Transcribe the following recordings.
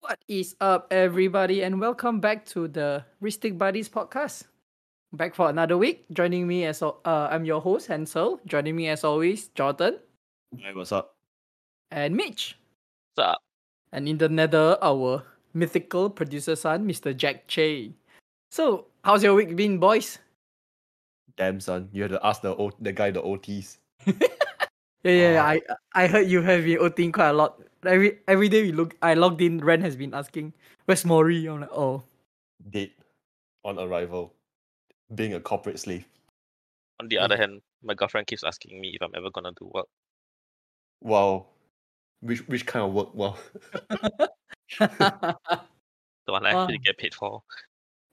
What is up, everybody, and welcome back to the Ristic Buddies podcast. Back for another week. Joining me as uh, I'm your host Hansel. Joining me as always, Jordan Hey, what's up? and Mitch. What's up? And in the nether, our mythical producer son, Mr. Jack Che. So, how's your week been, boys? Damn son, you have to ask the o- the guy the OTs. Yeah, yeah, yeah, Ah. I I heard you have been OTing quite a lot. Every every day we look, I logged in. Ren has been asking, "Where's Mori?" I'm like, "Oh, Dead on arrival, being a corporate slave. On the other hand, my girlfriend keeps asking me if I'm ever gonna do work. Wow, which which kind of work? Wow, The one I actually Wow. get paid for.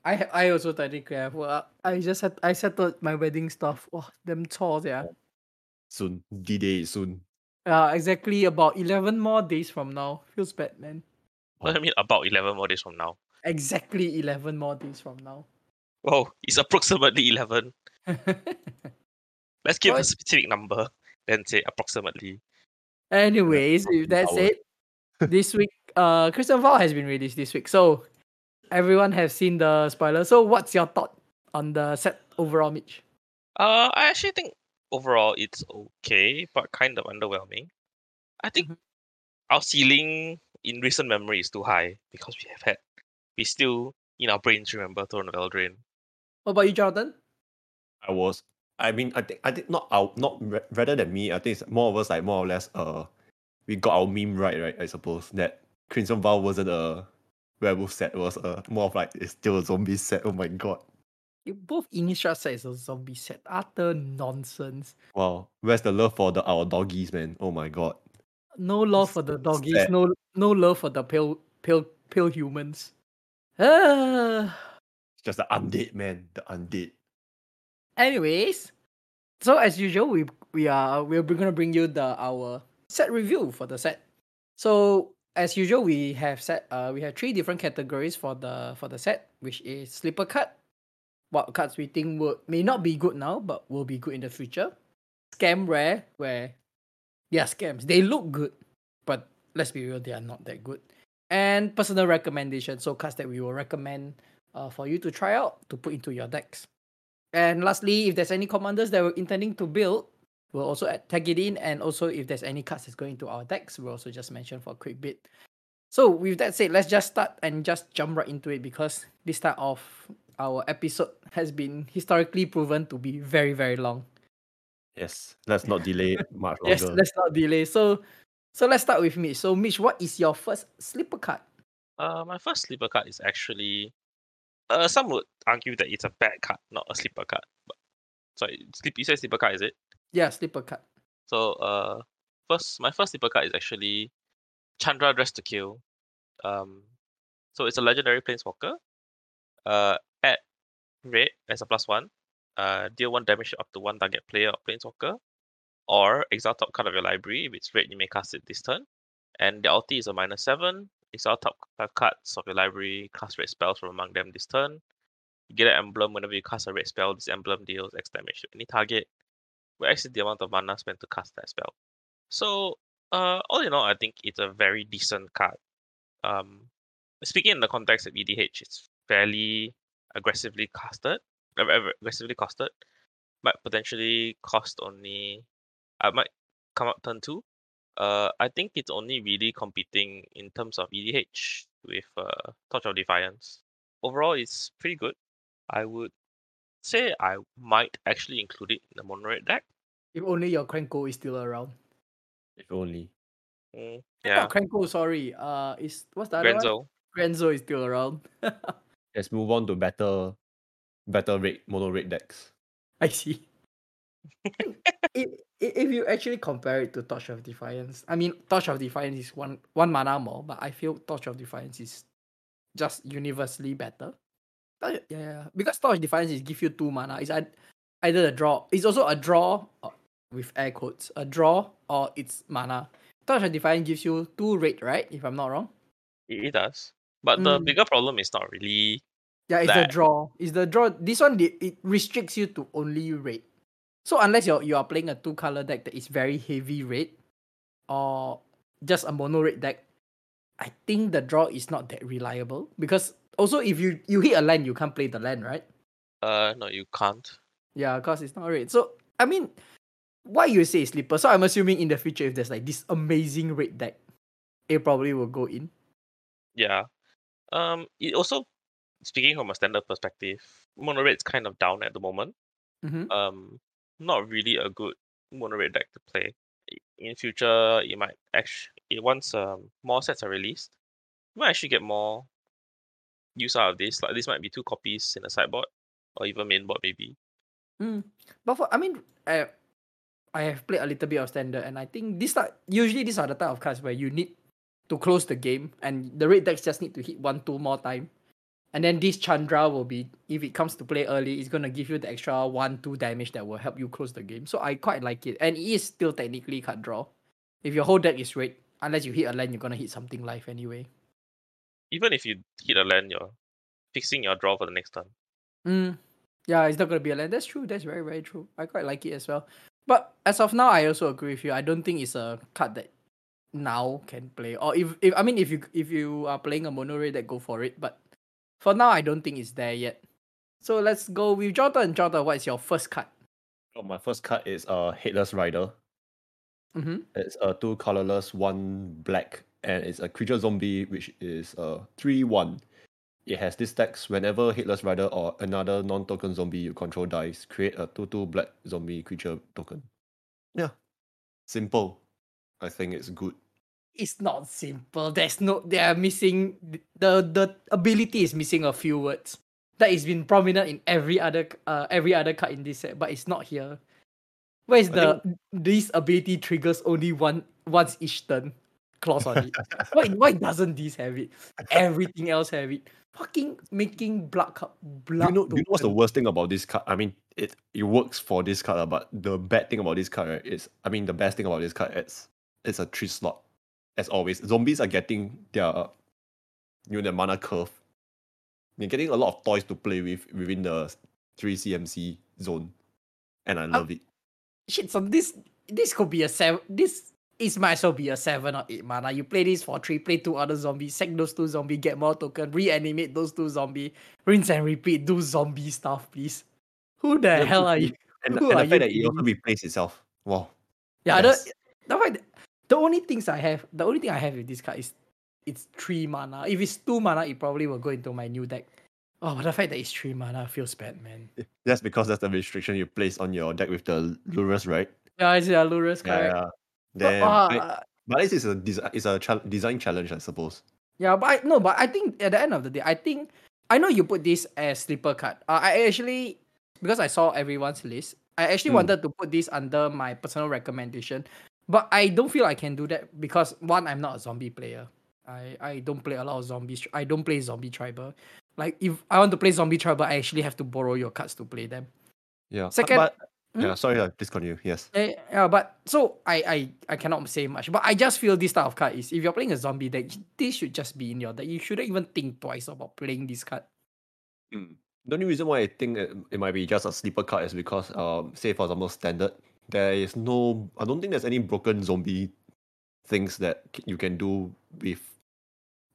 I ha- I also technically have Well, I just had I settled my wedding stuff. Wow, them chores, yeah. soon D day soon. Uh, exactly about eleven more days from now. Feels bad, man. What do I mean about eleven more days from now. Exactly eleven more days from now. Whoa, it's approximately eleven. Let's give What? a specific number, then say approximately. Anyways, with that Our- said, this week, uh, Crimson Vow has been released this week, so everyone has seen the spoiler. So, what's your thought on the set overall, Mitch? Uh, I actually think overall it's okay, but kind of underwhelming. I think Mhm. our ceiling in recent memory is too high because we have had, we still in our brains remember Throne of Eldraine. What about you, Jordan? I was. I mean, I think I think not our not rather than me. I think it's more of us like more or less. Uh, we got our meme right, right? I suppose that Crimson Vow wasn't a werewolf set. Was a more of like it's still a zombie set. Oh my god. You both Innistrad set is a zombie set. Utter nonsense. Wow, where's the love for the our doggies, man? Oh my god. No love for the doggies. No, no love for the pale, pale, pale humans. Ah. It's just the undead, man. The undead. Anyways, so as usual, we we are we're gonna bring you the our set review for the set. So as usual, we have set uh we have three different categories for the for the set, which is slipper cut, what cards we think will may not be good now, but will be good in the future. Scam rare, where are scams. They look good, but let's be real, they are not that good. And personal recommendation, so cards that we will recommend uh, for you to try out to put into your decks. And lastly, if there's any commanders that we're intending to build, we'll also add, tag it in. And also, if there's any cards that's going to our decks, we'll also just mention for a quick bit. So, with that said, let's just start and just jump right into it because this start of our episode has been historically proven to be very, very long. Yes, let's not delay it much longer. Yes, let's not delay. So, so let's start with Mitch. So, Mitch, what is your first slipper card? Uh, my first sleeper card is actually, uh, some would argue that it's a bad card, not a sleeper card. But sorry, sleep. You said sleeper card, is it? Yeah, slipper card. So, uh, first, my first sleeper card is actually Chandra Dressed to Kill. Um, so it's a legendary planeswalker. Uh, at red as a plus one. Uh, deal one damage up to one target player or planeswalker, or exile top card of your library. If it's red, you may cast it this turn. And the ulti is a minus seven. Exile top five cards of your library, cast red spells from among them this turn. You get an emblem whenever you cast a red spell. This emblem deals X damage to any target. We exceed the amount of mana spent to cast that spell. So, uh, all in all, I think it's a very decent card. Um, speaking in the context of EDH, it's fairly aggressively casted, uh, uh, aggressively costed, might potentially cost only, I might come up turn two. Uh, I think it's only really competing in terms of EDH with uh, Torch of Defiance. Overall, it's pretty good. I would say I might actually include it in the mono red deck. If only your Krenko is still around. If only. Mm, Yeah. yeah, Not Krenko, sorry. Uh, is what's the other one? Grenzo. Grenzo is still around. Let's move on to better, better rate mono rate decks. I see. if, if you actually compare it to Torch of Defiance, I mean, Torch of Defiance is one one mana more, but I feel Torch of Defiance is just universally better. Tor- Yeah, yeah, because Torch Defiance is give you two mana. It's ei- either a draw. It's also a draw uh, with air quotes, a draw or it's mana. Torch of Defiance gives you two rate, right? If I'm not wrong. It, does. But the Mm. bigger problem is not really Yeah, it's the draw. It's the draw. This one it restricts you to only red. So unless you're you are playing a two color deck that is very heavy red, or just a mono red deck, I think the draw is not that reliable because also if you you hit a land you can't play the land right. Uh, no, you can't. Yeah, because it's not red. So I mean, why you say sleeper? So I'm assuming in the future if there's like this amazing red deck, it probably will go in. Yeah. Um, it also, speaking from a standard perspective, mono red's kind of down at the moment. Mm-hmm. Um, not really a good mono red deck to play. In future, you might actually once um more sets are released, you might actually get more use out of this. Like this might be two copies in a sideboard or even mainboard maybe. Mm. But for I mean, I I have played a little bit of standard, and I think this type usually these are the type of cards where you need to close the game, and the red decks just need to hit one two more time, and then this Chandra will be if it comes to play early, it's gonna give you the extra one two damage that will help you close the game. So I quite like it, and it is still technically card draw. If your whole deck is red, unless you hit a land, you're gonna hit something live anyway. Even if you hit a land, you're fixing your draw for the next turn. Mm. Yeah, it's not gonna be a land. That's true. That's very, very true. I quite like it as well. But as of now, I also agree with you. I don't think it's a card that now can play. Or if, if I mean if you if you are playing a mono red, that go for it. But for now, I don't think it's there yet. So let's go with Jordan. Jordan, what is your first card? Oh, my first card is uh Headless Rider. Mm-hmm. It's a two colorless, one black, and it's a creature zombie which is a three one. It has this text whenever Headless Rider or another non-token zombie you control dies, create a two two black zombie creature token. Yeah. Simple. I think it's good. It's not simple. There's no. They are missing the the ability is missing a few words that is been prominent in every other uh every other card in this set, but it's not here. Where is I the this ability triggers only one once each turn clause on it? why why doesn't this have it? Everything else have it. Fucking making blood cup blood. you know, you know what's the worst thing about this card? I mean, it it works for this card, but the bad thing about this card right, is, I mean, the best thing about this card is it's a three slot. As always, zombies are getting their, you know, their mana curve. They're getting a lot of toys to play with within the three CMC zone, and I oh, love it. shit, so this this could be a seven. This is might as well be a seven or eight mana. You play this for three, play two other zombies, sack those two zombies, get more token, reanimate those two zombies, rinse and repeat, do zombie stuff, please. Who the Yeah, hell are you-? And, Who and are the fact you that it also replaces itself. Wow. Yeah, Yes. the, the, the only things I have, the only thing I have with this card is it's three mana. If it's two mana, it probably will go into my new deck. Oh, but the fact that it's three mana feels bad, man. That's because that's the restriction you place on your deck with the Lurrus, right? Yeah, it's a Lurrus, Yeah, correct. yeah. But, Damn. uh, I- but this is a desi- is a design challenge, I suppose. Yeah, but I, no, but I think at the end of the day, I think I know you put this as sleeper card. Uh, I actually because I saw everyone's list, I actually Mm. wanted to put this under my personal recommendation, but I don't feel I can do that because one, I'm not a zombie player. I I don't play a lot of zombies. I don't play zombie tribal. Like if I want to play zombie tribal, I actually have to borrow your cards to play them. Yeah. Second- but, Hmm? yeah, sorry, uh, please continue. Yes. Eh, yeah, but so I, I I cannot say much. But I just feel this type of card is if you're playing a zombie deck, this should just be in your deck. You shouldn't even think twice about playing this card. Mm. The only reason why I think it, it might be just a sleeper card is because, um, say for example, standard, there is no, I don't think there's any broken zombie things that you can do with,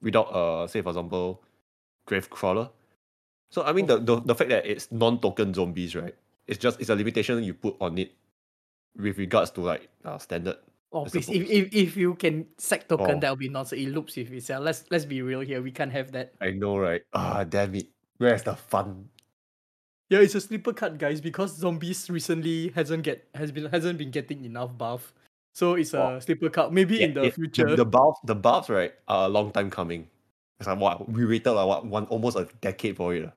without, uh, say for example, Gravecrawler. So I mean, the, the the fact that it's non-token zombies, right? It's just it's a limitation you put on it, with regards to like uh, standard. Oh please, if, if if you can sack token, Oh. that will be nonsense. It loops with itself. Let's let's be real here. We can't have that. I know, right? Ah, damn it! Where's the fun? Yeah, it's a sleeper card, guys, because zombies recently hasn't get has been hasn't been getting enough buff. So it's a Oh. sleeper card. Maybe in the it- future. The, the buffs, the buffs, right, are a long time coming. It's like what we waited like what one almost a decade for it.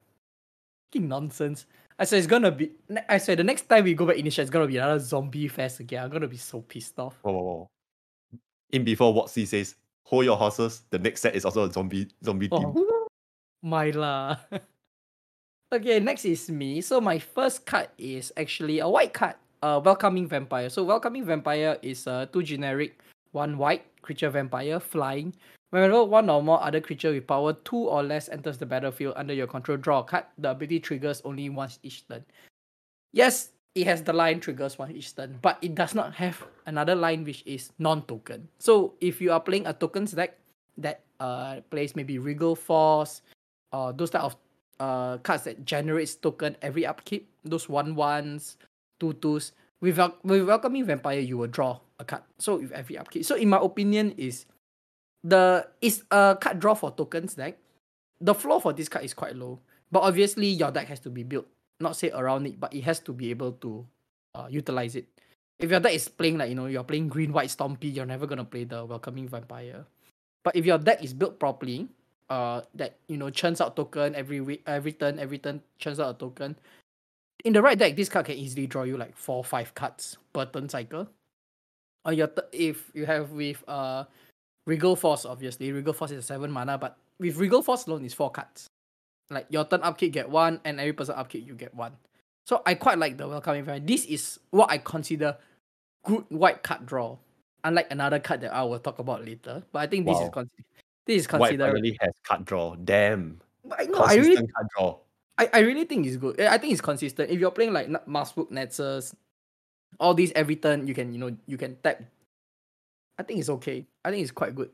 Fucking nonsense. I said it's gonna be. I said the next time we go back Innistrad, it's gonna be another zombie fest again. I'm gonna be so pissed off. Whoa, whoa, whoa. In before what C says, hold your horses. The next set is also a zombie zombie team. Oh, my lah. okay, next is me. So my first card is actually a white card. Uh, welcoming vampire. So welcoming vampire is uh two generic, one white creature vampire flying. Whenever one or more other creature with power two or less enters the battlefield under your control, draw a card. The ability triggers only once each turn. Yes, it has the line triggers once each turn, but it does not have another line which is non-token. So if you are playing a tokens deck that uh plays maybe Regal Force, or those type of uh cards that generates token every upkeep, those one ones, two twos. With, with welcoming vampire, you will draw a card. So with every upkeep. So in my opinion, is the is a card draw for tokens deck. The floor for this card is quite low, but obviously your deck has to be built. Not say around it, but it has to be able to uh, utilize it. If your deck is playing like you know you're playing green white stompy, you're never gonna play the welcoming vampire. But if your deck is built properly, uh, that you know churns out token every week, every turn, every turn churns out a token. In the right deck, this card can easily draw you like four, five cards per turn cycle. Or your th- if you have with uh Regal Force, obviously Regal Force is a seven mana, but with Regal Force alone is four cards. Like your turn upkeep get one, and every person upkeep you get one. So I quite like the welcoming vampire. This is what I consider good white card draw. Unlike another card that I will talk about later, but I think this is Wow. con- this is White considered. finally has card draw. Damn. But I know I really Consistent card draw. I, I really think it's good. I think it's consistent. If you're playing like Marsbook Nexus, all these every turn you can you know you can tap. I think it's okay. I think it's quite good.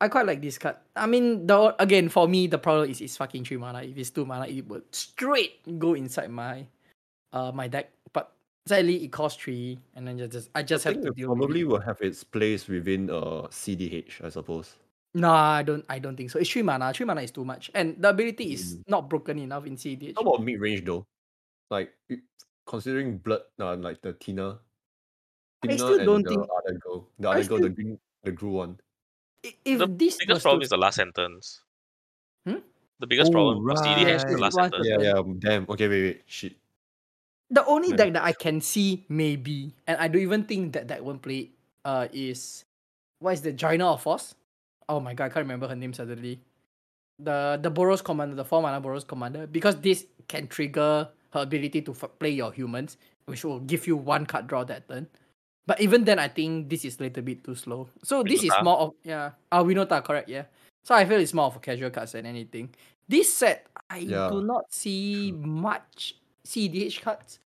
I quite like this card. I mean, the again for me the problem is it's fucking three mana. If it's two mana, it would straight go inside my uh my deck. But sadly it costs three, and then you just I just I have think to it deal probably will have its place within uh CDH, I suppose. No, I don't. I don't think so. It's three mana. Three mana is too much, and the ability is Mm. not broken enough in CDH. How about mid range though? Like considering blood, uh, like the Tina, I Tina still and don't the think other girl, the I other girl, the still green, the green one. i- if The this biggest was problem to is the last sentence. Hmm? The biggest Oh problem for CDH Yes, is the it's last one sentence. Yeah, yeah. Damn. Okay, wait, wait. Shit. The only Man. deck that I can see maybe, and I don't even think that that won't play, uh, is what is the Joiner of Force? Oh my god, I can't remember her name suddenly. The the Boros commander, the four mana Boros commander, because this can trigger her ability to f- play your humans, which will give you one card draw that turn. But even then, I think this is a little bit too slow. So this is more of yeah, ah Winota, correct, yeah. So I feel it's more of a casual cards than anything. This set, I Yeah. do not see much CDH cards.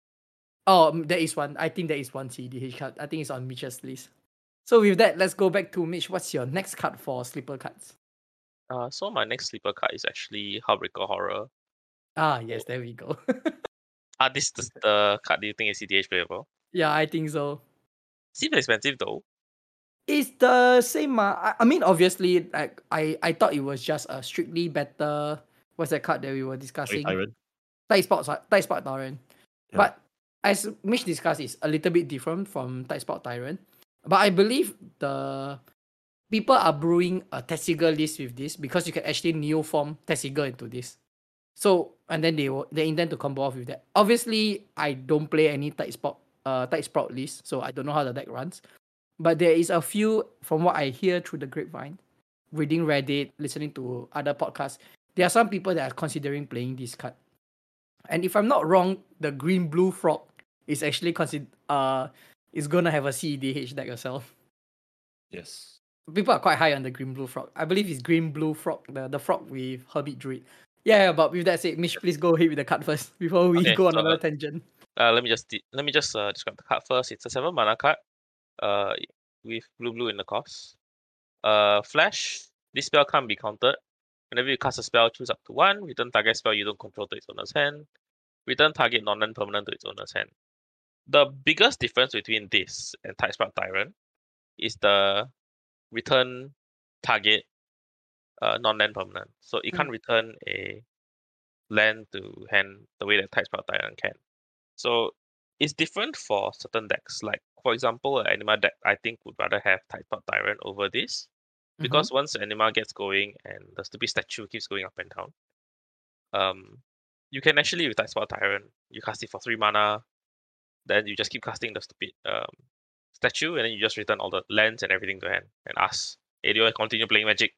Oh, mm, there is one. I think there is one CDH card. I think it's on Mitch's list. So with that, let's go back to Mitch. What's your next card for sleeper cards? Uh, so my next sleeper card is actually Hullbreaker Horror. Ah, yes, there we go. Ah, this is the card do you think is CDH playable? yeah, I think so. Seems expensive though. It's the same. Uh, I, I mean, obviously, like I, I thought it was just a strictly better. What's that card that we were discussing? Tyrant. Tide Spot, Tidespout Tyrant. Yeah. But as Mitch discussed, it's a little bit different from Tidespout Tyrant. But I believe the people are brewing a Tasigur list with this because you can actually neo form Tasigur into this. So and then they will they intend to combo off with that. Obviously, I don't play any Tide Spot uh Tide Sprout list, so I don't know how the deck runs. But there is a few from what I hear through the grapevine, reading Reddit, listening to other podcasts. There are some people that are considering playing this card. And if I'm not wrong, the green blue frog is actually consider uh is gonna have a CEDH deck yourself. Yes. People are quite high on the green blue frog. I believe it's green blue frog, the, the frog with Hermit Druid. Yeah, but with that said, Mish, please go ahead with the card first before we Okay, go on so, another uh, tangent. Uh, let me just de- let me just uh, describe the card first. It's a seven mana card. Uh, with blue blue in the cost. Uh, flash. This spell can't be countered. Whenever you cast a spell, choose up to one. Return target spell you don't control to its owner's hand. Return target non-land permanent to its owner's hand. The biggest difference between this and Tidespout Tyrant is the return target uh, non-land permanent. So it can't return a land to hand the way that Tidespout Tyrant can. So it's different for certain decks. Like for example, an Animar deck I think would rather have Tidespout Tyrant over this Mm-hmm. because once Animar gets going and the stupid statue keeps going up and down, um, you can actually with Tidespout Tyrant, you cast it for three mana, then you just keep casting the stupid um statue, and then you just return all the lands and everything to hand and ask ADO continue playing Magic.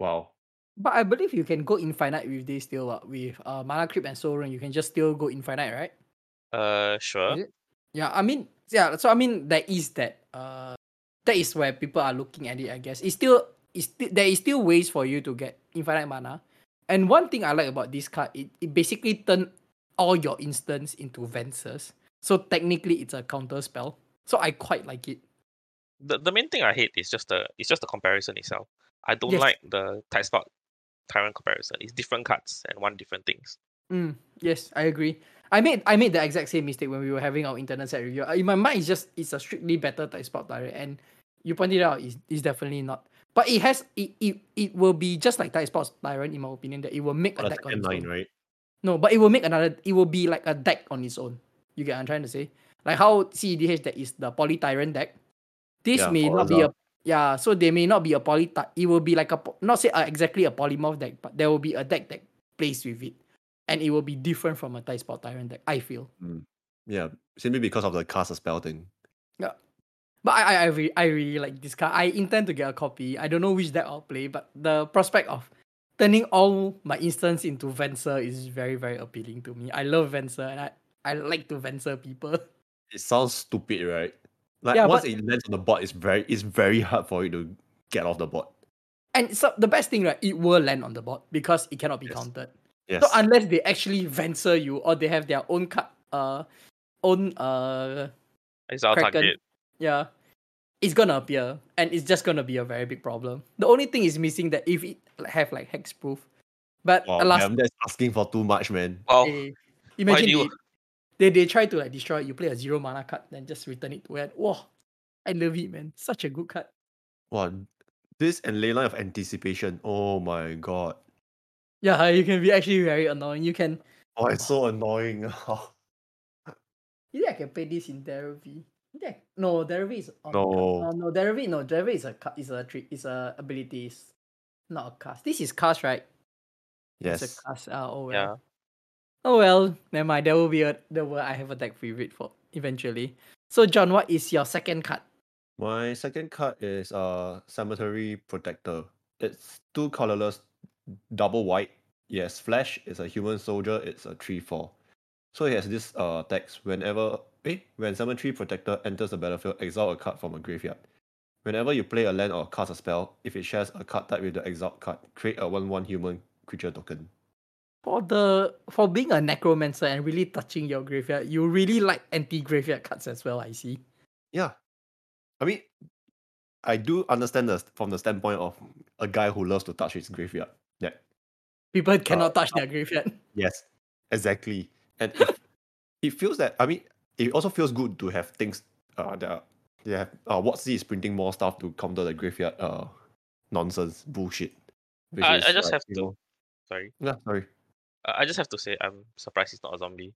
Wow. But I believe you can go infinite with this still. Uh, with uh, Mana Crypt and Sol Ring, you can just still go infinite, right? Uh, sure. Yeah, I mean, yeah. So I mean, there is that. Uh, that is where people are looking at it. I guess it's still it's there is still ways for you to get infinite mana. And one thing I like about this card, it, it basically turn all your instants into Vensers. So technically, it's a counter spell. So I quite like it. The the main thing I hate is just the it's just the comparison itself. I don't Yes. like the Tidespout Tyrant comparison. It's different cards and one different things. Mm, yes, I agree. I made I made the exact same mistake when we were having our internet set review. Uh, In my mind, it's just it's a strictly better Tidespout Tyrant, and you pointed out it's, it's definitely not. But it has it, it it will be just like type spot tyrant in my opinion that it will make On a deck on its line, own. right? No, but it will make another. It will be like a deck on its own. You get what I'm trying to say? Like how CEDH deck is the poly tyrant deck. This Yeah, may not be a Azar. Yeah. So they may not be a poly. Ty- it will be like a not say uh, exactly a polymorph deck, but there will be a deck that plays with it, and it will be different from a Tidespout Tyrant deck. I feel. Yeah, simply because of the cast a spell thing. Yeah, But I I I really, I really like this card. I intend to get a copy. I don't know which deck I'll play, but the prospect of turning all my instants into Venser is very very appealing to me. I love Venser and I, I like to Venser people. It sounds stupid, right? Like Yeah, once but- it lands on the board, it's very it's very hard for it to get off the board. And so the best thing, right, it will land on the board because it cannot be Yes. countered. Yes. So unless they actually venture you or they have their own card uh own uh It's our Kraken. target. yeah, it's gonna appear, and it's just gonna be a very big problem. The only thing is missing that if it have like hexproof, but wow, alas, damn, that's asking for too much, man. Wow. eh, imagine do you- they they try to like destroy it, you play a zero mana card, then just return it to hand. Wow, I love it, man. Such a good card. Wow, this and Leyline of Anticipation. Oh my god. Yeah, you can be actually very annoying. You can. Oh, it's so annoying. You think I can play this in Derevi? Yeah. No, Derevi is on No. Uh, no, Derevi, no, Derevi is a ca- is a trick is a ability, it's not a cast. This is cast, right? It's yes. a cast. Uh, oh well. Yeah. Oh well, never mind. There will be a there will I have a deck favorite for eventually. So John, what is your second card? My second card is uh Cemetery Protector. It's two colorless, double white. Yes, Flash is a human soldier. It's a three four. So it has this uh text whenever eh, when Cemetery Protector enters the battlefield, exile a card from a graveyard. Whenever you play a land or cast a spell, if it shares a card type with the exiled card, create a one one human creature token. For the for being a necromancer and really touching your graveyard, you really like anti graveyard cards as well. I see. Yeah. I mean, I do understand the from the standpoint of a guy who loves to touch his graveyard. Yeah. People cannot touch their graveyard. Yes, exactly. And it, it feels that I mean, it also feels good to have things uh that are, they have uh Watsy is printing more stuff to counter the graveyard uh nonsense bullshit. I- is, I just like, have to- know- Sorry. Yeah, sorry. I just have to say I'm surprised he's not a zombie.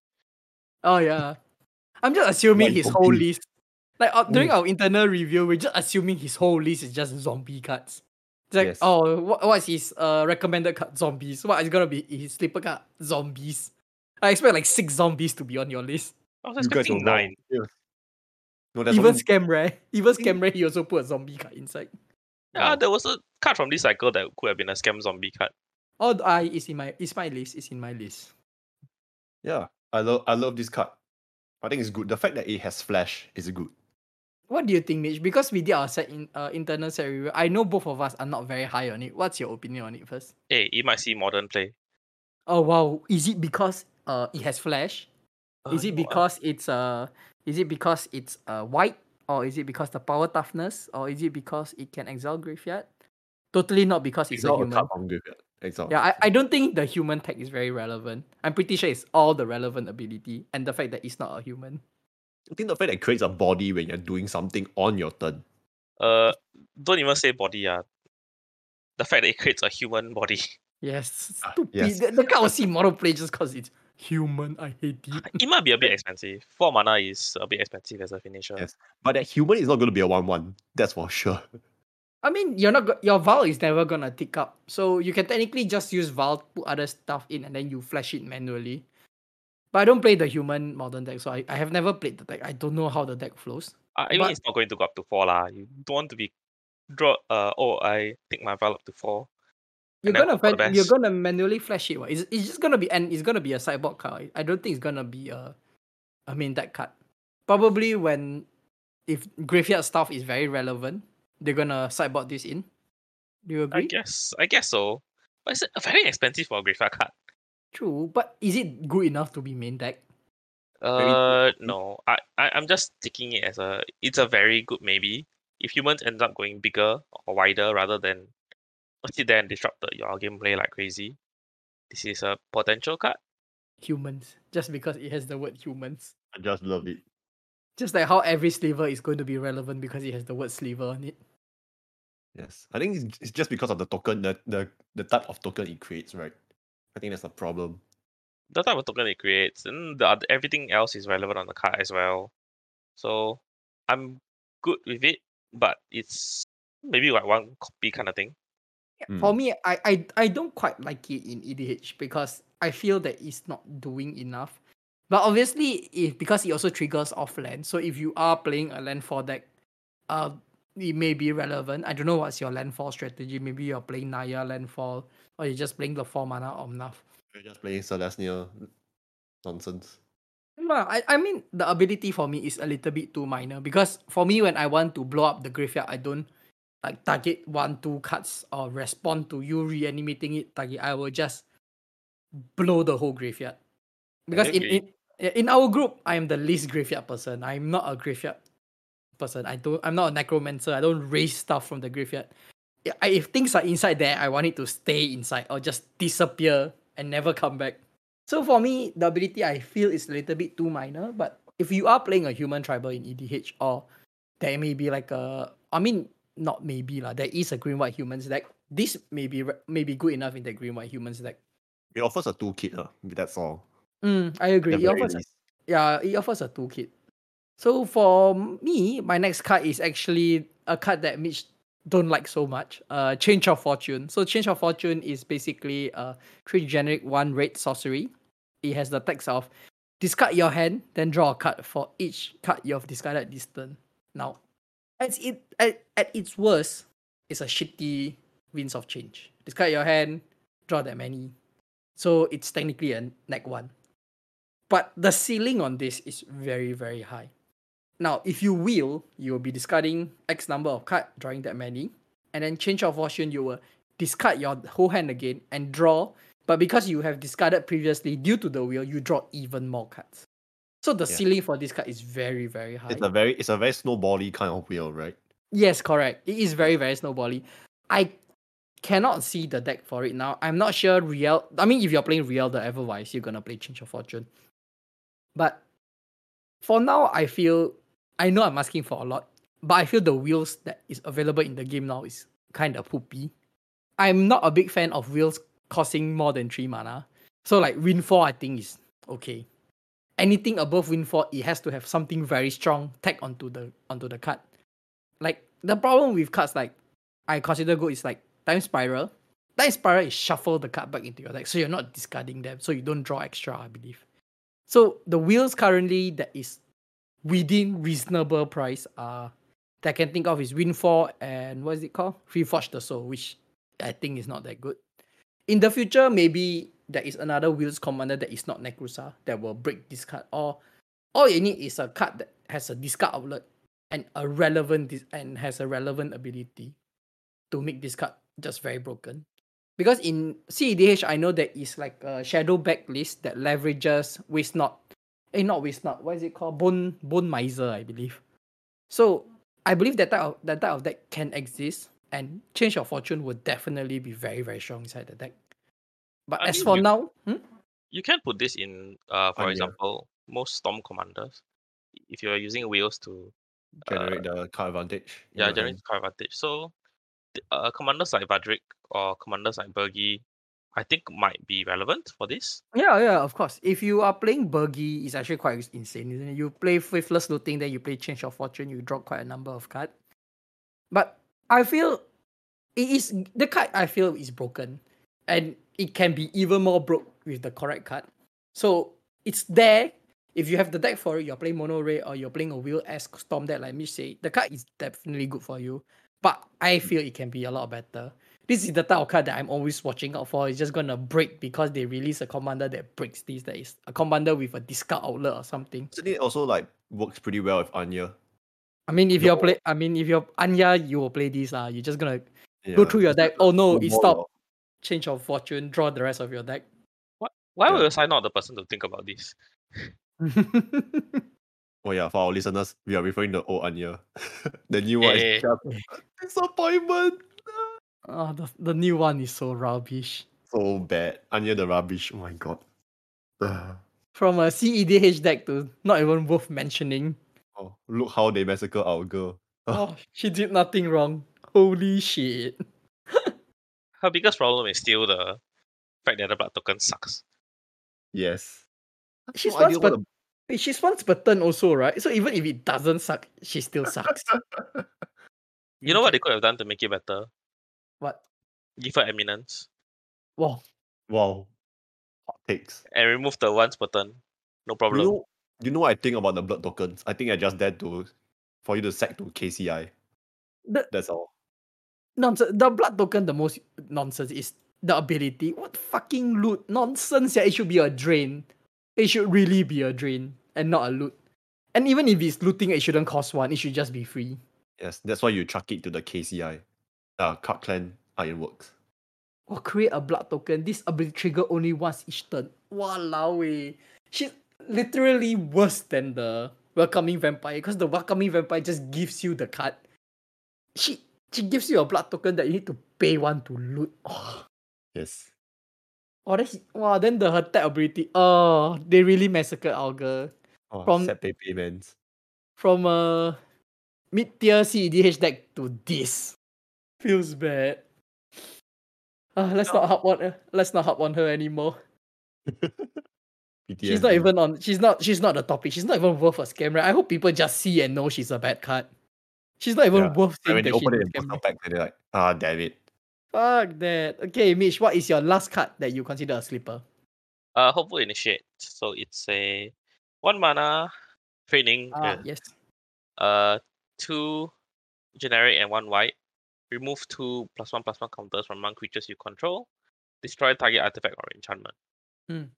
Oh yeah. I'm just assuming his whole list. Like uh, during our internal review, we're just assuming his whole list is just zombie cards. It's like, Yes. oh, what, what's his uh recommended card? Zombies. What is gonna be his sleeper card? Zombies. I expect like six zombies to be on your list. I was You guys expecting are nine. Yeah. No, there's Even only- Scam Rare. Even think- Scam Rare, he also put a zombie card inside. Yeah, there was a card from this cycle that could have been a scam zombie card. Oh, I is in my it's my list. It's in my list. yeah, I love I love this card. I think it's good. The fact that it has flash is good. What do you think, Mitch? Because we did our set in uh, internal set review, I know both of us are not very high on it. What's your opinion on it first? Hey, you might see modern play. Oh wow, is it because uh it has flash? Uh, Is it no, because it's uh is it because it's uh white or is it because the power toughness or is it because it can exile graveyard? Totally not because it's a Exile a human. card from graveyard. Exile. Yeah, I, I don't think the human tech is very relevant. I'm pretty sure it's all the relevant ability and the fact that it's not a human. I think the fact that it creates a body when you're doing something on your turn. uh, don't even say body. Uh. The fact that it creates a human body. Yes, Ah, stupid. yes. The, the card will see modern play just because it's human. I hate it. It might be a bit expensive. Four mana is a bit expensive as a finisher. Yes. But that human is not going to be a one-one. That's for sure. I mean, you're not your Vial is never gonna tick up, so you can technically just use Vial, put other stuff in, and then you flash it manually. But I don't play the human modern deck, so I, I have never played the deck. I don't know how the deck flows. Uh, I mean, But- it's not going to go up to four lah. You don't want to be draw. Uh, oh, I take my vial up to four. You're gonna fan- you're gonna manually flash it. What? It's, it's just gonna be and it's gonna be a sideboard card. I don't think it's gonna be a, I mean that card. Probably when if graveyard stuff is very relevant, they're gonna sideboard this in. Do you agree? I agree? guess I guess so. But it's very expensive for a graveyard card. True, but is it good enough to be main deck? Uh, no. I, I I'm just taking it as a it's a very good maybe. If humans end up going bigger or wider rather than sit there and disrupt the- your gameplay like crazy, this is a potential card. Humans, just because it has the word humans. I just love it. Just like how every sliver is going to be relevant because it has the word sliver on it. Yes, I think it's, it's just because of the token, the, the the type of token it creates, right? I think that's the problem. The type of token it creates, and the everything else is relevant on the card as well. So I'm good with it, but it's maybe like one copy kind of thing. For Mm. me, I, I I don't quite like it in EDH because I feel that it's not doing enough. But obviously, if because it also triggers off land, so if you are playing a landfall deck, uh, it may be relevant. I don't know what's your landfall strategy. Maybe you're playing Naya landfall, or you're just playing the four mana Omnath. You're just playing Celestia nonsense. No, I, I mean the ability for me is a little bit too minor because for me when I want to blow up the graveyard, I don't like target one two cards or respond to you reanimating it. Target I will just blow the whole graveyard. Because in, in in our group, I am the least graveyard person. I'm not a graveyard person. I don't. I'm not a necromancer. I don't raise stuff from the graveyard. I- If things are inside there, I want it to stay inside or just disappear and never come back. So for me, the ability I feel is a little bit too minor. But if you are playing a human tribal in EDH, or there may be like a, I mean, not maybe lah. There is a green white humans deck. This may be may be good enough in the green white humans deck. It offers a toolkit, uh, that's all. Mm, I agree. It offers a yeah, it offers a toolkit. So for me, my next card is actually a card that Mitch don't like so much. Uh, Change of Fortune. So Change of Fortune is basically a three generic one red sorcery. It has the text of discard your hand, then draw a card for each card you have discarded this turn. Now, at it at, at its worst, it's a shitty Winds of Change. Discard your hand, draw that many. So it's technically a neck one. But the ceiling on this is very, very high. Now, if you will, you will be discarding X number of cards, drawing that many, and then change of fortune, you will discard your whole hand again and draw. But because you have discarded previously, due to the wheel, you draw even more cards. So the Yeah. ceiling for this card is very, very high. It's a very it's a very snowbally kind of wheel, right? Yes, correct. It is very, very snowbally. I cannot see the deck for it now. I'm not sure Real. I mean, if you're playing Rielle the Everwise, you're gonna play Change of Fortune. But for now, I feel I know I'm asking for a lot, but I feel the wheels that is available in the game now is kind of poopy. I'm not a big fan of wheels costing more than three mana. So like Windfall, I think is okay. Anything above Windfall, it has to have something very strong tag onto the onto the card. Like the problem with cards like I consider good is like Time Spiral. Time Spiral is shuffle the card back into your deck, so you're not discarding them, so you don't draw extra, I believe. So the wheels currently that is within reasonable price are that I can think of is Windfall and what is it called? Reforge the Soul, which I think is not that good. In the future, maybe there is another wheels commander that is not Nekusar that will break this card. Or all you need is a card that has a discard outlet and a relevant dis- and has a relevant ability to make this card just very broken. Because in CEDH, I know there is like a shadow backlist that leverages waste not, eh, not waste not. What is it called? Bone bone miser, I believe. So I believe that type of that type of deck can exist, and change of fortune would definitely be very very strong inside the deck. But I as mean, for you- now, hmm? You can put this in, uh, for Anya. example, most storm commanders. If you're using wheels to Generate the card advantage. yeah your generate hand. card advantage. So, th- uh, commanders like Vadrik or commanders like Birgi, I think might be relevant for this. yeah, yeah, of course. If you are playing Birgi, it's actually quite insane, isn't it? You play Faithless Looting, then you play Change of Fortune, you draw quite a number of cards. But I feel it is the card I feel is broken. And it can be even more broke with the correct card. So it's there. If you have the deck for it, you're playing Mono Ray or you're playing a Wheel esque Storm deck like Mitch say, the card is definitely good for you. But I feel it can be a lot better. This is the type of card that I'm always watching out for. It's just gonna break because they release a commander that breaks this. That is a commander with a discard outlet or something. Isn't it also like works pretty well with Anya? I mean, if you're play, I mean, if you're Anya, you will play this. Uh, you're just gonna Yeah. go through your deck. Oh no, to it stopped. Change of fortune. Draw the rest of your deck. What? Why Yeah. was I not the person to think about this? Oh yeah, for our listeners, we are referring to the old Anya. the new one is just disappointment. oh, the, the new one is so rubbish. So bad. Anya the rubbish. Oh my god. From a CEDH deck to not even worth mentioning. oh, look how they massacre our girl. Oh, she did nothing wrong. Holy shit. Her biggest problem is still the fact that the blood token sucks. Yes. She's No idea once, but wait, she's once button also, right? So even if it doesn't suck, she still sucks. You know what they could have done to make it better? What? Give her eminence Wow. Wow. Hot takes. and remove the once button. No You problem. know, you know what I think about the blood tokens? I think I just there to for you to sack to KCI. The That's all. nonsense. The blood token, the most nonsense is the ability. What fucking loot? Nonsense. Yeah, it should be a drain. It should really be a drain and not a loot. And even if it's looting, it shouldn't cost one. It should just be free. Yes, that's why you chuck it to the KCI. Uh Krark-Clan Ironworks. Or create a blood token. This ability trigger only once each turn. Walao eh. She's literally worse than the welcoming vampire because the welcoming vampire just gives you the card. She she gives you a blood token that you need to pay one to loot. Oh, Yes. Oh that's wow. Then the attack ability. Oh, they really massacred our girl Oh, From- set pay payments. from a mid tier CEDH deck to this. Feels bad. Uh, let's not hop on. her- Let's not hop on her anymore. She's not even on. She's not. She's not the topic. She's not even worth a scam. Right? I hope people just see and know she's a bad card. She's not even Yeah. worth saying when they open it in and they're like, ah, damn it. Fuck that. Okay, Mitch, what is your last card that you consider a sleeper? Uh, hopeful initiate. So it's a one mana training. Ah, uh, yes. uh, two generic and one white. Remove two plus one plus one counters from non creatures you control. Destroy target artifact or enchantment. Hmm.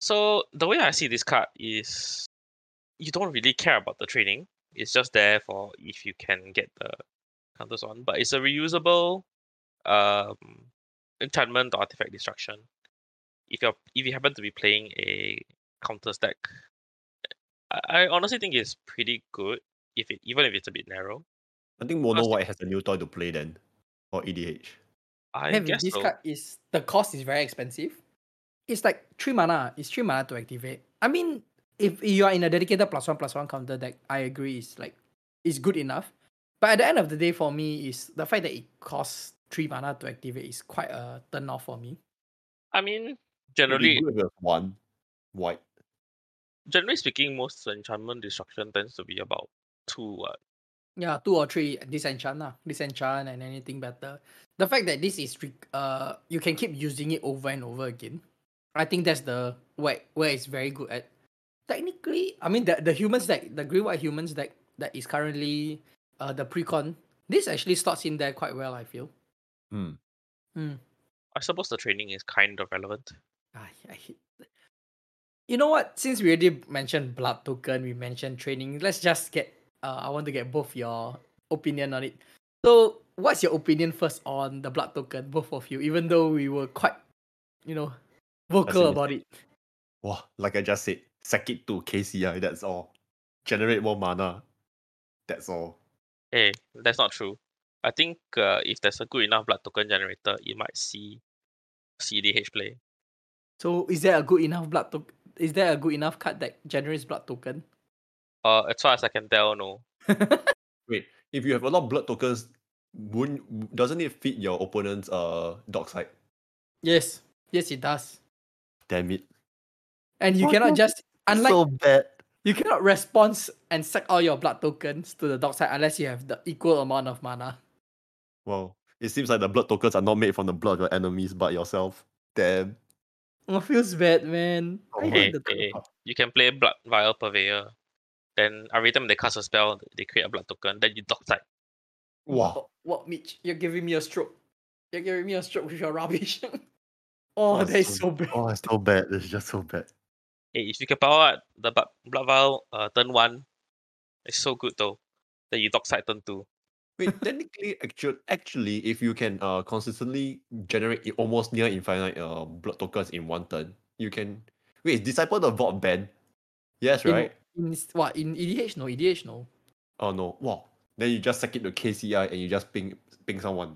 So the way I see this card is, you don't really care about the training. It's just there for if you can get the counters on. But it's a reusable um, enchantment or artifact destruction. If you're if you happen to be playing a counters deck, I, I honestly think it's pretty good if it even if it's a bit narrow. I think Mono Because- White has a new toy to play then. Or EDH. I Heavy, guess this so. card is the cost is very expensive. It's like three mana. It's three mana to activate. I mean, if you are in a dedicated plus one plus one counter deck, I agree. It's like it's good enough. But at the end of the day, for me, is the fact that it costs three mana to activate is quite a turn off for me. I mean, generally, good if it was one white. generally speaking, most enchantment destruction tends to be about two. Uh, Yeah, two or three disenchant lah. Disenchant and anything better. The fact that this is re- uh you can keep using it over and over again. I think that's the where where it's very good at. Technically, I mean the the humans deck, the green white humans deck that is currently uh the precon. This actually slots in there quite well, I feel. Hmm. Hmm. I suppose the training is kind of relevant. I, I hate. You know what? Since we already mentioned blood token, we mentioned training. Let's just get. Uh, I want to get both your opinion on it. So, what's your opinion first on the blood token, both of you? Even though we were quite, you know, vocal about it. Wow, like I just said, sack it to KCI, that's all. Generate more mana. That's all. Hey, that's not true. I think uh, if there's a good enough blood token generator, you might see CDH play. So, is there a good enough blood token? Is there a good enough card that generates blood token? Uh, as far as I can tell, no. Wait, if you have a lot of blood tokens, wouldn't doesn't it fit your opponent's uh Dockside? yes, yes, it does. Damn it. And you What cannot just unlike so bad. You cannot respond and sack all your blood tokens to the Dockside unless you have the equal amount of mana. Wow. It seems like the blood tokens are not made from the blood of your enemies but yourself. Damn. Oh, feels bad, man. Oh Hey, the hey, you can play Blood Vial Purveyor. Then every time they cast a spell, they create a blood token. Then you dog side. Wow. Oh, what, Mitch? You're giving me a stroke. You're giving me a stroke with your rubbish. oh, Oh, that is so- so bad. Oh, it's so bad. It's just so bad. Hey, if you can power out the blood, blood vial uh, turn one, it's so good though. Then you dockside turn two. Wait, technically, actual, actually, if you can uh consistently generate i- almost near infinite uh blood tokens in one turn, you can wait. Is disciple the vault ban? Yes, In- right. In, s- what in EDH? No, EDH no. Oh no, wow. Then you just sack it to KCI and you just ping ping someone.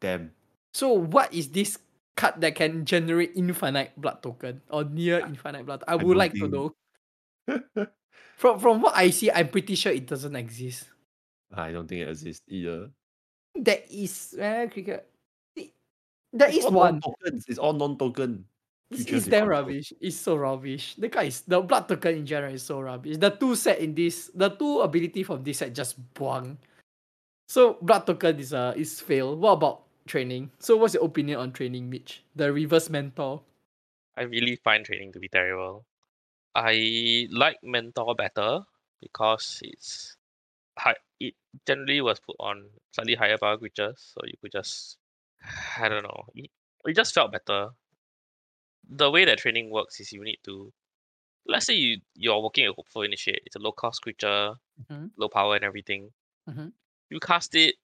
Damn. So what is this card that can generate infinite blood token or near infinite blood? I I would don't like to think- know. From from what I see, I'm pretty sure it doesn't exist. I don't think it exists either. There is uh, cricket. it- There It's is all one. non-tokens. It's all non-token. It's, it's damn rubbish. It's so rubbish. The guy is the blood token in general is so rubbish. The two set in this, the two ability from this set just buang. So blood token is uh is fail. What about training? So what's your opinion on training, Mitch? The reverse mentor. I really find training to be terrible. I like mentor better because it's. It generally was put on slightly higher power creatures, so you could just I don't know. It, it just felt better. The way that training works is you need to let's say you you're working a hopeful initiate. It's a low cost creature, Mhm. low power and everything. Mhm. You cast it,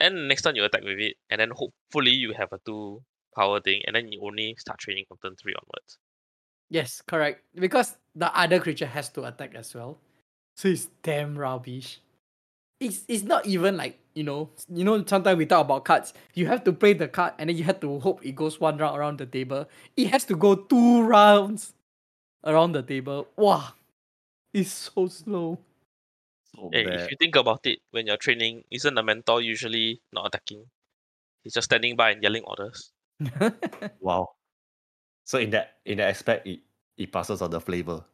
and next time you attack with it, and then hopefully you have a two power thing, and then you only start training from turn three onwards. Yes, correct. Because the other creature has to attack as well. So it's damn rubbish. It's it's not even like, you know, you know, sometimes we talk about cards. You have to play the card and then you have to hope it goes one round around the table. It has to go two rounds around the table. Wow. It's so slow. So Hey, bad. if you think about it, when you're training, isn't the mentor usually not attacking? He's just standing by and yelling orders. Wow. So in that in that aspect, it, it passes on the flavor.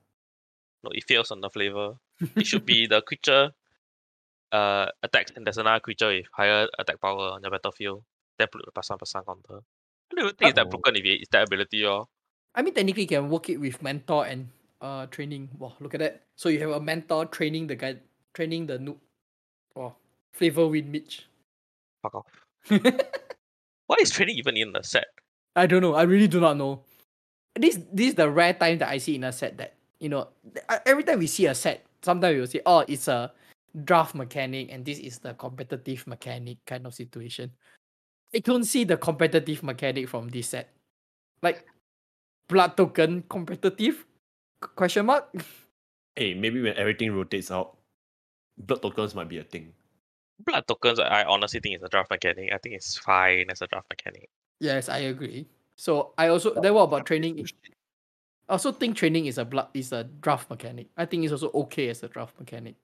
No, it fails on the flavor. It should be the creature uh attacks and there's another creature with higher attack power on the battlefield. Then put the plus one plus one counter. I don't even think it's that broken if it- it's that ability or I mean, technically, you can work it with mentor and uh training. Wow, look at that. So you have a mentor training the guy, training the noob. Wow, flavor win Mitch. fuck off. Why is training even in the set? I don't know. I really do not know. This this is the rare time that I see in a set that you know. Every time we see a set, sometimes we will say, "Oh, it's a draft mechanic," and this is the competitive mechanic kind of situation. I don't see the competitive mechanic from this set, like blood token competitive? Question mark. Hey, maybe when everything rotates out, blood tokens might be a thing. Blood tokens, I honestly think it's a draft mechanic. I think it's fine as a draft mechanic. Yes, I agree. So I also then what about training? I also think training is a blood is a draft mechanic. I think it's also okay as a draft mechanic.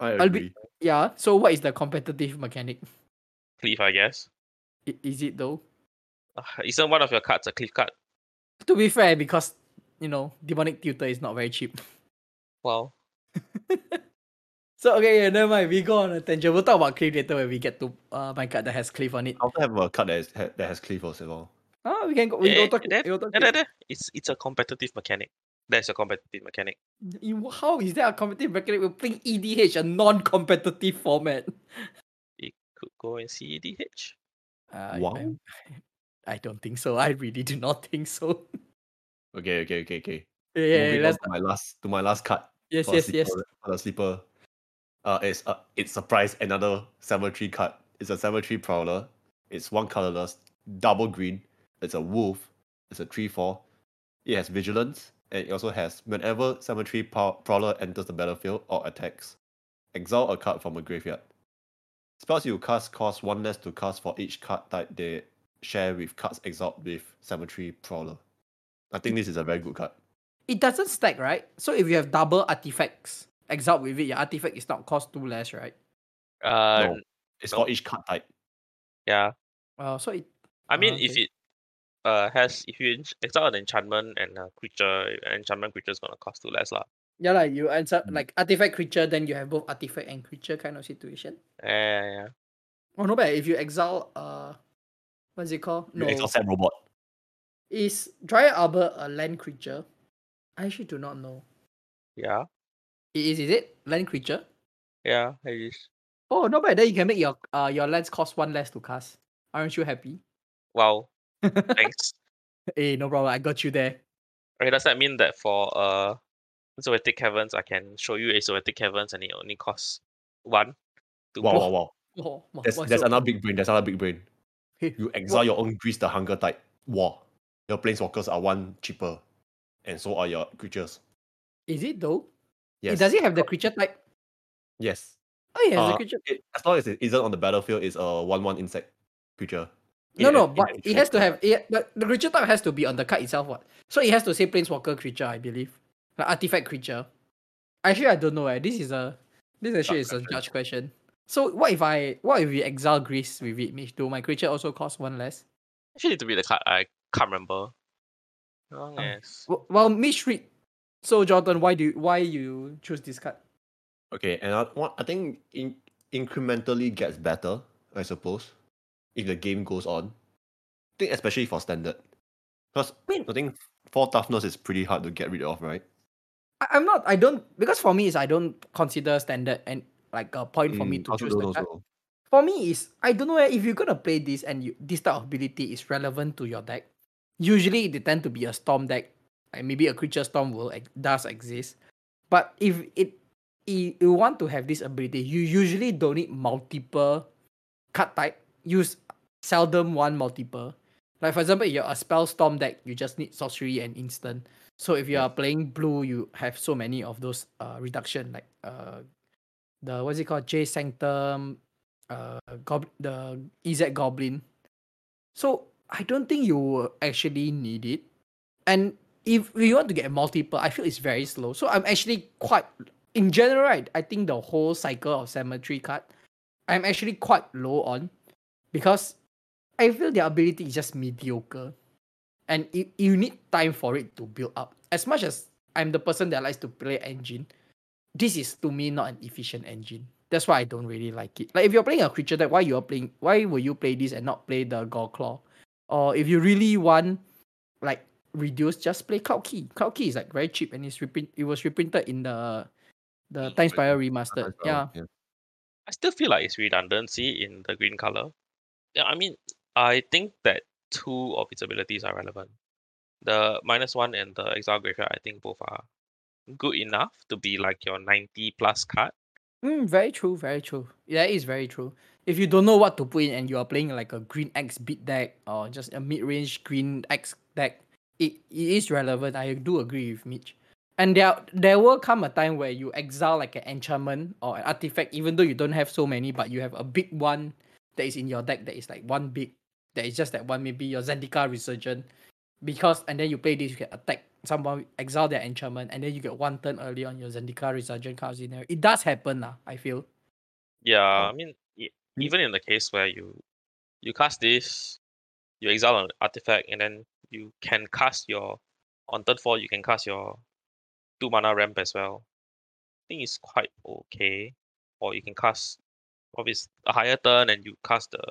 I I'll be- agree. Yeah. So what is the competitive mechanic? Cleave, I guess. I- Is it though? Uh, isn't one of your cards a cleave card? To be fair, because you know, demonic tutor is not very cheap. Well, So okay, yeah, never mind. We go on a tangent. We'll talk about cleave later when we get to uh my card that has cleave on it. I also have a card that, is, ha- that has cleave also. well. Ah, we can go. We eh, go talk. there- we go talk it's it's a competitive mechanic. That's a competitive mechanic. You- How is that a competitive mechanic? We're playing EDH, a non-competitive format. You could go and see DH. Uh, I- Wow. I'm- I don't think so. I really do not think so. Okay, okay, okay, okay. Yeah, Moving let's. to my last to my last card. Yes, for the yes, yes. sleeper, For the sleeper. Uh, it's uh, it's surprise another cemetery card. It's a cemetery prowler. It's one colorless, double green. It's a wolf. It's a three four. It has vigilance, and it also has whenever cemetery prow- prowler enters the battlefield or attacks, exile a card from a graveyard. Spells you cast cost one less to cast for each card type they share with cards exiled with cemetery prowler. I think this is a very good card. It doesn't stack, right? So if you have double artifacts exiled with it, your artifact is not cost two less, right? Uh, No. It's no. for each card type. yeah. Uh, so it. I mean, Ah, if okay. it uh has if you exile an enchantment and a creature, an enchantment creature is gonna cost two less lah. Yeah, like you answer Mm. like artifact creature, then you have both artifact and creature kind of situation. Yeah, yeah, yeah. Oh, no bad. If you exile, uh, what's it called? You No, exile set robot. is Dryad Arbor a land creature? I actually do not know. Yeah, It is, is it land creature? yeah, it is. Oh, not bad. Then you can make your uh your lands cost one less to cast. Aren't you happy? Wow, thanks. hey, no problem. I got you there. Okay, does that mean that for uh Zoetic Caverns I can show you a Zoetic Caverns and it only costs one? to Wow, block. wow, wow. Wha- There's, there's so? another big brain. There's another big brain. Hey, You what- exile your own Grist the Hunger Tide. Wow. Your planeswalkers are one cheaper. And so are your creatures. Is it though? Yes. It, does it have the creature type? Yes. Oh, yeah, Uh, the creature. it- as long as it isn't on the battlefield, it's a one-one insect creature. No, no, but it has to have it, but the creature type has to be on the card itself, what? So it has to say planeswalker creature, I believe. Like artifact creature. Actually, I don't know. Eh. This is a this actually is a judge question. So what if I what if we exile Grist with it? Mitch? Do my creature also cost one less? Actually, need to read the card. I can't remember. As long Um, as Well, well Mitch read. So Jordan, why do you, why you choose this card? Okay, and I, what, I think in, incrementally gets better, I suppose, if the game goes on. I think especially for standard. Because. I think four toughness is pretty hard to get rid of, right? I, I'm not. I don't because for me is I don't consider standard and like a point for me Mm, to also choose don't the card. For me is I don't know eh, if you're gonna play this and you this type of ability is relevant to your deck. Usually they tend to be a storm deck, and maybe a creature storm will does exist. But if it i- you want to have this ability, you usually don't need multiple card type. Use seldom one multiple. Like for example, if you're a spell storm deck, you just need sorcery and instant. So if you are playing blue, you have so many of those uh reduction like uh the what's it called J Sanctum, uh gob- the EZ Goblin. So I don't think you actually need it. And if we want to get multiple, I feel it's very slow. So I'm actually quite in general, right? I think the whole cycle of cemetery card, I'm actually quite low on because I feel their ability is just mediocre. And you, you need time for it to build up. As much as I'm the person that likes to play engine, this is to me not an efficient engine. That's why I don't really like it. Like if you're playing a creature deck, why you're playing why will you play this and not play the Goreclaw? Or if you really want like reduce, just play Cloud Key. Cloud Key is like very cheap and it's reprint it was reprinted in the the Time Spiral remastered. As Yeah. I still feel like it's redundancy in the green color. Yeah, I mean, I think that two of its abilities are relevant. The minus one and the exile graveyard, I think both are good enough to be like your 90 plus card. Mm, very true, very true. That is very true. If you don't know what to put in and you are playing like a green X beat deck or just a mid range green X deck, it, it is relevant. I do agree with Mitch. And there there will come a time where you exile like an enchantment or an artifact, even though you don't have so many, but you have a big one that is in your deck that is like one big that is just that one, maybe your Zendikar Resurgent. Because and then you play this, you can attack someone, exile their enchantment, and then you get one turn early on your Zendikar Resurgent cards in there. It does happen, lah, I feel. Yeah. I mean, Mm. even in the case where you you cast this, you exile an artifact, and then you can cast your on turn four, you can cast your two mana ramp as well. I think it's quite okay. Or you can cast obviously a higher turn and you cast the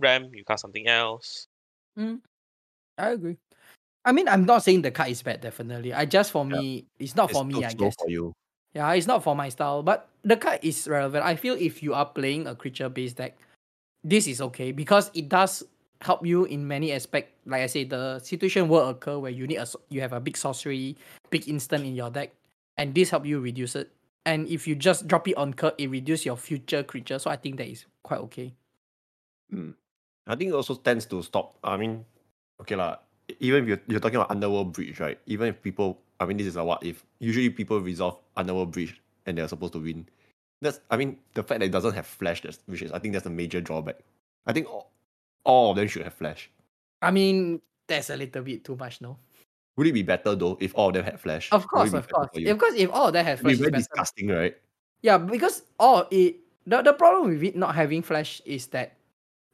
ramp, you cast something else. Mm. I agree. I mean, I'm not saying the card is bad, definitely. I just for Yeah. me, it's not It's for me, I guess. for you. Yeah, it's not for my style, but the card is relevant. I feel if you are playing a creature based deck, this is okay because it does help you in many aspects. Like I say, the situation will occur where you need a you have a big sorcery, big instant in your deck, and this help you reduce it. And if you just drop it on curve, it reduce your future creature. So I think that is quite okay. Mm. I think it also tends to stop. I mean, okay lah. Even if you're, you're talking about underworld breach, right? Even if people, I mean, this is a what if. Usually people resolve underworld breach and they're supposed to win. That's, I mean, the fact that it doesn't have flash, that's, which is, I think that's a major drawback. I think all, all of them should have flash. I mean, that's a little bit too much, no? Would it be better though if all of them had flash? Of course, of course. Of course, if all of It'd be flash, better. disgusting, right? Yeah, because all it the, the problem with it not having flash is that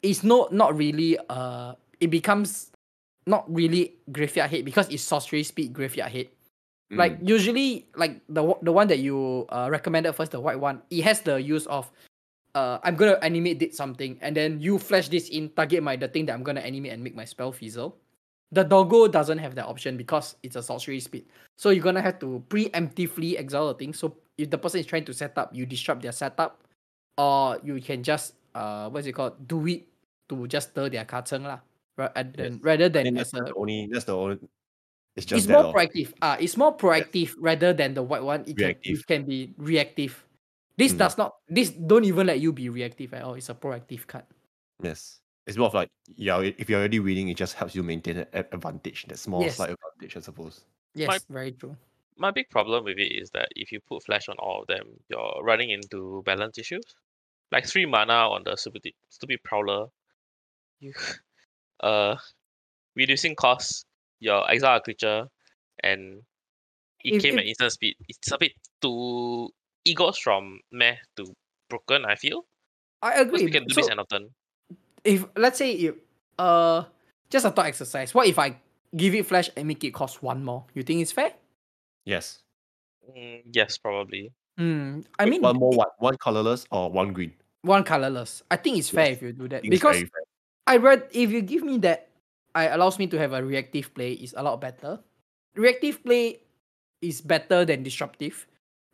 it's not not really uh it becomes not really graveyard hit because it's sorcery speed graveyard hit. Like Mm. usually like the one- the one that you uh, recommended first, the white one, it has the use of uh I'm gonna animate did something and then you flash this in target my the thing that I'm gonna animate and make my spell fizzle. The doggo doesn't have that option because it's a sorcery speed. So you're gonna have to preemptively exile the thing. So if the person is trying to set up, you disrupt their setup, or you can just uh what's it called? Do it to just stir their kacang lah. Ra- and then, Yes. rather than that's a the only. That's the only. It's just it's more proactive. Ah, it's more proactive rather than the white one. It can it can be reactive. This Mm. does not. This don't even let you be reactive at all. It's a proactive card. Yes. It's more of like yeah, if you're already winning, it just helps you maintain an advantage. That small Yes. slight advantage, I suppose. Yes, very true. My big problem with it is that if you put flash on all of them, you're running into balance issues. Like three mana on the stupid stupid prowler. You uh reducing costs, your exile creature, and it If- came if- at instant speed. It's a bit too it goes from meh to broken, I feel. I agree. Because agree. we can do so this end of turn. If let's say if uh just a thought exercise, what if I give it flash and make it cost one more? You think it's fair? Yes. Mm, yes, probably. Hmm. I Wait, mean, one more what? One colorless or one green? one colorless. I think it's fair Yes. if you do that I because. I read if you give me that, I allows me to have a reactive play is a lot better. Reactive play is better than disruptive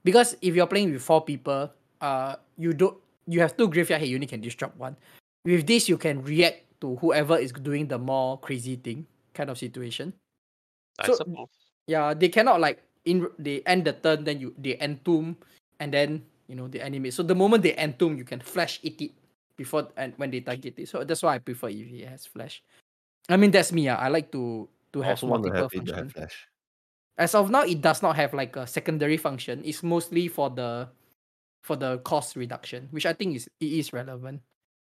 because if you're playing with four people, uh, you don't you have two graveyard hit, you only can disrupt one. With this, you can react to whoever is doing the more crazy thing kind of situation. I So- suppose. Yeah, they cannot like in they end the turn, then you they entomb, and then you know they animate. So the moment they entomb, you can flash eat it before and when they target it. So that's why I prefer if it has flash. I mean that's me. ah. I like to to I have also want to multiple have it to have functions. flash. As of now, it does not have like a secondary function. It's mostly for the for the cost reduction, which I think is it is relevant.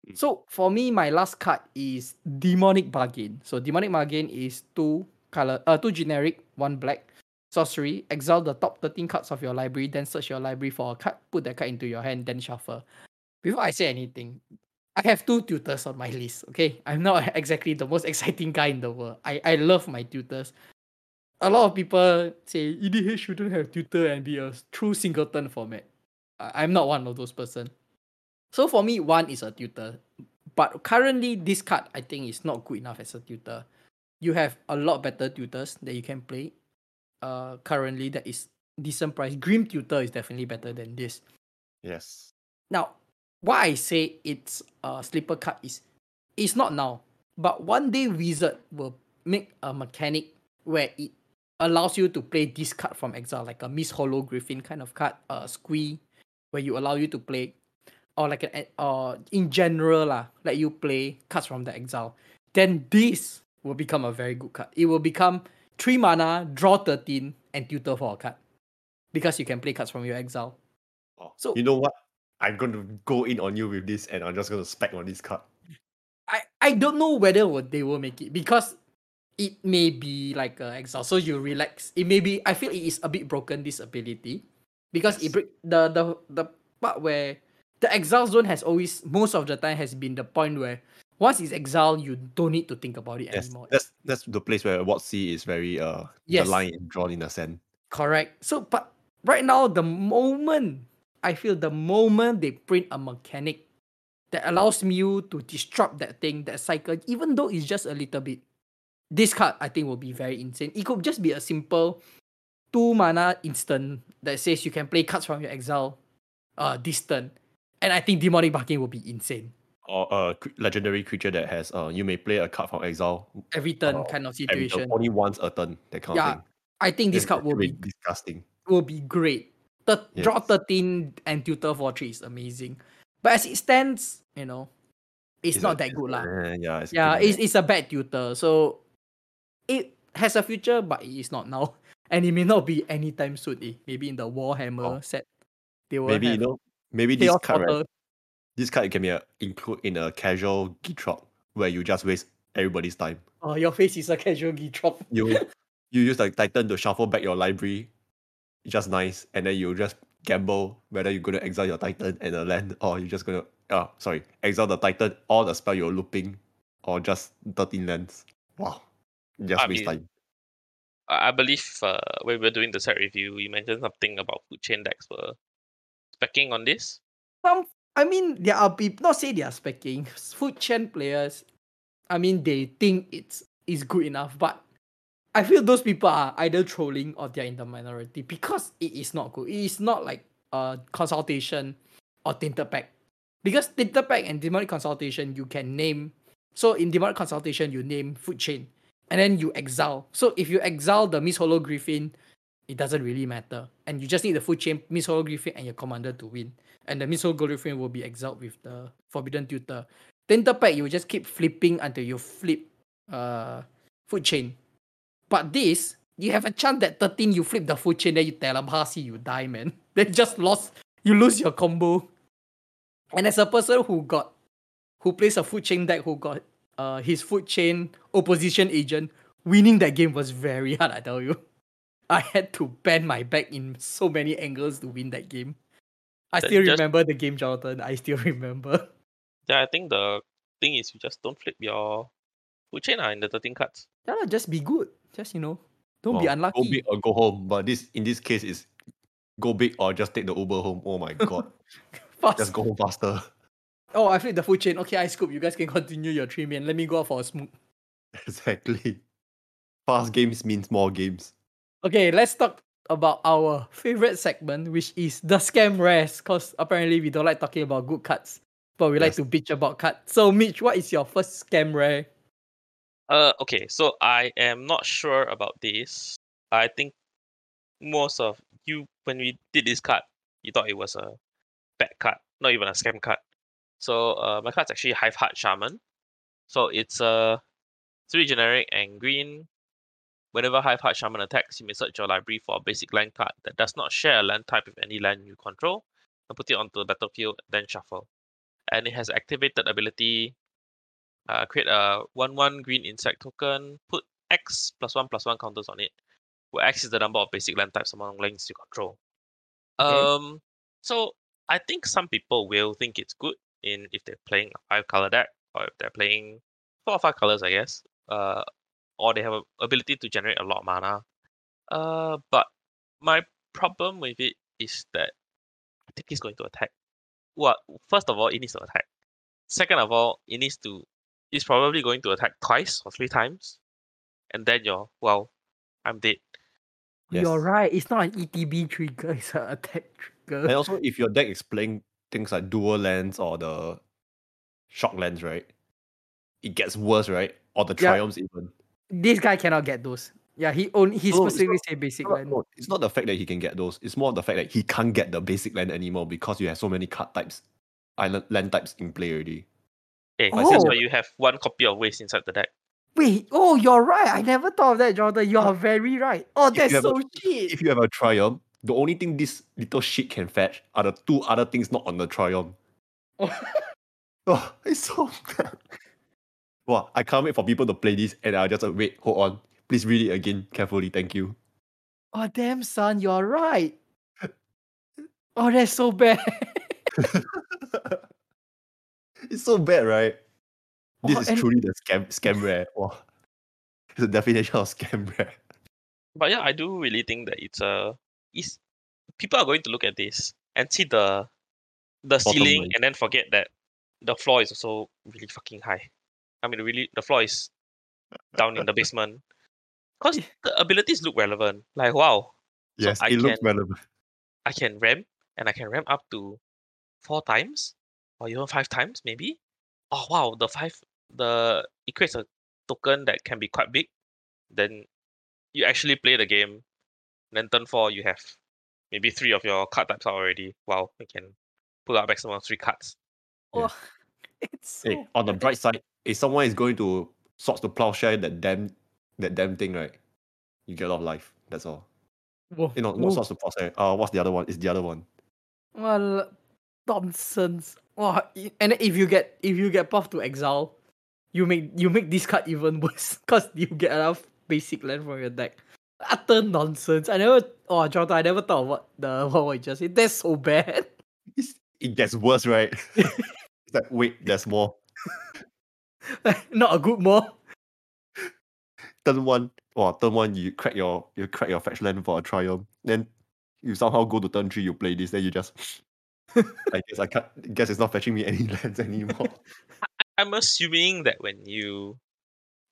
Mm. So for me, my last card is demonic bargain. So demonic bargain is two color, uh, two generic, one black sorcery. Exile the top thirteen cards of your library, then search your library for a card, put that card into your hand, then shuffle. Before I say anything, I have two tutors on my list. Okay, I'm not exactly the most exciting guy in the world. I I love my tutors a lot of people say EDH shouldn't have tutor and be a true singleton format. I- I'm not one of those person. So for me, one is a tutor. But currently, this card I think is not good enough as a tutor. You have a lot better tutors that you can play. Uh, currently that is decent price. Grim tutor is definitely better than this. Yes. Now, why I say it's a sleeper card is it's not now, but one day Wizard will make a mechanic where it allows you to play this card from exile, like a Misthollow Griffin kind of card, a squee, where you allow you to play, or like an or in general lah, let you play cards from the exile. Then this will become a very good card. It will become three mana, draw thirteen, and tutor for a card, because you can play cards from your exile. Oh, So- you know what? I'm going to go in on you with this, and I'm just going to spec on this card. I, I don't know whether they will make it because it may be like a exile, so you relax. It may be I feel it is a bit broken this ability because it break the the the part where the exile zone has always most of the time has been the point where once it's exiled, you don't need to think about it Yes, anymore. that's that's the place where what C is very uh Yes. the line is drawn in the sand. Correct. So, but right now, the moment I feel the moment they print a mechanic that allows me to disrupt that thing, that cycle, even though it's just a little bit, this card I think will be very insane. It could just be a simple two mana instant that says you can play cards from your exile, uh, this turn, and I think demonic bargain will be insane Or a legendary creature that has uh you may play a card from exile every turn Oh, kind of situation. only once a turn, that kind Yeah, of thing. I think this It's card will be disgusting. will be great. Thir- Draw 13 and tutor for 3 is amazing. But as it stands, you know, it's, not a- that good. lah. eh, yeah, it's Yeah, it's, it's a bad tutor. So it has a future, but it is not now. And it may not be anytime soon. Eh? Maybe in the Warhammer Oh. set. They will maybe you know maybe this card right, this card can be a, include in a casual Gitrog where you just waste everybody's time. Oh, your face is a casual drop. You you use like Titan to shuffle back your library. Just nice, and then you just gamble whether you're gonna exile your Titan and a land, or you're just gonna oh sorry exile the Titan, all the spell you're looping, or just thirteen lands. Wow, just I waste mean, time. I I believe uh, when we were doing the set review, you mentioned something about food chain decks were specking on this. Some, I mean, there are people, not say they are specking, food chain players, I mean, they think it's is good enough, but I feel those people are either trolling or they're in the minority because it is not good. It is not like a consultation or Tainted Pact. Because Tainted Pact and demonic consultation, you can name. So in demonic consultation, you name food chain, and then you exile. So if you exile the Misthollow Griffin, it doesn't really matter. And you just need the food chain, Misthollow Griffin, and your commander to win. And the Misthollow Griffin will be exiled with the Forbidden Tutor. The pack, you just keep flipping until you flip uh food chain. But this, you have a chance that 13 you flip the food chain, then you telepathy, you die, man. Then just lost, you lose your combo. And as a person who got who plays a food chain deck who got uh his food chain opposition agent, winning that game was very hard, I tell you. I had to bend my back in so many angles to win that game. I still just- remember the game, Jonathan. I still remember. Yeah, I think the thing is you just don't flip your food chain ah in the 13 cards. Yeah, lah, just be good. Just you know, don't be unlucky. Go big or go home. But this in this case is go big or just take the Uber home. Oh my god. Fast. just go home faster. Oh, I flipped the food chain. Okay, I scoop. You guys can continue your three man. Let me go out for a smoke. Exactly. Fast games means more games. Okay, let's talk about our favorite segment, which is the scam rares. Cause apparently we don't like talking about good cards, but we like to bitch about cards. So, Mitch, what is your first scam rare? Uh, okay, so I am not sure about this. I think most of you, when we did this card, you thought it was a bad card, not even a scam card. So uh, my card's actually Hiveheart Shaman. So it's a three generic and green. Whenever Hiveheart Shaman attacks, you may search your library for a basic land card that does not share a land type with any land you control, and put it onto the battlefield, then shuffle. And it has activated ability uh, create a 1 1 green insect token, put X plus 1 plus 1 counters on it, where X is the number of basic land types among lands you control. Okay. Um, so I think some people will think it's good in if they're playing a five color deck, or if they're playing four or five colors, I guess. Uh, or they have a ability to generate a lot of mana. Uh, but my problem with it is that I think it's going to attack. Well, first of all, it needs to attack. Second of all, it needs to it's probably going to attack twice or three times. And then you're well, I'm dead. You're right. It's not an ETB trigger. It's an attack trigger. And also, if your deck is playing things like dual lands or the shock lands, right? It gets worse, right? Or the Yeah. triumphs even. This guy cannot get those. Yeah, he only he No, it's specifically not- say basic land. no, it's not the fact that he can get those. It's more the fact that he can't get the basic land anymore because you have so many card types, island land types in play already. Okay, Oh. that's why you have one copy of waste inside the deck. Wait, oh, you're right. I never thought of that, Jordan. You are very right. Oh, that's have a- so shit. If you have a triumph, the only thing this little shit can fetch are the two other things not on the triumph. Oh, Oh, it's so bad. Wow, I can't wait for people to play this and I'll just uh, wait, hold on. Please read it again carefully, thank you. oh, damn, son, you're right. Oh, that's so bad. it's so bad, right? This Oh, is and- truly the scam scam rare. Wow. It's the definition of scam rare. But yeah, I do really think that it's a is people are going to look at this and see the the Bottom ceiling line. and then forget that the floor is also really fucking high. I mean, really, the floor is down in the basement. Cause the abilities look relevant. Like wow, So Yes, I it looks can- relevant. I can ramp and I can ramp up to four times or even five times maybe. Oh wow, the five the it creates a token that can be quite big. Then you actually play the game. Then turn four you have maybe three of your card types out already. Wow, you can pull out maximum of three cards. oh, it's so Hey, on the bright side, if someone is going to swords to plowshare that damn that damn thing, right? You get a lot of life. That's all. Whoa, You know, whoa. not swords to plowshare. Uh, what's the other one? It's the other one. Well, nonsense. Wow, and if you get if you get buffed to exile, you make you make this card even worse because you get enough basic land from your deck. Utter nonsense. I never. Oh, Jonathan, I never thought of what the what you just said. That's so bad. It's, it gets worse, right? It's like wait, there's more. Not a good more. Turn one, or turn one, you crack your you crack your fetch land for a triumph. Then you somehow go to turn three, you play this, then you just. I guess I can't. Guess it's not fetching me any lands anymore. I'm assuming that when you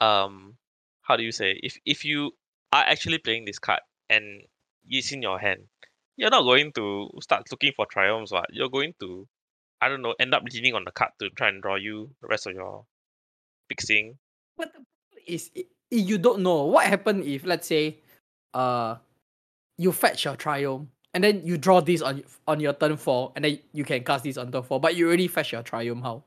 um how do you say if if you are actually playing this card and it's in your hand, you're not going to start looking for triumphs, what? You're going to I don't know, end up leaning on the card to try and draw you the rest of your fixing. But the problem is, you don't know what happened if, let's say, uh, you fetch your triumph, and then you draw this on on your turn four, and then you can cast this on turn four. But you already fetch your triumph. How?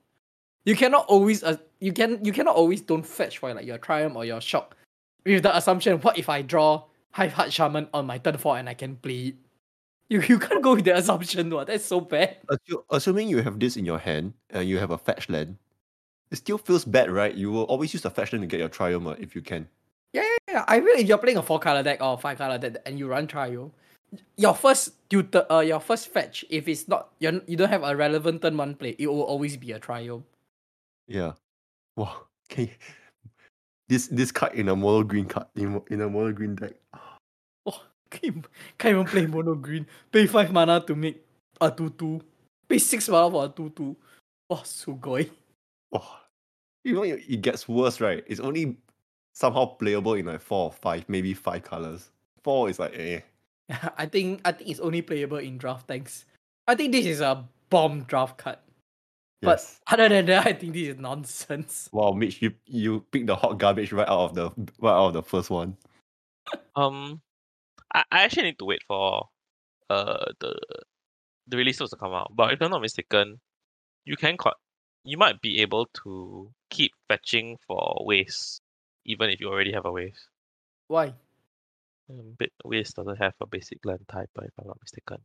You cannot always uh, you can you cannot always don't fetch for like your triumph or your shock with the assumption what if I draw Hiveheart Shaman on my turn four and I can play it. You you can't go with the assumption. What that's so bad. Assu- Assuming you have this in your hand and you have a fetch land, it still feels bad, right? You will always use the fetch land to get your triumph uh, if you can. Yeah, yeah, yeah. I feel if you're playing a four color deck or five color deck and you run trio, your first tutor, uh, your first fetch, if it's not you you don't have a relevant turn one play, it will always be a trio. Yeah. Wow. Can you... this this card in a mono green card in, in a mono green deck. Can't even, can't even play mono green. Pay five mana to make a two two. Pay six mana for a two two. Oh, sugoi. Oh, you know it it gets worse, right? It's only somehow playable in like four or five, maybe five colors. Four is like eh. I think I think it's only playable in draft tanks. I think this is a bomb draft card. But Yes. other than that, I think this is nonsense. Wow, Mitch, you you pick the hot garbage right out of the right out of the first one. Um, I, I actually need to wait for uh the the release notes to come out. But if I'm not mistaken, you can co- you might be able to keep fetching for waste, even if you already have a waste. Why? Um, bit waste doesn't have a basic land type, if I'm not mistaken.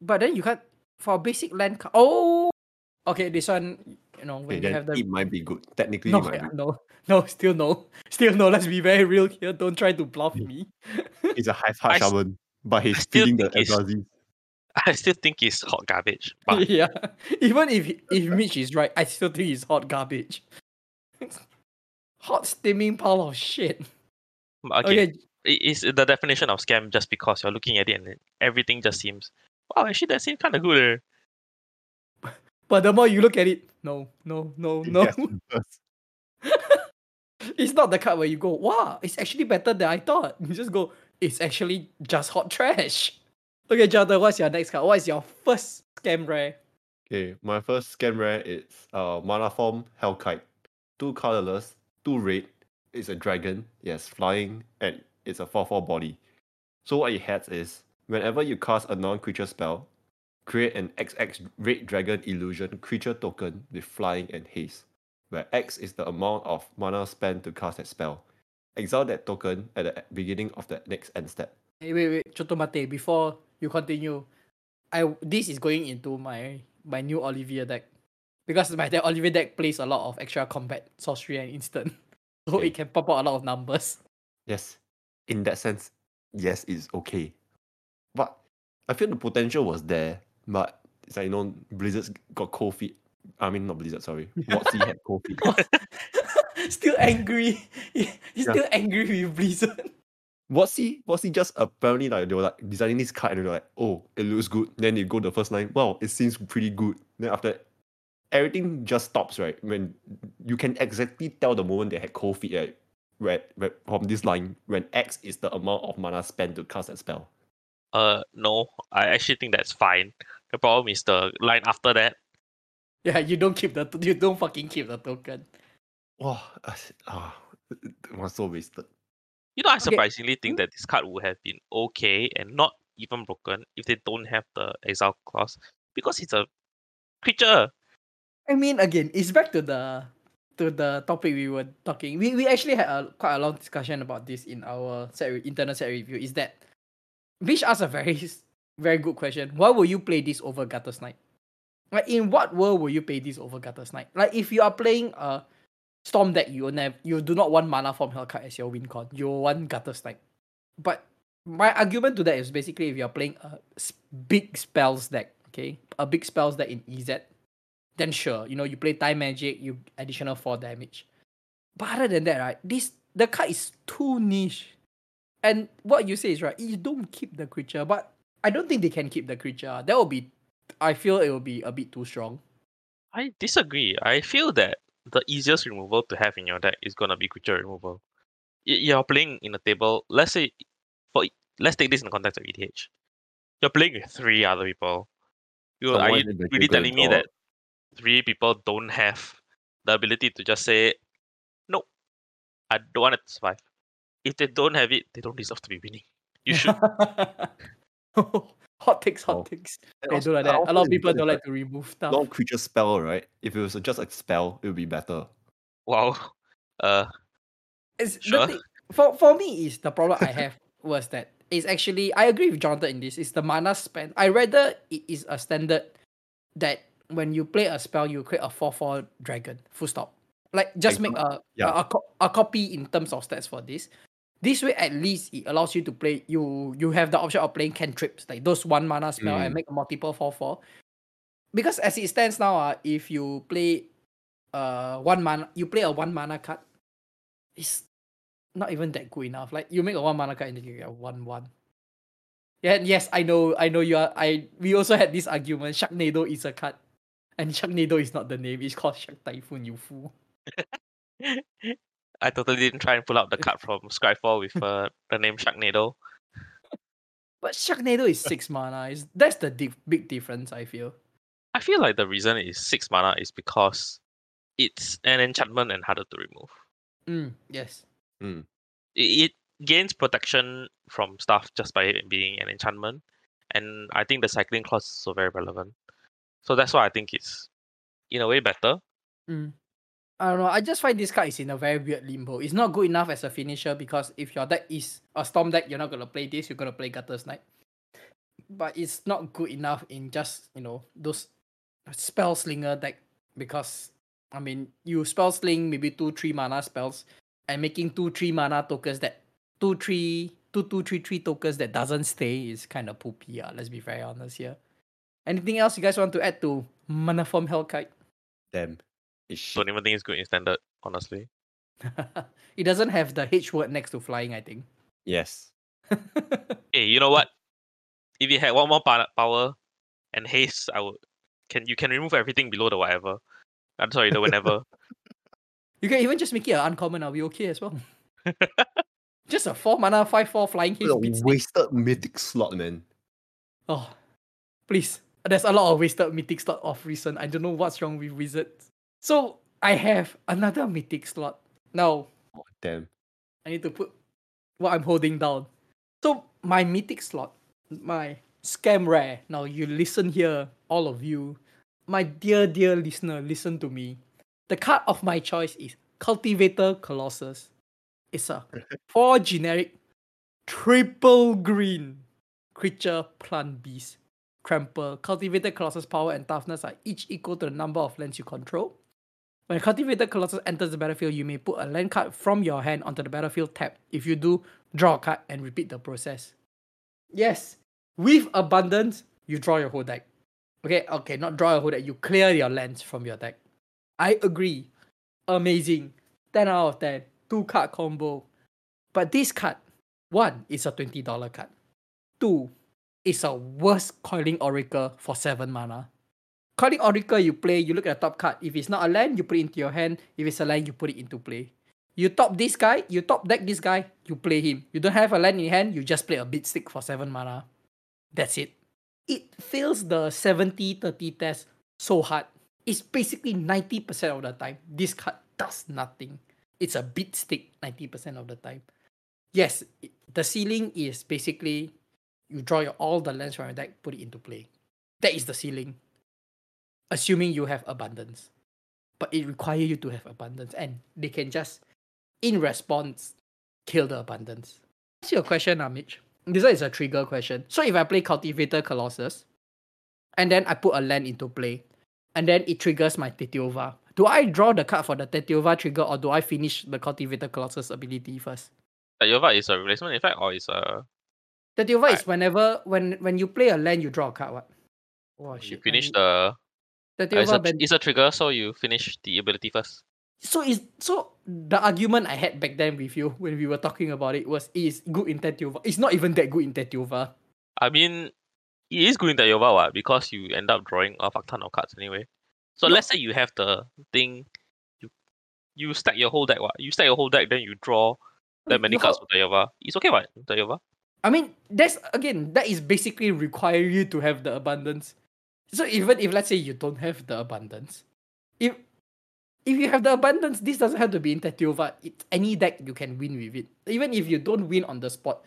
But then you can't for basic land. Ca- oh, okay. This one, you know, when Okay, you have the it might be good. Technically, no, it might yeah, be. no, no, still no, still no. Let's be very real here. Don't try to bluff me. It's a hive I heart shaman, but he's still feeding the think Eldrazi. I still think it's hot garbage, but yeah, even if if Mitch is right, I still think it's hot garbage. hot steaming pile of shit. okay, Okay, it is the definition of scam just because you're looking at it and everything just seems wow actually that seems kind of good eh. But the more you look at it, no, no, no, no. it's not the card where you go, wow, it's actually better than I thought. You just go, it's actually just hot trash. Okay, Jonathan, what's your next card? What is your first scam rare? Okay, my first scam rare is uh Manaform Hellkite. Two colorless, two red. It's a dragon, yes, flying, and it's a 4-4 body. So what it has is whenever you cast a non-creature spell, create an XX red dragon illusion creature token with flying and haste, where X is the amount of mana spent to cast that spell. Exile that token at the beginning of the next end step. Hey, wait, wait, Chotomate, before you continue, I this is going into my my new Olivia deck. Because my deck Olivia deck plays a lot of extra combat, sorcery, and instant. So Okay. it can pop out a lot of numbers. Yes, in that sense, yes, it's okay. But I feel the potential was there, but it's like you know, Blizzard's got cold feet. I mean, not Blizzard, sorry. Watsy had cold feet. still angry. He's Yeah. still angry with Blizzard. Watsy, Watsy just apparently like they were like designing this card and they were like, oh, it looks good. Then you go the first line, wow, it seems pretty good. Then after that, everything just stops, right? When you can exactly tell the moment they had cold feet, right? Where, where, from this line, when X is the amount of mana spent to cast that spell. uh no i actually think that's fine the problem is the line after that Yeah, you don't keep the you don't fucking keep the token. Wow, ah, it was so wasted. you know i Okay. surprisingly think that this card would have been okay and not even broken if they don't have the exile clause because it's a creature I mean, again, it's back to the to the topic we were talking. We we actually had a quite a long discussion about this in our set re- internal set review. Is that Vish asked a very s- very good question. Why will you play this over Guttersnipe? Like, in what world will you play this over Guttersnipe? Like, if you are playing a Storm deck, you never you do not want mana from Hellcat as your win con. You want Gutter Snipe. But my argument to that is basically if you're playing a big spells deck, okay, a big spells deck in Izzet, then sure, you know, you play time magic, you additional four damage. But other than that, right, this the card is too niche. And what you say is right, you don't keep the creature, but I don't think they can keep the creature. That will be I feel it will be a bit too strong. i disagree i feel that the easiest removal to have in your deck is gonna be creature removal you're playing in a table let's say for let's take this in the context of edh you're playing with three other people you So are you is it that really telling me draw? that three people don't have the ability to just say no i don't want it to survive if they don't have it they don't deserve to be winning You should. hot takes, hot Oh. takes. And They also- do like that. A lot of people don't like to remove stuff. Non creature spell, right? If it was just a spell, it would be better. wow. Uh, It's Sure. the thing, for for me is the problem I have was that it's actually I agree with Jonathan in this. It's the mana spent. I rather it is a standard that when you play a spell you create a four four dragon. Full stop. Like just make a Yeah. a, a, co- a copy in terms of stats for this. This way at least it allows you to play you you have the option of playing cantrips, like those one mana spell and Mm. make a multiple four four. Because as it stands now, uh, if you play uh one mana you play a one mana card, it's not even that good enough. Like you make a one mana card and then you get one one. Yeah, yes, I know, I know you are I we also had this argument. Sharknado is a card. And Sharknado is not the name, it's called Shark Typhoon, you fool. I totally didn't try and pull out the card from Scryfall with uh, the name Sharknado. But Sharknado is six mana. Is that's the di- big difference, I feel. I feel like the reason is six mana is because it's an enchantment and harder to remove. Mm, yes. It, it gains protection from stuff just by it being an enchantment, and I think the cycling clause is so very relevant. So that's why I think it's in a way better. I don't know. I just find this card is in a very weird limbo. It's not good enough as a finisher because if your deck is a storm deck, you're not gonna play this. You're gonna play Gutter's Knight. But it's not good enough in just you know those spell slinger deck because I mean you spell sling maybe two three mana spells and making two three mana tokens that two three two two three three tokens that doesn't stay is kind of poopy. Yeah, let's be very honest here. Anything else you guys want to add to Manaform Hellkite? Damn. It's shit. Don't even think it's good in standard, honestly. it doesn't have the H word next to flying, I think. Yes. Hey, you know what? If you had one more power and haste, I would can you can remove everything below the whatever. I'm sorry, the whenever. you can even just make it an uncommon, I'll be okay as well. just a 4 mana, 5 4 flying haste It's a stick. wasted mythic slot, man. Oh, please. There's a lot of wasted mythic slot of recent. I don't know what's wrong with wizards. So I have another mythic slot. Now Oh, damn. I need to put what I'm holding down. So my mythic slot, my scam rare. Now you listen here, all of you, my dear dear listener, listen to me. The card of my choice is Cultivator Colossus. It's a four generic, triple green creature plant beast. Trample. Cultivator Colossus power and toughness are each equal to the number of lands you control. When Cultivator Colossus enters the battlefield, you may put a land card from your hand onto the battlefield tab. If you do, draw a card and repeat the process. Yes, with abundance, you draw your whole deck. Okay, okay, not draw your whole deck, you clear your lands from your deck. I agree. Amazing. 10 out of 10. Two card combo. But this card, one, is a $20 card. Two, is a worst Coiling Oracle for 7 mana. Coiling Oracle, you play, you look at the top card. If it's not a land, you put it into your hand. If it's a land, you put it into play. You top this guy, you top deck this guy, you play him. You don't have a land in hand, you just play a beat stick for 7 mana. That's it. It fails the 70 30 test so hard. It's basically 90% of the time. This card does nothing. It's a beat stick 90% of the time. Yes, the ceiling is basically you draw your, all the lands from your deck, put it into play. That is the ceiling. Assuming you have abundance. But it requires you to have abundance. And they can just, in response, kill the abundance. Ask you a question, Mitch. This one is a trigger question. So if I play Cultivator Colossus, and then I put a land into play, and then it triggers my Tatyova, do I draw the card for the Tatyova trigger or do I finish the Cultivator Colossus ability first? Yova is a replacement effect or is a Tatyova is whenever when when you play a land you draw a card. What? Oh you shit! finish I- the uh, Tatyova it's, a, ban- it's a trigger, so you finish the ability first. so is so the argument I had back then with you when we were talking about it was is good in Tatyova. It's not even that good in Tatyova. I mean, it is good in the Yova what, because you end up drawing a fuck ton of cards anyway. So No. let's say you have the thing, you you stack your whole deck what? You stack your whole deck, then you draw that many You cards ho- with the It's okay what? The Yova. I mean, that's again, that is basically require you to have the abundance. So even if let's say you don't have the abundance, if if you have the abundance, this doesn't have to be in Tatyova. It's any deck you can win with it. Even if you don't win on the spot,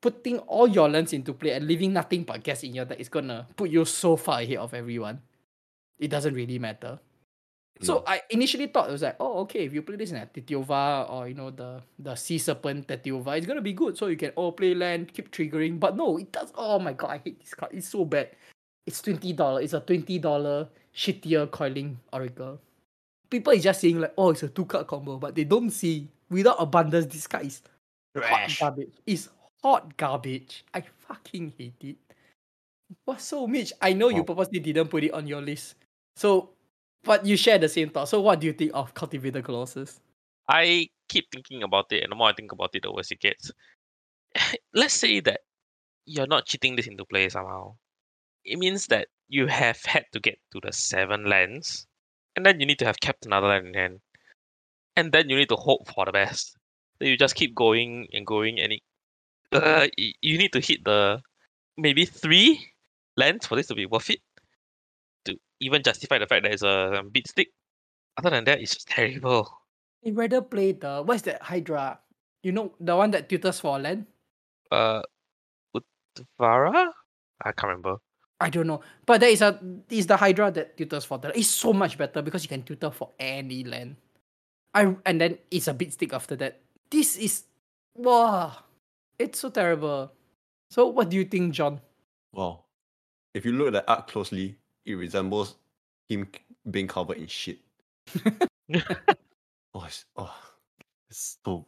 putting all your lands into play and leaving nothing but gas in your deck is gonna put you so far ahead of everyone. It doesn't really matter. So I initially thought it was like, oh, okay, if you play this in a Tatyova or you know the the Sea Serpent Titiova, it's gonna be good. So you can all play land, keep triggering. But no, it does. Oh my god, I hate this card. It's so bad. It's twenty dollar. It's a twenty dollar shittier coiling oracle. People is just saying like, oh, it's a two card combo, but they don't see without abundance. This card is hot Trash. garbage. It's hot garbage. I fucking hate it. What's so Mitch? I know you Wow. purposely didn't put it on your list. So, but you share the same thought. So, what do you think of Cultivator Colossus? I keep thinking about it, and the more I think about it, the worse it gets. Let's say that you're not cheating this into play somehow. It means that you have had to get to the seven lands, and then you need to have kept another land in hand, and then you need to hope for the best. So you just keep going and going, and it, uh, you need to hit the maybe three lands for this to be worth it, to even justify the fact that it's a beat stick. Other than that, it's just terrible. I'd rather play the what's that Hydra? You know the one that tutors for land. uh Utvara? I can't remember. I don't know, but there is a is the Hydra that tutors for that. It's so much better because you can tutor for any land. I and then it's a bit stick after that. This is wow, it's so terrible. So what do you think, John? Wow. If you look at the art closely, it resembles him being covered in shit. Oh, it's, oh, it's so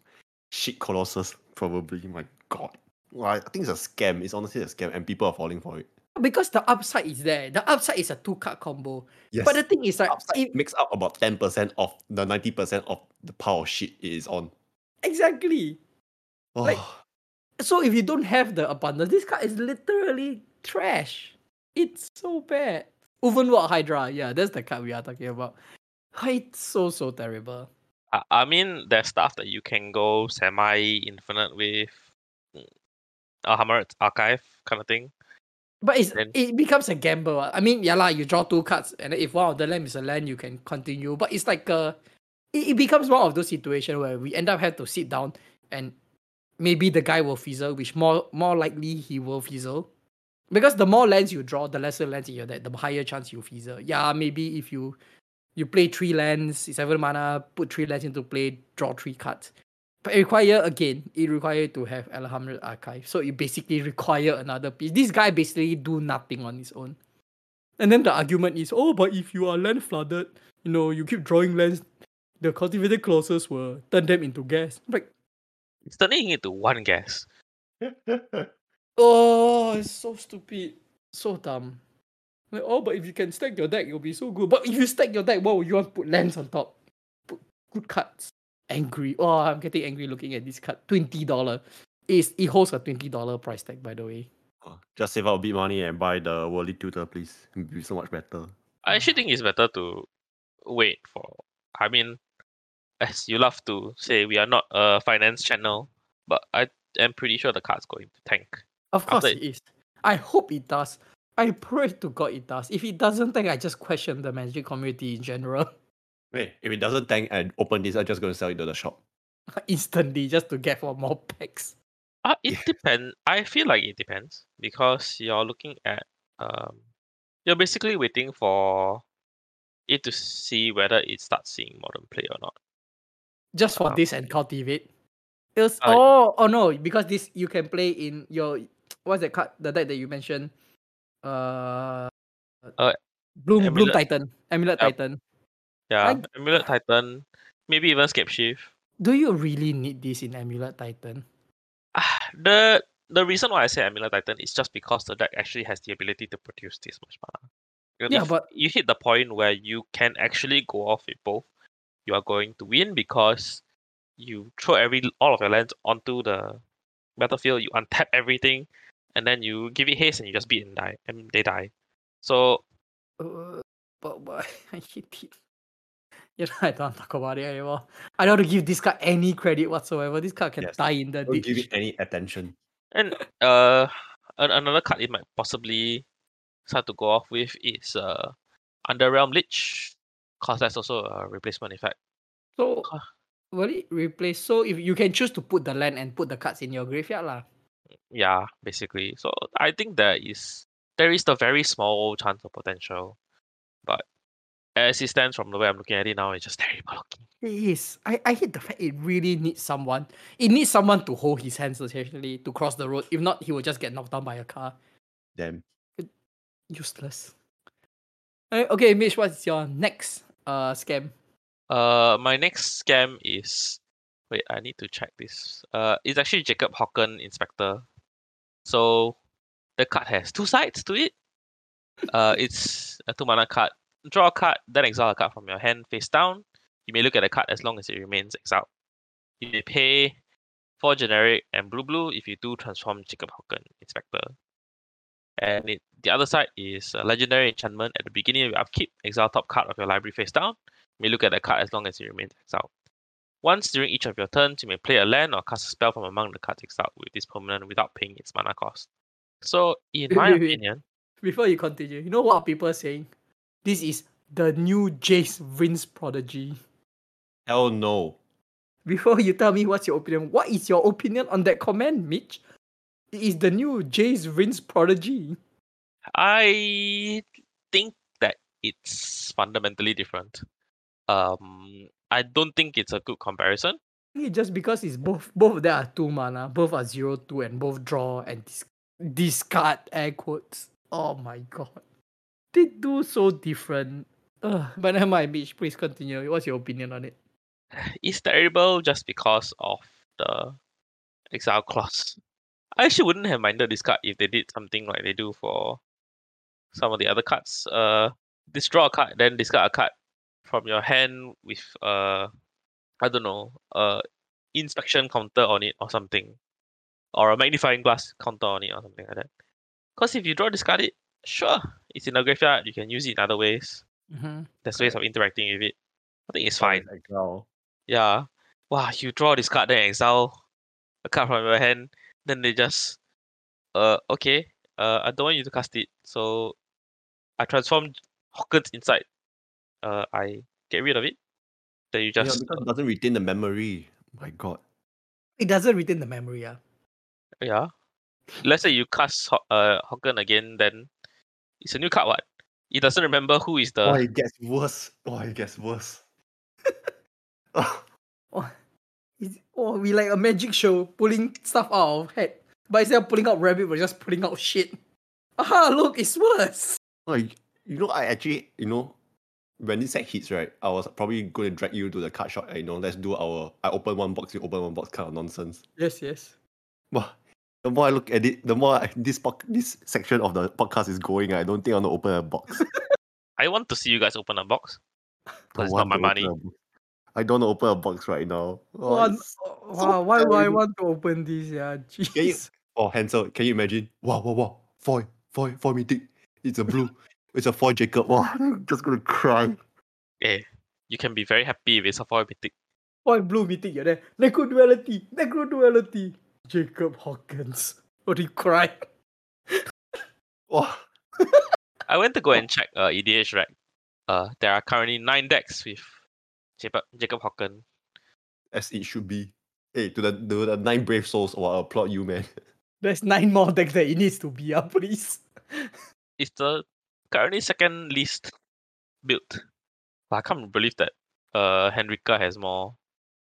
shit colossus, probably. My god. Well, I I think it's a scam. It's honestly a scam, and people are falling for it. Because the upside is there. The upside is a two card combo. Yes. But the thing is like upside if- makes up about 10% of the 90% of the power of shit it is on. exactly. Oh, Like- So if you don't have the abundance, this card is literally trash. It's so bad. Ulvenwalde Hydra, yeah, that's the card we are talking about. It's so so terrible. I, I mean, there's stuff that you can go semi-infinite with. mm, Alhammarret's Archive kind of thing. But it's Then- it becomes a gamble. ah. I mean, yeah, lah, you draw two cards, and if one of the land is a land, you can continue. But it's like a it, it becomes one of those situations where we end up have to sit down and maybe the guy will fizzle, which more more likely he will fizzle. Because the more lands you draw, the lesser lands in your deck, the higher chance you fizzle. Yeah, maybe if you you play three lands, seven mana, put three lands into play, draw three cards. But it require again, it require to have Alhammarret's Archive. So it basically require another piece. This guy basically do nothing on his own. And then the argument is, oh, but if you are land flooded, you know, you keep drawing lands, the Cultivator Colossus will turn them into gas. Like, It's turning it into one gas. oh, it's so stupid, so dumb. Like, oh, but if you can stack your deck, it'll be so good. But if you stack your deck, what would you want to put lands on top? Put good cards. Angry. Oh, I'm getting angry looking at this card. Twenty dollar. Is it holds a twenty dollar price tag, by the way. Oh, Just save up a bit money and buy the Worldly Tutor, please. It'll be so much better. I actually think it's better to wait for. I mean, as you love to say, we are not a finance channel, but I am pretty sure the card's going to tank. Of course After it is. I hope it does. I pray to God it does. If it doesn't, tank, I just question the magic community in general. Wait, if it doesn't tank and open this, I'm just going to sell it to the shop. Instantly, just to get for more packs. Uh, it Yeah. depends. I feel like it depends because you're looking at um, you're basically waiting for it to see whether it starts seeing modern play or not. Just for Uh, this and cultivate. It was, uh, oh, oh no, because this you can play in your what's that card? The deck that you mentioned. Uh, Uh, Bloom Bloom Titan. Amulet Yep. Titan. Yeah, I- Amulet Titan, maybe even Scapeshift. Do you really need this in Amulet Titan? Ah, the the reason why I say Amulet Titan is just because the deck actually has the ability to produce this much mana. Because Yeah, but- you hit the point where you can actually go off with both, you are going to win because you throw every all of your lands onto the battlefield, you untap everything, and then you give it haste and you just beat and die, and they die. So Uh, but, but I hate it. You know, I don't talk about it anymore. I don't want to give this card any credit whatsoever. This card can Yes. die in the Don't ditch. give it any attention. And uh, an- another card it might possibly start to go off with is uh, Underrealm Lich, cause that's also a replacement effect. So Huh. will it replace? So if you can choose to put the land and put the cards in your graveyard lah. yeah, basically. So I think there is there is the very small chance of potential, but as it stands from the way I'm looking at it now, it's just terrible looking. It is. I, I hate the fact it really needs someone. It needs someone to hold his hands essentially to cross the road. If not, he will just get knocked down by a car. Damn. Useless. Eh, Okay, Mitch, what's your next uh scam? Uh, my next scam is wait, I need to check this. Uh, it's actually Jacob Hauken Inspector. So the card has two sides to it. Uh, it's a two mana card. Draw a card, then exile a card from your hand face down. You may look at the card as long as it remains exiled. You may pay four generic and blue blue if you do transform Jacob Hauken Inspector. And it, the other side is a legendary enchantment. At the beginning of your upkeep, exile top card of your library face down. You may look at the card as long as it remains exiled. Once during each of your turns, you may play a land or cast a spell from among the cards exiled with this permanent without paying its mana cost. So, in my wait, wait. opinion, Before you continue, you know what people are people saying? This is the new Jace Vryn's Prodigy. Hell no. Before you tell me what's your opinion, what is your opinion on that comment, Mitch? It is the new Jace Vryn's Prodigy. I think that it's fundamentally different. Um, I don't think it's a good comparison. Maybe just because it's both both of them are two mana, both are zero two, and both draw and dis- discard air quotes. Oh my god, they do so different. Ugh, but never mind, Mitch. Please continue. What's your opinion on it? It's terrible just because of the exile clause. I actually wouldn't have minded this card if they did something like they do for some of the other cards. Uh, this draw a card, then discard a card from your hand with uh, I don't know, uh, inspection counter on it or something, or a magnifying glass counter on it or something like that. Because if you draw discard it, sure, it's in the graveyard. You can use it in other ways. Mm-hmm. There's ways of interacting with it. I think it's fine. Exile. Yeah. Wow, you draw this card, then exile a card from your hand, then they just uh okay, uh I don't want you to cast it. So I transform Hauken's Insight. Uh I get rid of it. Then you Yeah, just because it doesn't retain the memory. My god. It doesn't retain the memory. Yeah. yeah. Let's say you cast Haw- uh Hauken again, then it's a new card what? It doesn't remember who is the Oh, it gets worse. Oh, it gets worse. Oh, Oh, is, oh, we like a magic show pulling stuff out of head. But instead of pulling out rabbit, we're just pulling out shit. Aha, look, it's worse. Oh, like, you know, I actually, you know, when this set hits, right, I was probably going to drag you to the card shop and, you know, let's do our, I open one box, you open one box kind of nonsense. Yes, yes. But the more I look at it, the more I, this pod, this section of the podcast is going, I don't think I want to open a box. I want to see you guys open a box. I Because it's not my money. open a box. I don't open a box right now. Oh, Wow, it's so why do I want to open this? Yeah, jeez. Oh, Hansel, can you imagine? Wow, wow, wow. Foy, foy, foy mythic. It's a blue. it's a foy Jacob. Wow, I'm just gonna cry. Eh, you can be very happy if it's a foil mythic. Why blue meeting you're there? Necro duality, necro duality. Jacob Hawkins. What do you cry? Wow. I went to go and check uh, EDHREC. Uh, there are currently nine decks with Jacob Jacob Hauken. As it should be. Hey, to the to the nine brave souls, oh, I applaud you, man. There's nine more decks that it needs to be up, please. It's the currently second least built. But I can't believe that uh Henrika has more.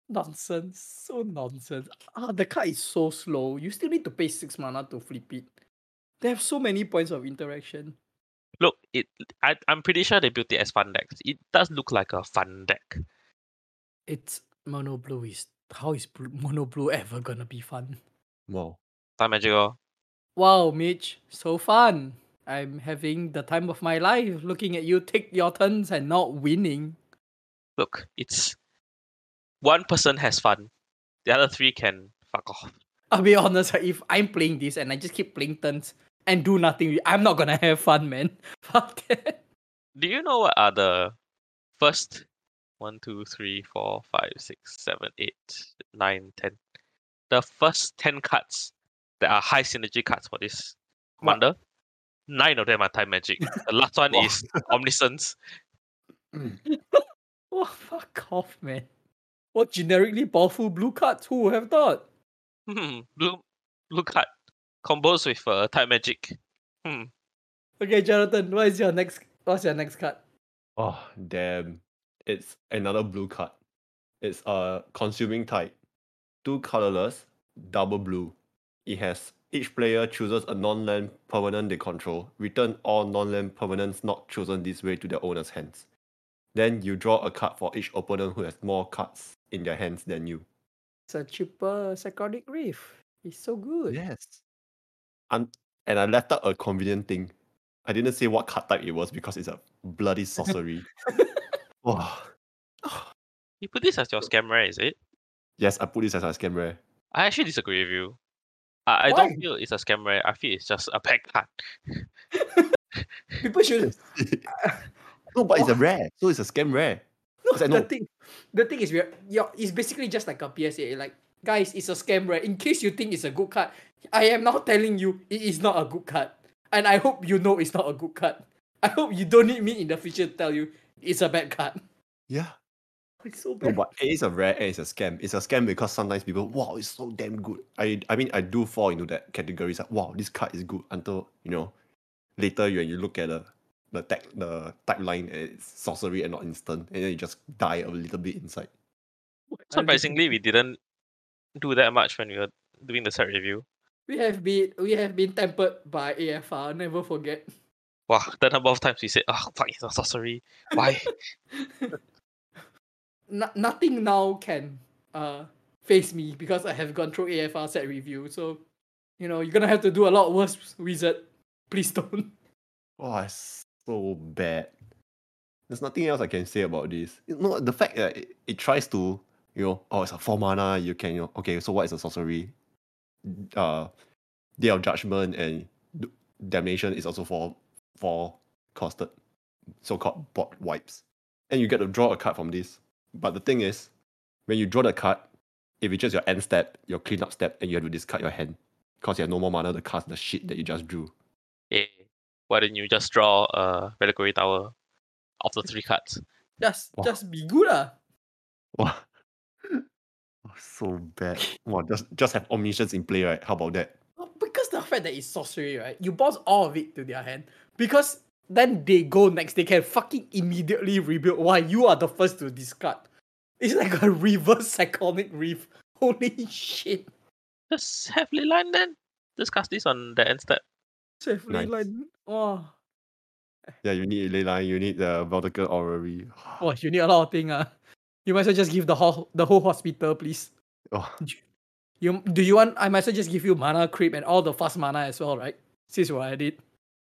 Nonsense. So nonsense. Ah, the card is so slow. You still need to pay six mana to flip it. They have so many points of interaction. Look, it. I I'm pretty sure they built it as fun decks. It does look like a fun deck. It's mono blue is how is blue, mono blue ever gonna be fun? Wow. Time Magic oh. Wow, Mitch, so fun. I'm having the time of my life looking at you take your turns and not winning. Look, it's one person has fun. The other three can fuck off. I'll be honest, if I'm playing this and I just keep playing turns and do nothing, I'm not gonna have fun, man. Fuck that. Do you know what are the first one, two, three, four, five, six, seven, eight, nine, ten? The first ten cards that are high synergy cards for this What? Nine of them are time magic. The last one is omniscience. Oh, fuck off, man. What generically powerful blue cards? Who would have thought? Hmm, blue blue card. combos with uh, type magic. Hmm. Okay, Jonathan, what is your next? What's your next card? Oh damn! It's another blue card. It's a consuming tide, two colorless, double blue. It has each player chooses a non-land permanent they control. Return all non-land permanents not chosen this way to their owner's hands. Then you draw a card for each opponent who has more cards in their hands than you. It's a cheaper Cyclonic Rift. It's so good. Yes. And and I left out a convenient thing. I didn't say what card type it was because it's a bloody sorcery. wow. You put this as your scam rare, is it? Yes, I put this as a scam rare. I actually disagree with you. I, I Why? don't feel it's a scam rare. I feel it's just a pack card. People should. no, but it's a rare, so it's a scam rare. No, the thing, the thing is, we're, yeah, it's basically just like a PSA. Like, guys, it's a scam, rare. In case you think it's a good card, I am now telling you it is not a good card, and I hope you know it's not a good card. I hope you don't need me in the future to tell you it's a bad card. Yeah. It's so No, bad. but it is a rare and it's a scam. It's a scam because sometimes people, wow, it's so damn good. I I mean I do fall into that category. It's like, wow, this card is good until you know later when you look at the the tag the type line it's sorcery and not instant, and then you just die a little bit inside. Surprisingly, we didn't do that much when we were doing the set review. we have been we have been tempered by AFR. Never forget. Wow, the number of times we said, oh, fuck, it's a sorcery. Why? no, nothing now can uh face me because I have gone through AFR set review. So, you know, you're gonna have to do a lot worse, wizard. Please don't. Oh, it's so bad. There's nothing else I can say about this. You know, the fact that it, it tries to, you know, oh, it's a four mana. You can, you know, okay. So what is a sorcery? Uh, Day of Judgment and D- Damnation is also for for costed, so-called bot wipes, and you get to draw a card from this. But the thing is, when you draw the card, if it's just your end step, your cleanup step, and you have to discard your hand because you have no more mana to cast the shit that you just drew. Eh, why didn't you just draw a Reliquary Tower of the three cards? Just Wow. just be good ah. Wow. So bad. Wow, just just have omniscience in play, right? How about that? Because the fact that it's sorcery, right? You bounce all of it to their hand. Because then they go next, they can fucking immediately rebuild Why you are the first to discard. It's like a reverse cyclonic rift. Holy shit. Just have line then. Just cast this on the end step. Safely Nice. like oh. Yeah, you need Leyline, you need the Vedalken Orrery. oh, you need a lot of things. Uh. You might as well just give the whole the whole hospital, please. Oh, You do you want I might as well just give you Mana Crypt and all the fast mana as well, right? Since what I did.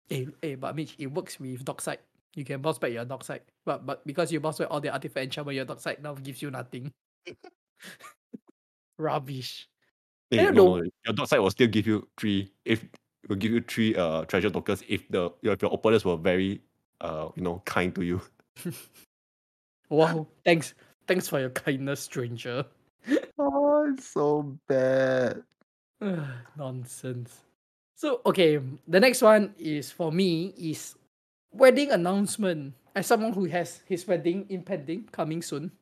Hey, hey, but Mitch, it works with Dockside. You can bounce back your Dockside. But but because you bounce back all the artifact enchantment, your Dockside now gives you nothing. Rubbish. eh, don't no, know. no, your Dockside will still give you three if will give you three uh treasure tokens if the if your opponents were very uh you know kind to you. Wow. Thanks. Thanks for your kindness, stranger. Oh, it's so bad. Nonsense. So okay, the next one is for me is wedding announcement. As someone who has his wedding impending coming soon,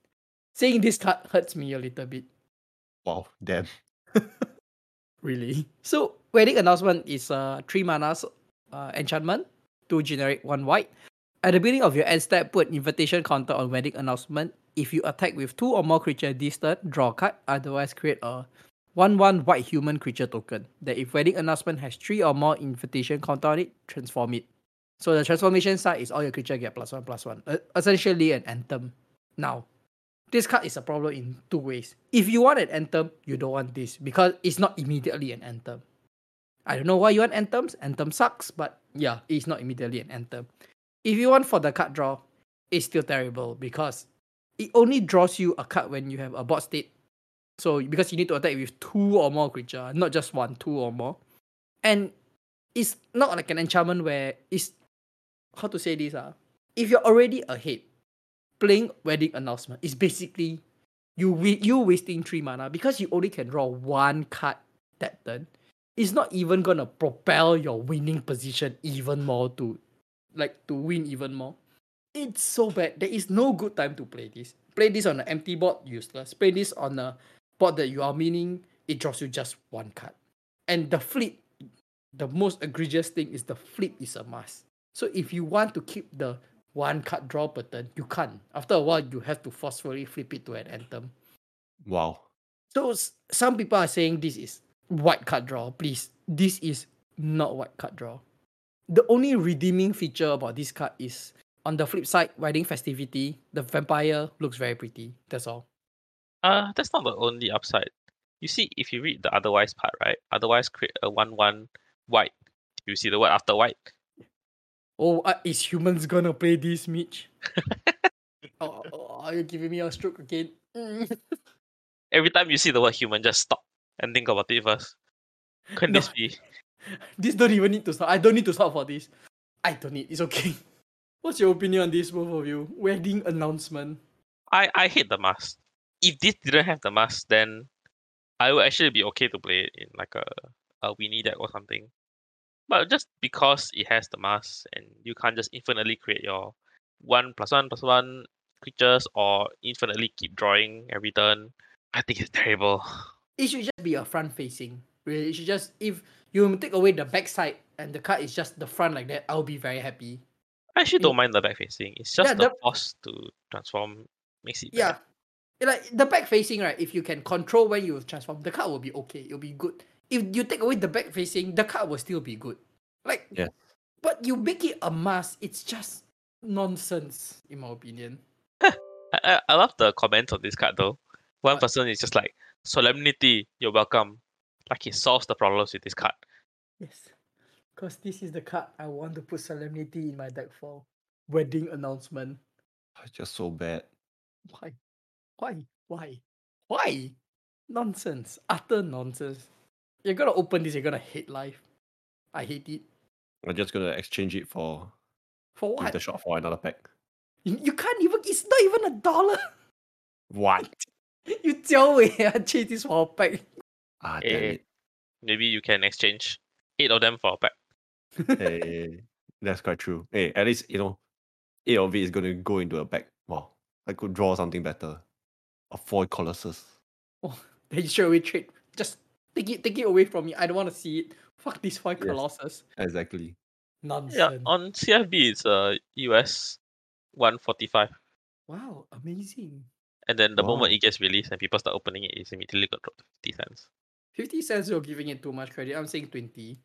seeing this card hurts me a little bit. Wow, damn. Really? So wedding announcement is a three mana uh, enchantment to generate one white. At the beginning of your end step, put invitation counter on wedding announcement. If you attack with two or more creature this turn, draw a card. Otherwise, create a one one white human creature token. That if wedding announcement has three or more invitation counter on it, transform it. So the transformation side is all your creature get plus one plus one. Uh, essentially an anthem. Now, this card is a problem in two ways. If you want an anthem, you don't want this because it's not immediately an anthem. I don't know why you want anthems. Anthem sucks, but yeah, it's not immediately an anthem. If you want for the card draw, it's still terrible because it only draws you a card when you have a board state. So because you need to attack with two or more creature, not just one, two or more. And it's not like an enchantment where it's how to say this ah. If you're already ahead, playing wedding announcement is basically you you wasting three mana because you only can draw one card that turn. It's not even gonna propel your winning position even more to like to win even more. It's so bad. There is no good time to play this. Play this on an empty board, useless. Play this on a board that you are meaning, it draws you just one card. And the flip, the most egregious thing is the flip is a must. So if you want to keep the one card draw pattern, you can't. After a while, you have to forcefully flip it to an anthem. Wow. So some people are saying this is white card draw. Please, this is not white card draw. The only redeeming feature about this card is on the flip side, Wedding Festivity, the vampire looks very pretty. That's all. Uh, that's not the only upside. You see, if you read the otherwise part, right? Otherwise, create a one-one white. You see the word after white. Oh, uh, is humans gonna play this, Mitch? oh, oh, are you giving me a stroke again? Every time you see the word human, just stop and think about it first. Can No. this be? this don't even need to stop. I don't need to stop for this. I don't need. It's okay. What's your opinion on this, both of you? Wedding announcement. I I hate the mask. If this didn't have the mask, then I would actually be okay to play it in like a a Winnie deck or something. But just because it has the mask and you can't just infinitely create your one plus one plus one creatures or infinitely keep drawing every turn, I think it's terrible. It should just be a front facing. Really, it should just if you take away the back side and the card is just the front like that, I'll be very happy. I actually It- don't mind the back facing. It's just Yeah, the the- force to transform makes it Yeah. bad. Like the back facing, right? If you can control when you transform, the card will be okay. It'll be good. If you take away the back facing, the card will still be good. Like Yeah. But you make it a mask, it's just nonsense, in my opinion. I, I, I love the comments on this card though. One person is just like solemnity, you're welcome. Like it solves the problems with this card. Yes. Because this is the card I want to put solemnity in my deck for. Wedding announcement. It's just so bad. Why? Why? Why? Why? Nonsense. Utter nonsense. You're gonna open this, you're gonna hate life. I hate it. I'm just gonna exchange it for For give what? the shot for another pack. You, you can't even it's not even a dollar. What? You tell me I change this for a pack. Ah, damn Eh, it. Maybe you can exchange eight of them for a pack. Hey, that's quite true. Hey, at least you know, eight of it is gonna go into a pack. Wow, I could draw something better. A foil colossus. Oh, then you straight away trade. Just take it take it away from me. I don't wanna see it. Fuck this five Yes. colossus. Exactly. Nonsense. Yeah, on CFB it's uh US one forty five. Wow, amazing. And then the moment it gets released and people start opening it, it's immediately got dropped to fifty cents. 50 cents you're giving it too much credit. I'm saying 20.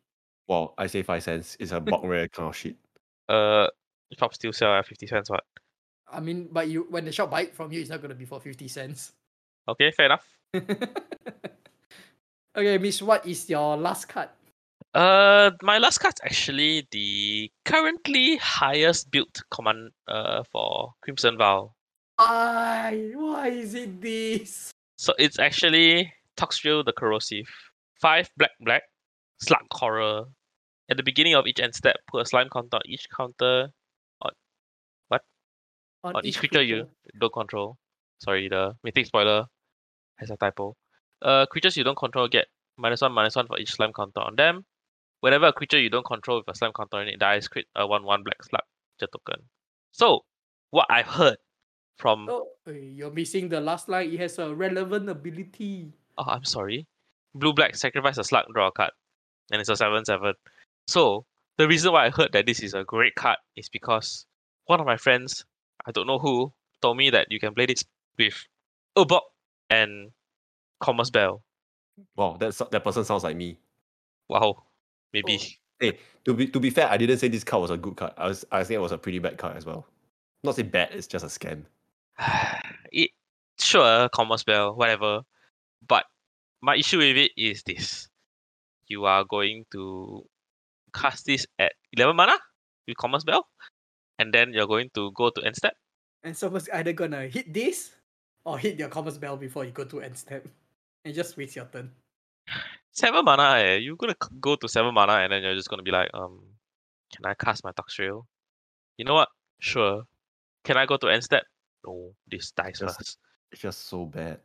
Well, I say five cents. It's a bulk rare kind of shit. Uh shop still sell at fifty cents what? I mean, but you when the shop buy it from you, it's not gonna be for 50 cents. Okay, fair enough. okay, Miss, what is your last card? Uh, my last card's actually the currently highest built command uh for Crimson Vow. Why? Why is it this? So it's actually Toxrill the Corrosive. Five black black, slug horror. At the beginning of each end step, put a slime counter on each counter or what? on each creature you don't control. Sorry, the mythic spoiler has a typo. Uh, creatures you don't control get minus one minus one for each slime counter on them. Whenever a creature you don't control with a slime counter on it dies, create a one one black slug token. So, what I heard from Oh, eh, you're missing the last line. It has a relevant ability. Oh, I'm sorry. Blue black sacrifice a slug, draw a card. And it's a 7 7. So, the reason why I heard that this is a great card is because one of my friends, I don't know who, told me that you can play this with Urborg and Kormus Bell. Wow, that's that person sounds like me. Wow. Maybe. Oh. Hey, to be to be fair, I didn't say this card was a good card. I was I think it was a pretty bad card as well. Not say bad, it's just a scam. it, sure, Kormus Bell, whatever. But my issue with it is this. You are going to cast this at 11 mana with Kormus Bell. And then you're going to go to end step. And someone's either gonna hit this or hit your Kormus Bell before you go to end step. And just waste your turn. Seven mana, eh? You're gonna go to seven mana and then you're just gonna be like, um, can I cast my Toxrill? You know what? Sure. Can I go to end step? No, this dies Yes. first. It's just so bad.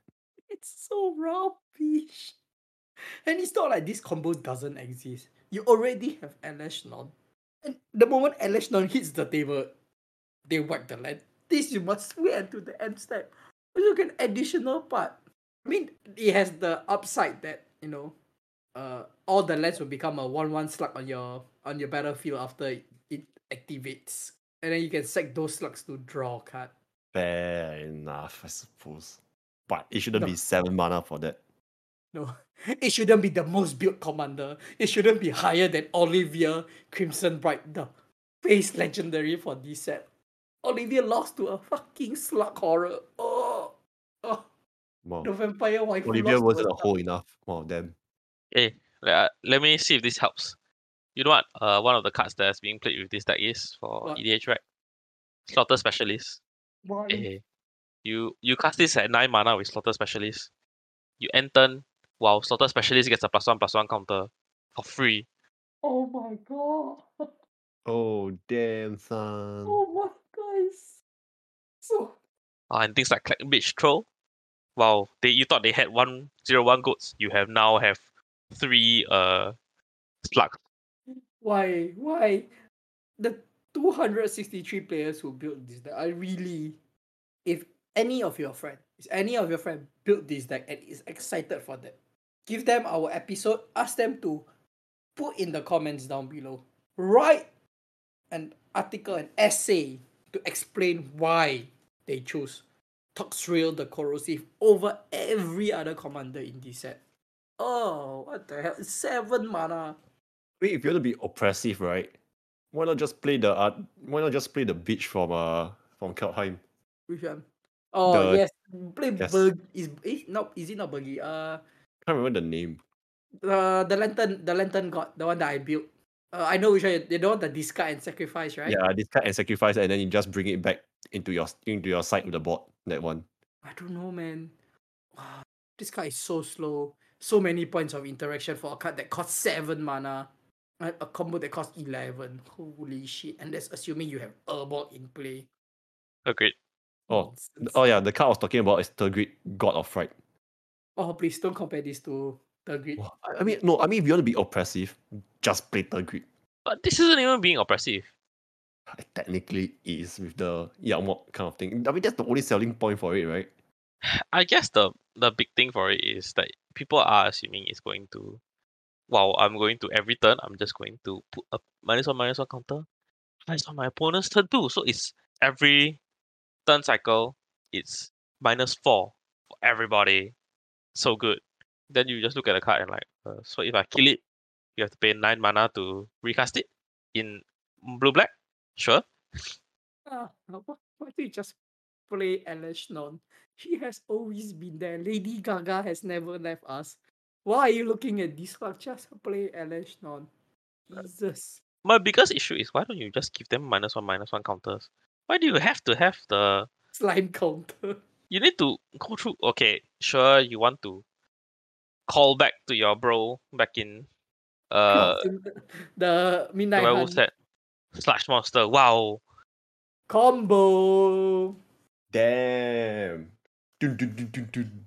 It's so rubbish. And it's not like this combo doesn't exist. You already have Elesh Norn. And the moment Elesh Norn hits the table, they wipe the land. This you must wait until the end step. Look an additional part. I mean, it has the upside that, you know, uh all the lands will become a one one slug on your on your battlefield after it, activates. And then you can sack those slugs to draw a card. Fair enough, I suppose. But it shouldn't No. be seven mana for that. No, it shouldn't be the most built commander. It shouldn't be higher than Olivia Crimson Bride, the base legendary for this set. Olivia lost to a fucking slug horror. Oh Wow. the vampire wife. Olivia wasn't a whole enough. Wow, damn. Hey, le- let me see if this helps. You know what? Uh, one of the cards that's being played with this deck is for What? EDH, right? Slaughter Specialist. Why? Hey, you you cast this at nine mana with Slaughter Specialist. You end turn while Slaughter Specialist gets a plus one plus one counter for free. Oh my god. Oh, damn, son. Oh my guys. So Uh, and things like Clackbridge Troll. Wow, they you thought they had one zero one goats. You have now have three uh slugs. why why the 263 players who built this deck I really if any of your friend is any of your friend built this deck and is excited for that give them our episode ask them to put in the comments down below write an article an essay to explain why they choose Toxrill the corrosive over every other commander in this set oh what the hell seven mana Wait, if you want to be oppressive, right? Why not just play the uh, Why not just play the bitch from uh from Kaldheim? Which one? Oh The- yes, play yes. Bug is is not is it not Buggy? Uh, Can't remember the name. Uh, the lantern the lantern god the one that I built. Uh, I know which one. They don't want the discard and sacrifice, right? Yeah, this card and sacrifice, and then you just bring it back into your into your side with the board. That one. I don't know, man. Wow, this card is so slow. So many points of interaction for a card that costs seven mana. and A combo that costs eleven. Holy shit! And that's assuming you have Urborg in play. Agreed. Oh, Oh yeah, the card I was talking about is Tergrid, God of Fright. Oh, please don't compare this to Tergrid. Wow, I- I mean, no, I mean, if you want to be oppressive, just play Tergrid. But this isn't even being oppressive. It technically is with the Yawgmoth kind of thing. I mean, that's the only selling point for it, right? I guess the the big thing for it is that people are assuming it's going to wow, I'm going to every turn, I'm just going to put a minus one minus one counter. Minus on my opponent's turn too. So it's every turn cycle, it's minus four for everybody. So good. Then you just look at the card and like, uh, so if I kill it, you have to pay nine mana to recast it in blue black. Sure. Ah, why, why don't you just play Elesh Norn? She has always been there. Lady Gaga has never left us. Why are you looking at this one? Just play Elesh Norn. Jesus. My biggest issue is why don't you just give them minus one minus one counters? Why do you have to have the Slime counter. you need to go through okay sure you want to call back to your bro back in uh the the Midnight werewolf Hunt set slash monster wow combo. Damn. Dun, dun, dun, dun, dun.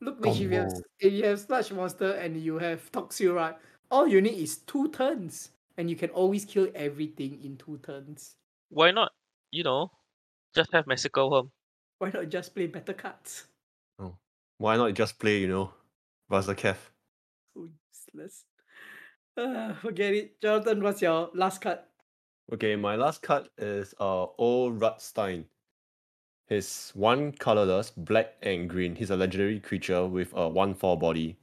Look, Mitch, if you have if you have Sludge Monster and you have Toxrill, right? All you need is two turns, and you can always kill everything in two turns. why not you know just have Mexico home Why not just play better cards? Oh. Why not just play, you know, Razaketh? So useless. Ah, forget it. Jonathan, what's your last card? Okay, my last card is uh Old Rutstein. He's one colorless, black and green. He's a legendary creature with a 1-4 body.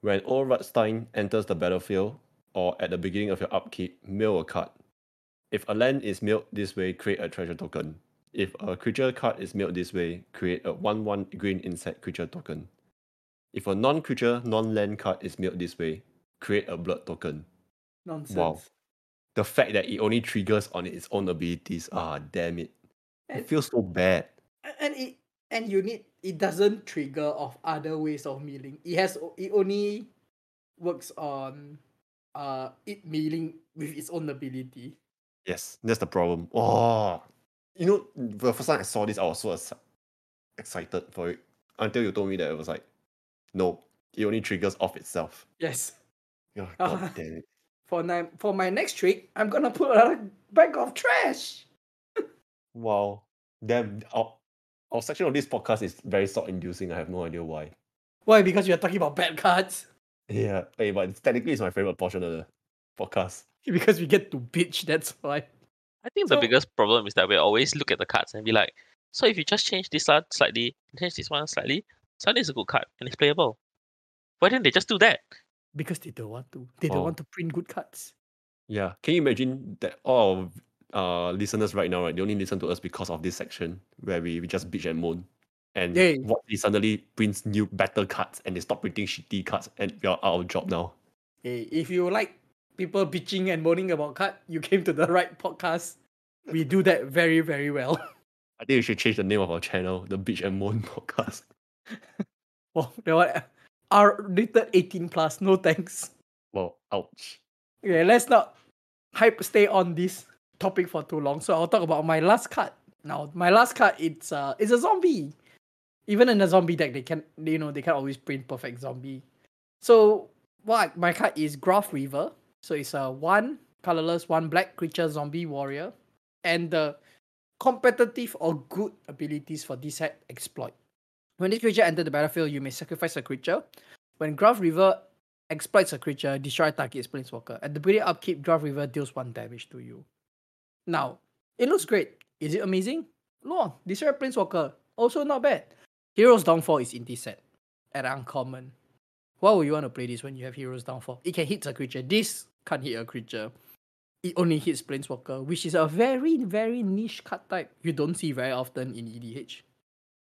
When Old Rutstein enters the battlefield, or at the beginning of your upkeep, mill a card. If a land is milled this way, create a treasure token. If a creature card is milled this way, create a 1-1 green insect creature token. If a non-creature, non-land card is milled this way, create a blood token. Nonsense. The fact that it only triggers on its own abilities, ah, damn it. And, It feels so bad. and it and you need it doesn't trigger of other ways of milling. It has it only works on uh it milling with its own ability. Yes, that's the problem. Oh, you know, the first time I saw this, I was so excited for it until you told me that it was like, no, it only triggers off itself. Yes. Oh. God damn it. For my for my next trick, I'm gonna put a bag of trash. Wow. Damn. Our, our section of this podcast is very thought inducing. I have no idea why. Why? Because we are talking about bad cards. Yeah, hey, but technically it's my favorite portion of the podcast. because we get to bitch. That's why. I think the biggest problem is that we always look at the cards and be like, so if you just change this one slightly, change this one slightly, suddenly it's a good card and it's playable. Why didn't they just do that? Because they don't want to. They don't Oh. want to print good cards. Yeah, can you imagine that all our uh, listeners right now, right? They only listen to us because of this section where we, we just bitch and moan. And Yay. what they suddenly prints new better cards and they stop printing shitty cards and we are out of job now. Hey, if you like people bitching and moaning about card, you came to the right podcast. We do that very, very well. I think we should change the name of our channel, the Bitch and Moan podcast. Well, that one are rated 18 plus. No thanks. Well, ouch. Okay, let's not hype stay on this topic for too long. So I'll talk about my last card. Now, my last card it's uh it's a zombie. Even in a zombie deck, they can you know they can always print perfect zombie. So what my card is Graf Reaver. So it's a one colorless, one black creature zombie warrior. And the competitive or good abilities for this set exploit. When this creature enters the battlefield, you may sacrifice a creature. When Graf Reaver exploits a creature, destroy target's planeswalker. At the beginning upkeep, Graf Reaver deals one damage to you. Now, it looks great. Is it amazing? No, destroy planeswalker. Also not bad. Hero's Downfall is in this set. At uncommon. Why would you want to play this when you have Hero's Downfall? It can hit a creature. This can't hit a creature. It only hits Planeswalker, which is a very, very niche card type you don't see very often in EDH.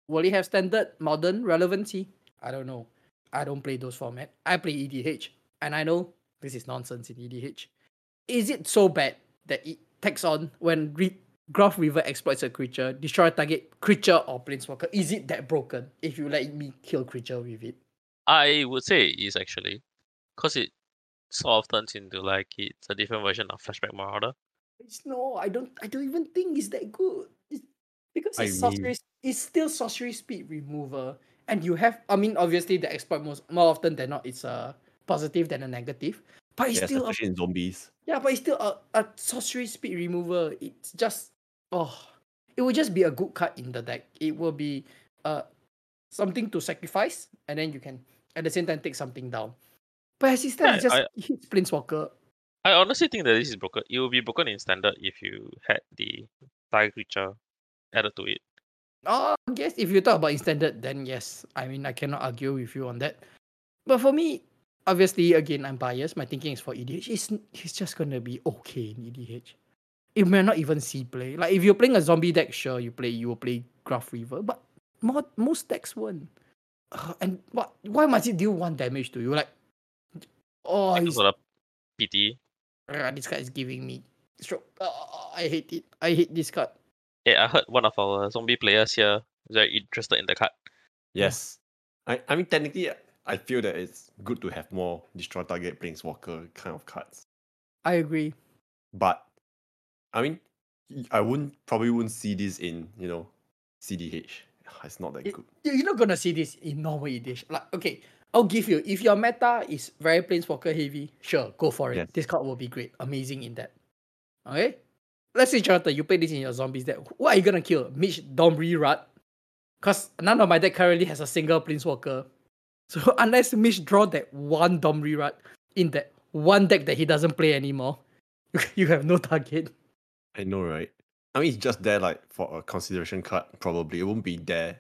Will it have standard, modern relevancy? I don't know. I don't play those format. I play EDH, and I know this is nonsense in EDH. Is it so bad that it takes on when re- Graf Reaver exploits a creature, destroy target creature or planeswalker? Is it that broken if you let me kill creature with it? I would say it is actually. Because it sort of turns into like it's a different version of Flashback Marauder. It's no, I don't. I don't even think it's that good. It's, because I it's mean- sorcery. It's still sorcery speed remover, and you have. I mean, obviously the exploit most more often than not it's a positive than a negative, but it's Yes, still a in zombies. Yeah, but it's still a, a sorcery speed remover. It's just oh, it will just be a good card in the deck. It will be uh something to sacrifice, and then you can at the same time take something down. But as it stands, it Yeah, just hits Planeswalker. I honestly think that this is broken. It will be broken in standard if you had the target creature added to it. Oh, I guess if you talk about in standard, then yes. I mean, I cannot argue with you on that. But for me, obviously, again, I'm biased. My thinking is for EDH. It's, it's just gonna be okay in EDH. It may not even see play. Like if you're playing a zombie deck, sure, you play you will play Graf Reaver, but more, most decks won't. Uh, and what? Why must it deal one damage to you? Like, oh, he's, of the PT. ah, this card is giving me stroke. Oh, I hate it. I hate this card. Yeah, I heard one of our zombie players here is very interested in the card. Yes. I, I mean, technically, I feel that it's good to have more destroy target planeswalker kind of cards. I agree. But, I mean, I wouldn't probably wouldn't see this in, you know, CDH. It's not that It- good. you- you're not gonna see this in normal edition. Like, okay, I'll give you if your meta is very planeswalker heavy, sure, go for it. Yes. This card will be great, amazing in that. Okay, let's say Jonathan, you play this in your zombies deck. What are you gonna kill? Mitch Domri Rade? Cause none of my deck currently has a single planeswalker. So unless Mitch draw that one Domri Rade in that one deck that he doesn't play anymore, you have no target. I know, right? I mean, it's just there like for a consideration card. Probably it won't be there.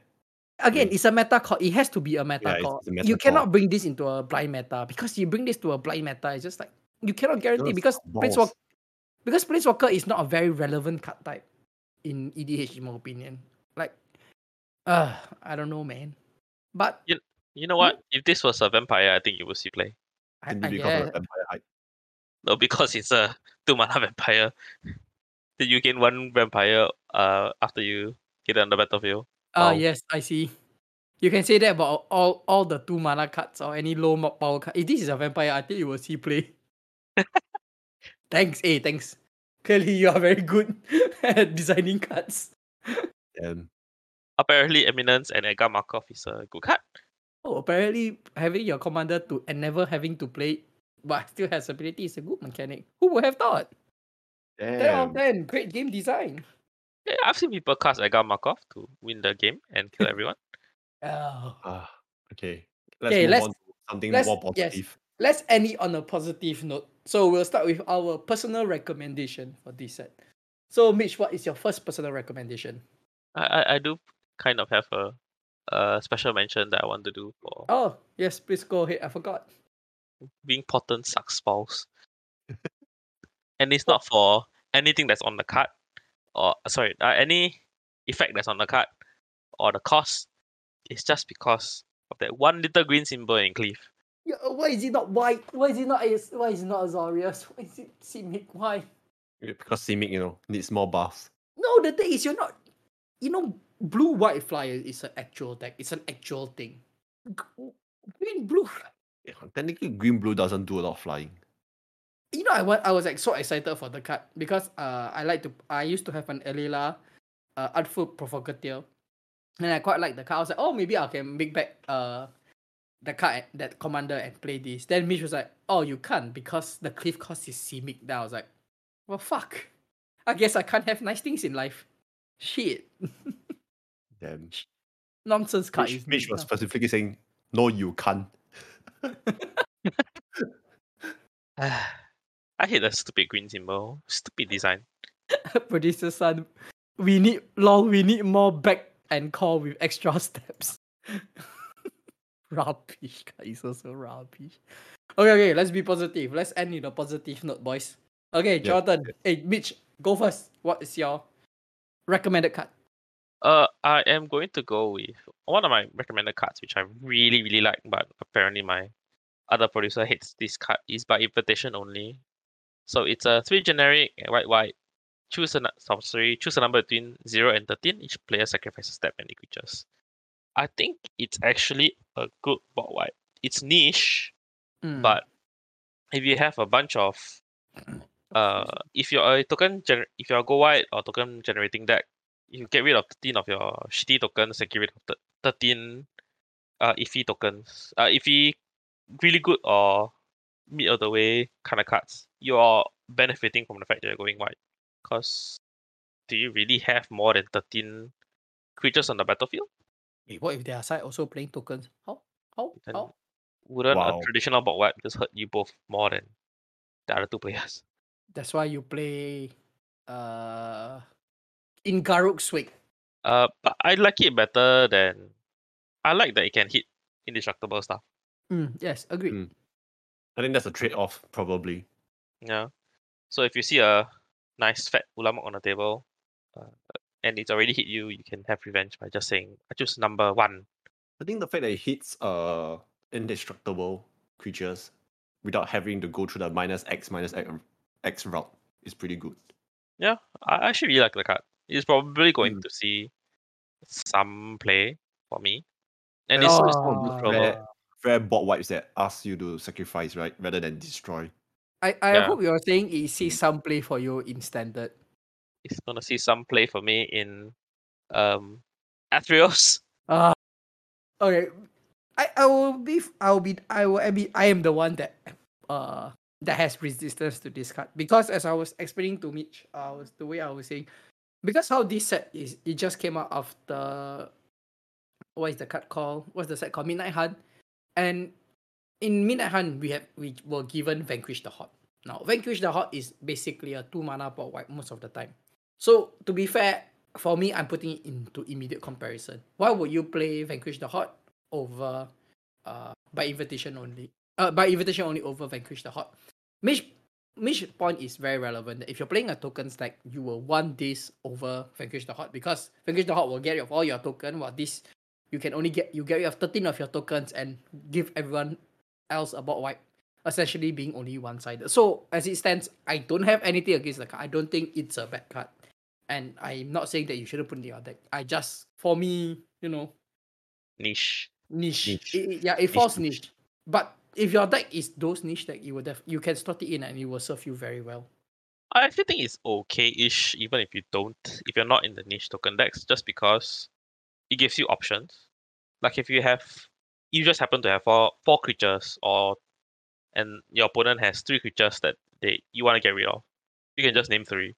Again, it's a meta call. It has to be a meta Yeah, call. a meta you call. cannot bring this into a blind meta because you bring this to a blind meta. It's just like you cannot guarantee because. Planeswalker because Planeswalker is not a very relevant card type in EDH in my opinion. Like, uh, I don't know, man. But You know what? If this was a vampire, I think you would see play. I, Simply I because of guess, the Empire hype. No, because it's a two mana vampire. Then you gain one vampire uh after you get it on the battlefield. ah Wow. yes, I see. You can say that about all all the two mana cards or any low power card. If this is a vampire, I think you will see play. thanks, hey, thanks. Clearly, you are very good at designing cards. And Apparently, Eminence and Edgar Markov is a good card. Oh, apparently having your commander to and never having to play but still has ability is a good mechanic. Who would have thought? 10 out of damn, 10. Great game design. Yeah, I've seen people cast Edgar Markov to win the game and kill everyone. Oh. ah, okay. Let's Okay, move let's- on to something let's- more yes. positive. let's end it on a positive note. So we'll start with our personal recommendation for this set. So Mitch, what is your first personal recommendation? I, I, I do kind of have a, a special mention that I want to do for Oh yes, please go ahead. I forgot. being potent sucks balls. and it's not for anything that's on the card, or sorry, uh, any effect that's on the card, or the cost. It's just because of that one little green symbol in Cleave. Yeah, why is it not white? Why is it not As- why is it not Azorius? Why is it Simic? Why? Yeah, Because Simic, you know, needs more buffs. No, the thing is you're not you know, blue white flyer is an actual deck. It's an actual thing. Green blue Yeah, technically, green blue doesn't do a lot of flying. you know, I wa- I was like so excited for the card because uh I like to I used to have an Alela uh Artful Provocateur. And I quite like the card. I was like, oh maybe I can make back uh the card and- that commander and play this. Then Mitch was like, oh you can't because the cleave cost is Simic. Then I was like, well fuck. I guess I can't have nice things in life. Shit. Damn. Nonsense card Mitch, is Mitch Mitch was specifically saying, no, you can't. I hate that stupid green symbol. Stupid design. Producer son, we need long, we need more back and call with extra steps. rubbish, guys, also rubbish. Okay, okay, let's be positive. Let's end in a positive note, boys. Okay, Yep, Jonathan. Hey, Mitch, go first. What is your recommended card? Uh, I am going to go with one of my recommended cards, which I really, really like, but apparently my other producer hates this card. is by invitation only. So it's a three generic and white white. Choose a nu- sorcery. Choose a number between zero and thirteen. Each player sacrifices that many creatures. I think it's actually a good board wipe. It's niche, Mm, but if you have a bunch of uh if you're a token gener- if you're a go wide or token generating deck you get rid of 13 of your shitty tokens and get rid of thir- 13 uh iffy tokens. Uh iffy really good or mid of the way kind of cards. You're benefiting from the fact that you're going wide because do you really have more than 13 creatures on the battlefield Wait, what if their side also playing tokens? How? How? Then- How? wouldn't Wow. a traditional board wipe just hurt you both more than the other two players That's why you play uh in Garruk's wake. Uh, but I like it better than. I like that it can hit indestructible stuff. Mm, yes, agreed. Mm. I think that's a trade off, probably. Yeah. So if you see a nice fat ulamog on the table, uh, and it's already hit you, you can have revenge by just saying, "I choose number one." I think the fact that it hits uh indestructible creatures without having to go through the minus X minus X, X route is pretty good. Yeah, I actually really like the card. It's probably going Mm. to see some play for me, and And it's, also it's it's one of those neutral. rare, rare board wipes that ask you to sacrifice, right, rather than destroy. I, I Yeah. hope you're saying it sees Mm. some play for you in standard. It's gonna see some play for me in um Athreos. Uh, okay. I, I will be I will be I will be I am the one that uh that has resistance to this card because as I was explaining to Mitch, uh, was the way I was saying because how this set is it just came out after what is the card called? What's the set called? Midnight Hunt. And in Midnight Hunt we have we were given Vanquish the Horde. Now Vanquish the Horde is basically a two mana board wipe most of the time. So to be fair, for me, I'm putting it into immediate comparison. Why would you play Vanquish the Horde over uh by invitation only? Uh by invitation only over Vanquish the Horde. Mitch Mitch point is very relevant. that If you're playing a token stack, you will want this over Vanquish the Horde because Vanquish the Horde will get rid of all your token, while this you can only get you get rid of 13 of your tokens and give everyone else a board wipe. Essentially being only one sided. So as it stands, I don't have anything against the card. I don't think it's a bad card and I'm not saying that you shouldn't put in your deck. I just for me, you know, Niche. niche. Niche. It- it- yeah, it falls niche. niche. But if your deck is those niche deck, you will def- you can slot it in and it will serve you very well. I actually think it's okay-ish, even if you don't, if you're not in the niche token decks, just because it gives you options. Like if you have, you just happen to have four four creatures, or and your opponent has three creatures that they you want to get rid of, you can just name three.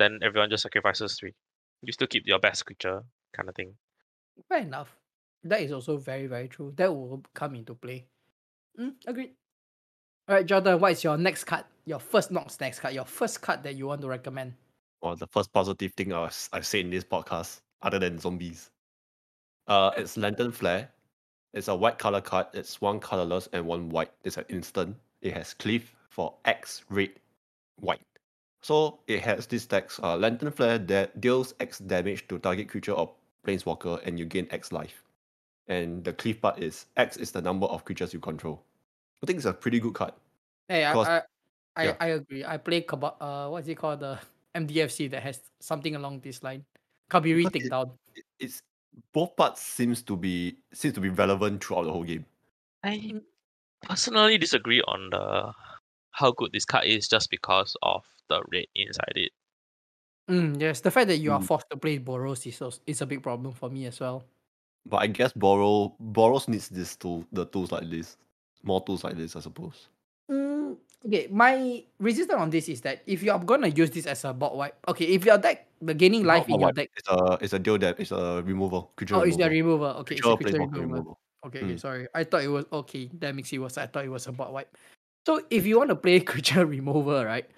Then everyone just sacrifices three. You still keep your best creature, kind of thing. Fair enough. That is also very very true. That will come into play. Mm, agreed. All right, Jordan, what is your next card? Your first, not next card, your first card that you want to recommend? Well, the first positive thing I was, I've said in this podcast, other than zombies, uh, it's Lantern Flare. It's a white color card. It's one colorless and one white. It's an instant. It has cleave for X red, white. So it has this text: uh, Lantern Flare that deals X damage to target creature or planeswalker, and you gain X life. And the cleave part is X is the number of creatures you control. I think it's a pretty good card. Hey, I, Cause- I, I, yeah. I agree. I play Kaba, uh, what's it called? The MDFC that has something along this line. Kabira Because it- takedown. It- It's both parts seems to be seems to be relevant throughout the whole game. I personally disagree on the how good this card is just because of the rate inside it. Mm, yes, the fact that you are Mm. forced to play Boros is, als- is a big problem for me as well. But I guess Boros Boros needs this tool the tools like this. More tools like this, I suppose. Mm, okay, my resistance on this is that if you are gonna use this as a board wipe, okay, if your deck the gaining life in your wipe, deck, It's a it's a deal that it's a removal. Creature oh, it's a removal. the remover. Okay, it's a creature creature planeswalker remover. removal. Okay, okay, Mm. sorry. I thought it was okay. That makes it worse. I thought it was a board wipe. So if you want to play creature remover, right?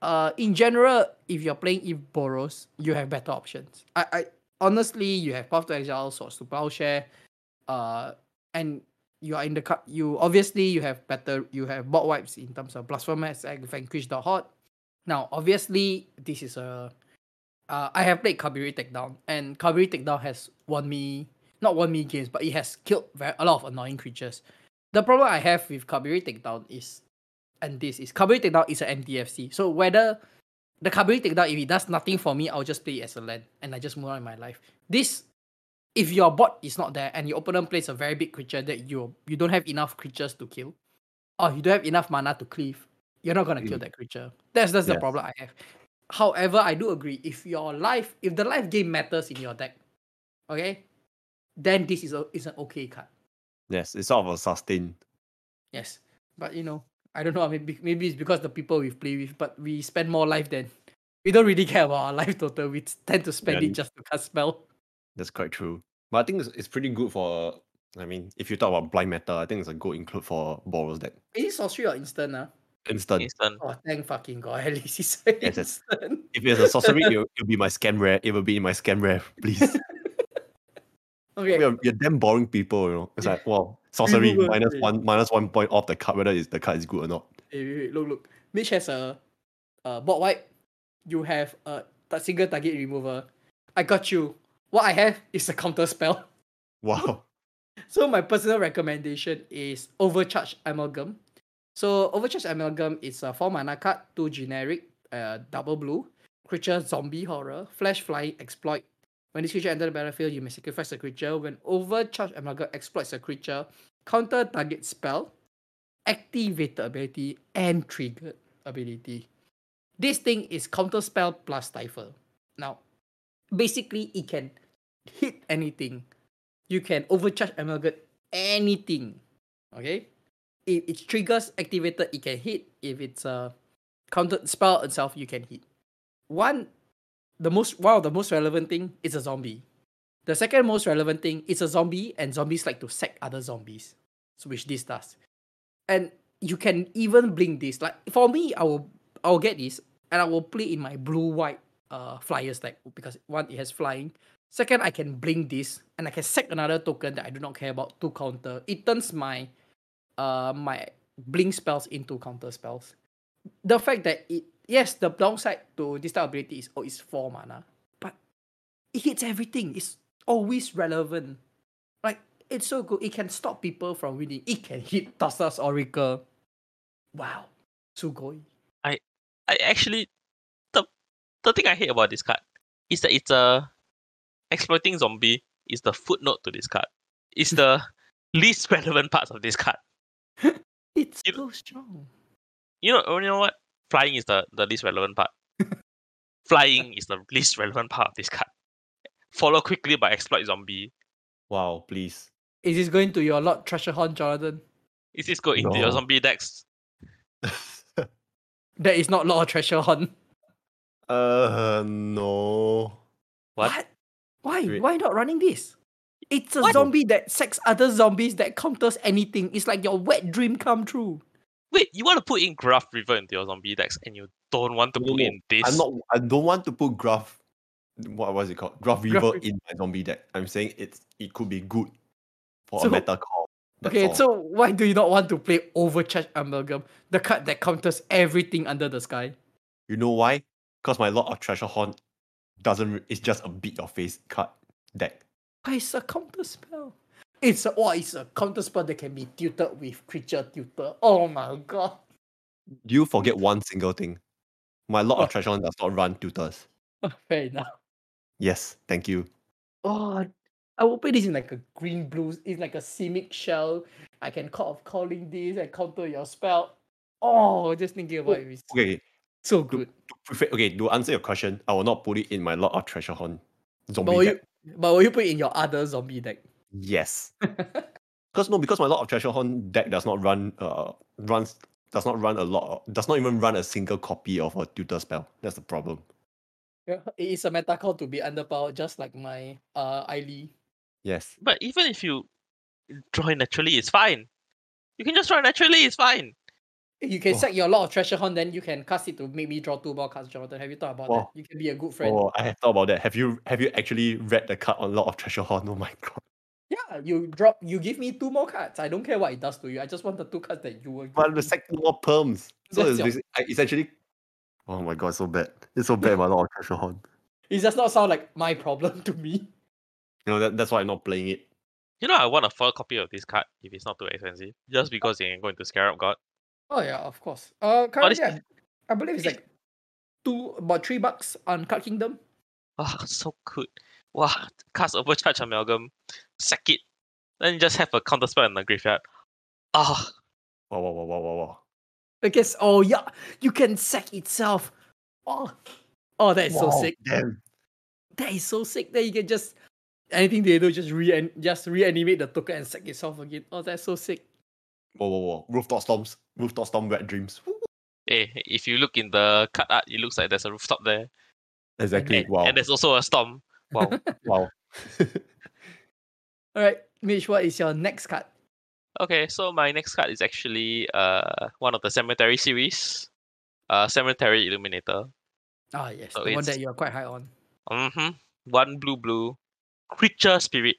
Uh, in general, if you're playing Eve Boros, you have better options. I, I honestly, you have Path to Exile, Swords to Plowshare, uh, and you are in the cup. You obviously you have better. You have board wipes in terms of Blasphemous, Egg, Vanquish the Horde. Now, obviously, this is a. Uh, I have played Kabira Takedown, and Kabira Takedown has won me not won me games, but it has killed very, a lot of annoying creatures. The problem I have with Kabira Takedown is, and this is Kabira Takedown is an MDFC. So whether the Kabira Takedown, if it does nothing for me, I'll just play it as a land and I just move on in my life. This, if your bot is not there and your opponent plays a very big creature that you you don't have enough creatures to kill, or you don't have enough mana to cleave, you're not gonna kill Mm. that creature. That's that's the problem I have. However, I do agree if your life, if the life game matters in your deck, okay, then this is a is an okay card. Yes, it's sort of a sustain. Yes, but you know, I don't know. Maybe maybe it's because the people we play with, but we spend more life than we don't really care about our life total. We tend to spend Yeah, it just to cast spell. That's quite true. But I think it's, it's pretty good for. I mean, if you talk about blind meta, I think it's a good include for Boros deck. Is it sorcery or instant? Uh? Instant. Instant. Oh, thank fucking god! At least it's a Yes, yes. instant. If it's a sorcery, it'll, it'll be my scam rare. It will be my scam rare, please. Okay, we, are, we are damn boring people, you know. It's like, wow, sorcery minus one minus one point off the card, whether is the card is good or not. Wait, wait, wait, look, look. Mitch has a, a board wipe. You have a single target remover. I got you. What I have is a counter spell. Wow. So my personal recommendation is Overcharge Amalgam. So Overcharge Amalgam is a 4 mana card, 2 generic, uh, double blue, creature zombie horror, flash flying exploit. When this creature enters the battlefield, you may sacrifice a creature. When Overcharge Amalgam exploits a creature, counter target spell, activated ability, and triggered ability. This thing is counter spell plus stifle. Now, basically, it can hit anything you can overcharge amalgam anything. Okay? If it triggers activated, it can hit. If it's a counter spell itself, you can hit. One the most of the most relevant thing is a zombie. The second most relevant thing is a zombie, and zombies like to sack other zombies. So which this does. And you can even blink this. Like for me, I will I will get this and I will play in my blue white uh flyers deck because one it has flying. Second, I can blink this and I can sack another token that I do not care about to counter. It turns my uh my blink spells into counter spells. The fact that it yes, the downside to this type of ability is oh it's four mana, but it hits everything. It's always relevant. Like it's so good. It can stop people from winning. It can hit Thassa's Oracle. Wow. Sugoi. I I actually the the thing I hate about this card is that it's a exploiting zombie is the footnote to this card. It's the least relevant parts of this card. It's You- so strong. You know, you know what? Flying is the, the least relevant part. Flying is the least relevant part of this card. Follow quickly by exploit zombie. Wow, please. Is this going to your Lord Tresserhorn, Jonathan? Is this go into your zombie decks? That is not Lord Tresserhorn. uh no. What? Why? Wait. Why not running this? It's a What? zombie that sacks other zombies that counters anything. It's like your wet dream come true. Wait, you want to put in Graf Reaver into your zombie decks, and you don't want to No, put no, in this. I'm not. I don't want to put Graf. What was it called? Graf Graf Reaver Reaver. in my zombie deck. I'm saying it's it could be good for So- a meta call. Okay, all. so why do you not want to play Overcharge Amalgam, the card that counters everything under the sky? you know why? Because my Lord of Tresserhorn doesn't. It's just a beat your face card deck. Why it's a counter spell? It's a oh, it's a counter spell that can be tutored with creature tutor. Oh my god. Do you forget one single thing? My Lord What? of Tresserhorn does not run tutors. Fair enough. Yes, thank you. Oh, I will play this in like a green blue. It's like a Simic shell. I can call of calling this and counter your spell. Oh, just thinking about it, it's Okay, so good. prefer- okay. To answer your question, I will not put it in my Lord of Tresserhorn zombie But will deck. you, but will you put it in your other zombie deck? Yes. Because no, because my Lord of Tresserhorn deck does not run uh runs does not run a lot does not even run a single copy of a tutor spell. That's the problem. Yeah, it is a meta call to be underpowered, just like my uh Eily. Yes. But even if you draw it naturally, it's fine. You can just draw it naturally, it's fine. You can Oh. sack your lot of Tresserhorn, then you can cast it to make me draw two more cards, Jonathan. Have you thought about Oh. that? You can be a good friend. Oh, I have thought about that. Have you have you actually read the card on lot of Tresserhorn? Oh my god. Yeah, you drop you give me two more cards. I don't care what it does to you. I just want the two cards that you will give But the second more perms. So That's it's, your- it's actually Oh my god, so bad. It's so bad my Lord of Tresserhorn. It does not sound like my problem to me. You know that, that's why I'm not playing it. You know, I want a full copy of this card if it's not too expensive, just because you can go into Scarab God. Oh yeah, of course. Uh it's- currently I, I believe it's it's- like two about three bucks on Card Kingdom. Oh, so good. Wow, cast overcharge amalgam, sack it, then you just have a counter spell in the graveyard. Ah, Wow, wow, wow, wow, wow, wow. I guess oh yeah, you can sack itself. Oh, oh that is so sick. Damn. That is so sick. That you can just anything they do, just re just reanimate the token and sack itself again. Oh, that's so sick. Whoa, whoa, whoa. Rooftop storms. Rooftop storm wet dreams. Hey, if you look in the card art, it looks like there's a rooftop there, Exactly. and, wow. and there's also a storm. Wow. wow. All right, Mitch, what is your next card? Okay, so my next card is actually uh one of the cemetery series, uh cemetery illuminator. Ah, yes, So the one that you're quite high on. Mm-hmm. One blue blue creature spirit.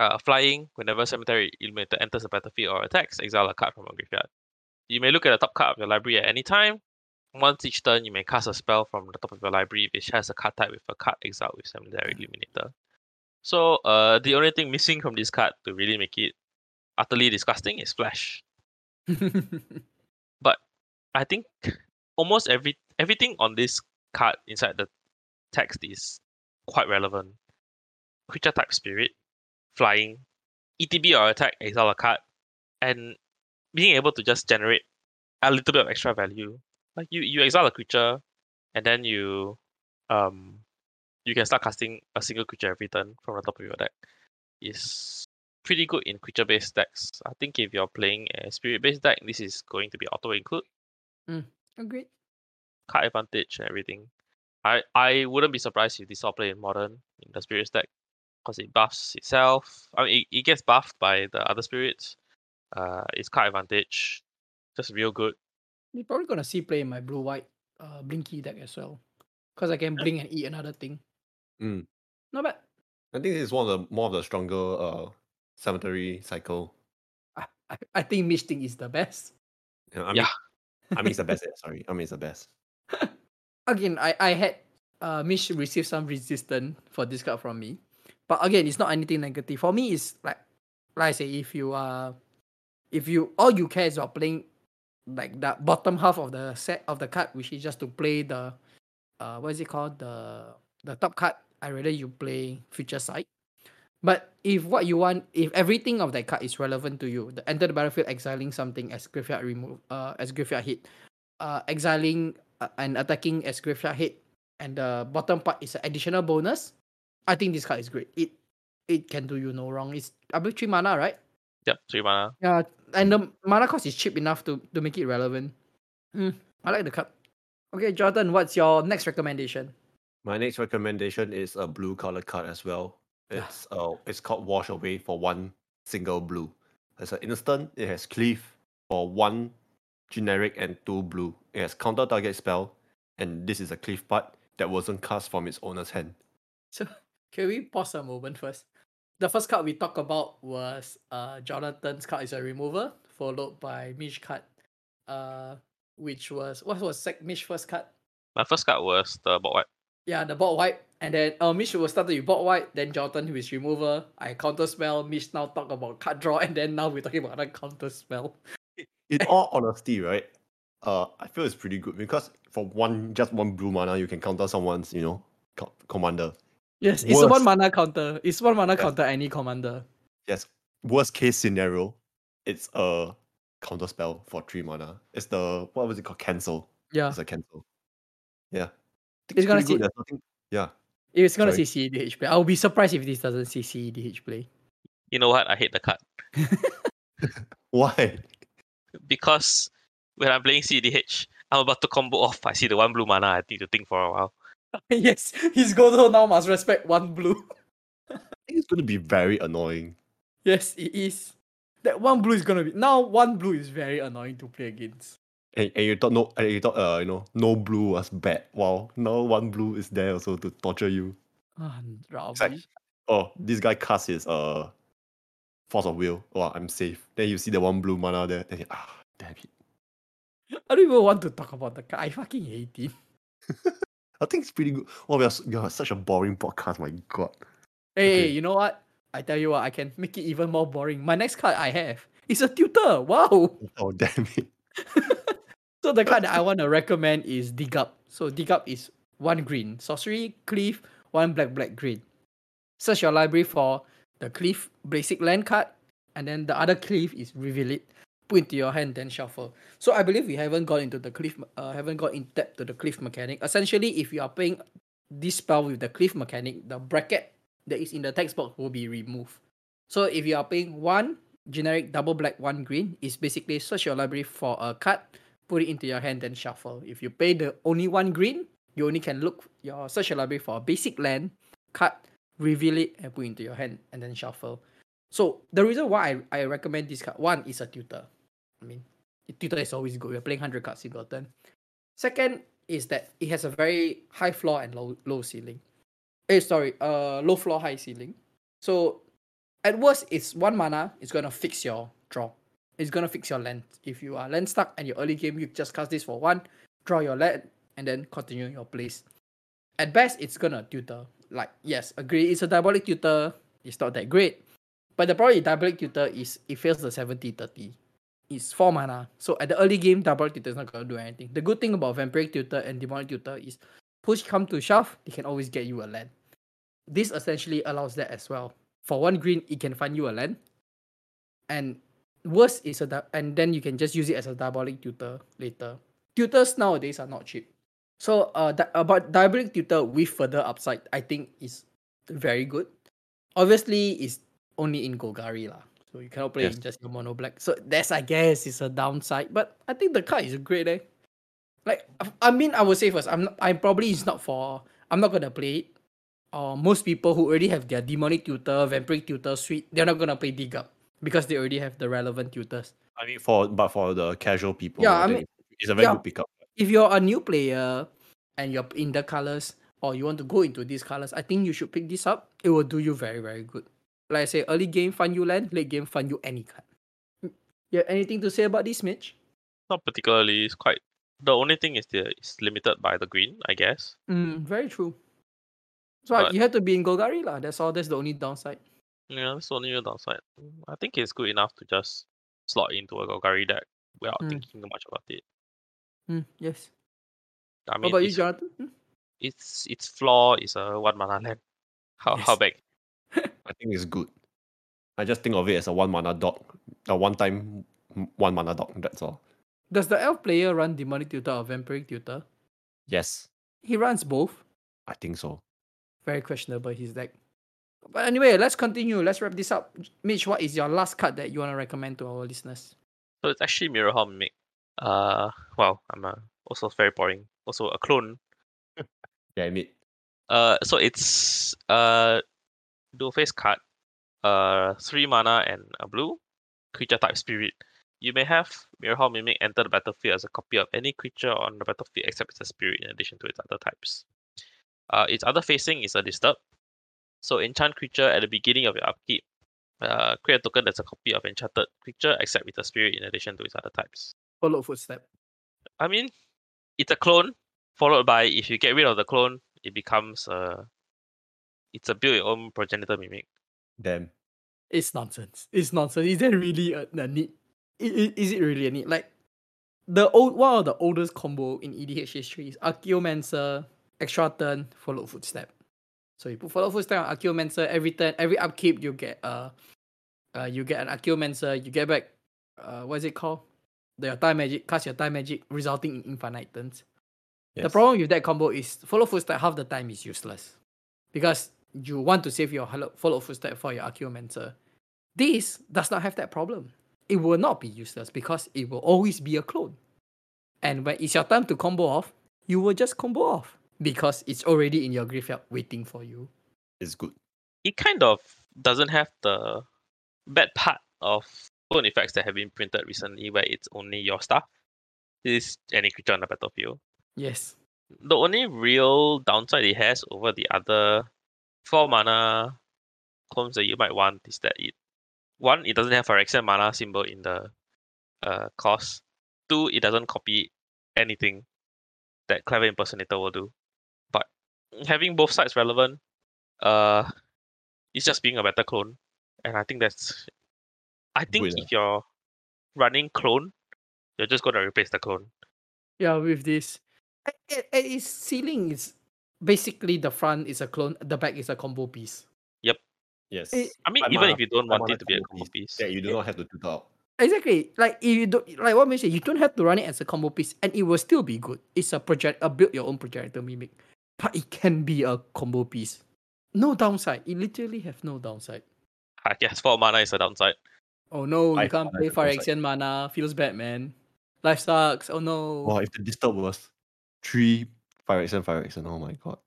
Uh, flying whenever cemetery illuminator enters the battlefield or attacks, exile a card from a graveyard. You may look at the top card of your library at any time. Once each turn, you may cast a spell from the top of your library which has a card type with a card exile with cemetery illuminator. So, uh, the only thing missing from this card to really make it utterly disgusting is flash. But I think almost every everything on this card inside the text is quite relevant. Creature type spirit, flying, ETB or attack, exile a card, and being able to just generate a little bit of extra value. Like you, you exile a creature, and then you um you can start casting a single creature every turn from the top of your deck. Is pretty good in creature based decks. I think if you're playing a spirit based deck, this is going to be auto include Agreed. card advantage and everything. I I wouldn't be surprised if this all play in modern in the spirits deck because it buffs itself. I mean, it, it gets buffed by the other spirits. Uh, it's card advantage, just real good. You're probably gonna see play in my blue white uh blinky deck as well. Cause I can blink and eat another thing. Mm. Not bad. I think this is one of the more of the stronger uh cemetery cycle. I, I, I think Mitch thing is the best. Yeah, I mean, Yeah. I mean it's the best. eh, Sorry, I mean it's the best. Again, I, I had uh Mitch receive some resistance for this card from me. But again, it's not anything negative. For me, it's like like I say, if you are if you all you care is about playing like the bottom half of the set of the card, which is just to play the uh what is it called? The the top card. I rather you play Future Sight. But if what you want, if everything of that card is relevant to you, the enter the battlefield exiling something as graveyard remove, uh, as graveyard hit, uh, exiling uh, and attacking as graveyard hit, and the bottom part is an additional bonus. I think this card is great. It it can do you no wrong. It's I believe three mana, right? Yep, three mana. Yeah, and the mana cost is cheap enough to to make it relevant. Hmm, I like the card. Okay, Jordan, what's your next recommendation? My next recommendation is a blue color card as well. It's uh it's called Wash Away for one single blue. As an instant, it has cleave for one generic and two blue. It has counter target spell, and this is a Cleave part that wasn't cast from its owner's hand. So can we pause a moment first? The first card we talked about was uh Jonathan's card is a remover, followed by Mish card, uh, which was what was sec Mish first card? My first card was the board wipe. Yeah, the board wipe, and then uh Mish was started with board wipe, then Jonathan who is remover. I counter spell. Mish now talk about card draw, and then now we're talking about another counter spell. In all honesty, right? Uh, I feel it's pretty good because for one, just one blue mana, you can counter someone's, you know, co- commander. Yes, it's a one mana counter. It's one mana Yes. counter any commander. Yes. Worst case scenario, it's a counter spell for three mana. It's the what was it called? Cancel. Yeah, It's a cancel. Yeah. I think It's gonna see- There's nothing. Yeah. it's gonna Sorry. see CEDH play. I'll be surprised if this doesn't see CEDH play. You know what? I hate the card Why? because when I'm playing CDH, I'm about to combo off. I see the one blue mana. I need to think for a while. yes, his Godo now must respect one blue. I think it's gonna be very annoying. Yes, it is. That one blue is gonna be now. One blue is very annoying to play against. And, and you thought no and you thought uh you know no blue was bad. Wow, now one blue is there also to torture you. Ah, like- Oh, this guy casts his uh force of will. Oh, I'm safe. Then you see the one blue mana there. Then you, ah, damn it. I don't even want to talk about the card. I fucking hate it. I think it's pretty good. Oh, we are, we are such a boring podcast. My God. Hey, Okay. you know what? I tell you what, I can make it even more boring. My next card I have is a tutor. Wow. Oh, damn it. So the card that I want to recommend is Dig Up. So Dig Up is one green. Sorcery, Cleave, one black, black, green. Search your library for the Cleave basic land card, and then the other Cleave is Reveal It. Put into your hand, then shuffle. So I believe we haven't got into the cleave, uh, haven't got in depth to the cleave mechanic. Essentially, if you are playing this spell with the cleave mechanic, the bracket that is in the text box will be removed. So if you are playing one generic double black, one green, is basically search your library for a card put it into your hand, then shuffle. If you pay the only one green, you only can look your search your library for a basic land, cut, reveal it, and put it into your hand, and then shuffle. So the reason why I, I recommend this card, one is a tutor. I mean, tutor is always good. You're playing 100 cards turn. Second is that it has a very high floor and low low ceiling. Eh, sorry, uh, low floor, high ceiling. So at worst, it's one mana. It's gonna fix your draw it's gonna fix your land. If you are land stuck and your early game, you just cast this for one, draw your land, and then continue your plays. At best, it's gonna tutor. Like, yes, agree, it's a diabolic tutor, it's not that great. But the problem with diabolic tutor is it fails the 70-30. It's 4 mana. So at the early game, diabolic tutor is not gonna do anything. The good thing about vampiric tutor and demonic tutor is push come to shove, they can always get you a land. This essentially allows that as well. For one green, it can find you a land. And worse is a and then you can just use it as a diabolic tutor later. Tutors nowadays are not cheap. So uh di- about diabolic tutor with further upside, I think is very good. Obviously, it's only in Golgari lah. So you cannot play Yes. just your mono black. So that's I guess is a downside. But I think the card is great eh. Like I- mean I would say first, I'm not, I probably is not for I'm not gonna play it. Or most people who already have their demonic tutor, vampiric tutor suite, they're not gonna play dig up because they already have the relevant tutors. I mean, for but for the casual people, Yeah, I think it's a very yeah. good pickup. If you're a new player and you're in the colors or you want to go into these colors, I think you should pick this up. It will do you very, very good. Like I say, early game fund you land, late game fund you any card. Mm, You have anything to say about this, Mitch? Not particularly. It's quite. The only thing is the it's limited by the green, I guess. Mm, very true. So But- you have to be in Golgari lah. That's all. That's the only downside. Yeah, that's the only downside. I think it's good enough to just slot into a Golgari deck without Mm. thinking much about it. Mm, yes. I What mean, about you, its, Jonathan? Hmm? its its flaw is a one mana land. How how Yes. bad? I think it's good. I just think of it as a one mana dog, a one time one mana dog. That's all. Does the elf player run demonic tutor or vampiric tutor? Yes, He runs both. I think so. Very questionable his deck. But anyway, let's continue. Let's wrap this up. Mitch, what is your last card that you want to recommend to our listeners? So it's actually Mirror Hall Mimic. Uh, well, I'm uh, also very boring. Also a clone. Damn it. Uh, so it's uh dual face card. Uh, three mana and a blue creature type spirit. You may have Mirror Hall Mimic enter the battlefield as a copy of any creature on the battlefield except its spirit in addition to its other types. Uh, its other facing is a disturb. So enchant creature at the beginning of your upkeep. Uh, create a token that's a copy of enchanted creature except with a spirit in addition to its other types. Follow footstep. I mean, it's a clone, followed by if you get rid of the clone, it becomes a. It's a build your own progenitor mimic. Damn. It's nonsense. It's nonsense. Is that really a, a need? i- i- Is it really a need? Like the old one of the oldest combo in EDH history is Archaeomancer, extra turn, follow footstep. So you put follow footstep on Archaeomancer every turn, every upkeep you get uh, uh you get an Archaeomancer, you get back uh what is it called? The time magic, cast your time magic, resulting in infinite turns. The problem with that combo is follow footstep half the time is useless. Because you want to save your hello- follow footstep for your Archaeomancer. This does not have that problem. It will not be useless because it will always be a clone. And when it's your time to combo off, you will just combo off because it's already in your graveyard waiting for you. It's good. It kind of doesn't have the bad part of clone effects that have been printed recently, where it's only your stuff. This is any creature on the battlefield. Yes. the only real downside it has over the other four mana clones that you might want is that it one, it doesn't have a Phyrexian mana symbol in the uh cost. Two, it doesn't copy anything that Clever Impersonator will do. But having both sides relevant, uh it's just being a better clone. And I think that's I think Good, if you're running clone, you're just gonna replace the clone. Yeah, with this. a- a- a- Its ceiling is basically the front is a clone, the back is a combo piece. Yep. Yes. It- I mean, Five even mana- if you don't five want mana it to be a combo combo piece piece. that you do not have to do that. Exactly. Like if you don't like what I mentioned, you don't have to run it as a combo piece and it will still be good. It's a project a build your own progenitor mimic. But it can be a combo piece. No downside. It literally have no downside. I guess four mana is a downside. Oh no, you Five can't play is a downside. Phyrexian mana. Feels bad, man. Life sucks. Oh no. Wow, if the disturb was three Phyrexian, Phyrexian, oh my god.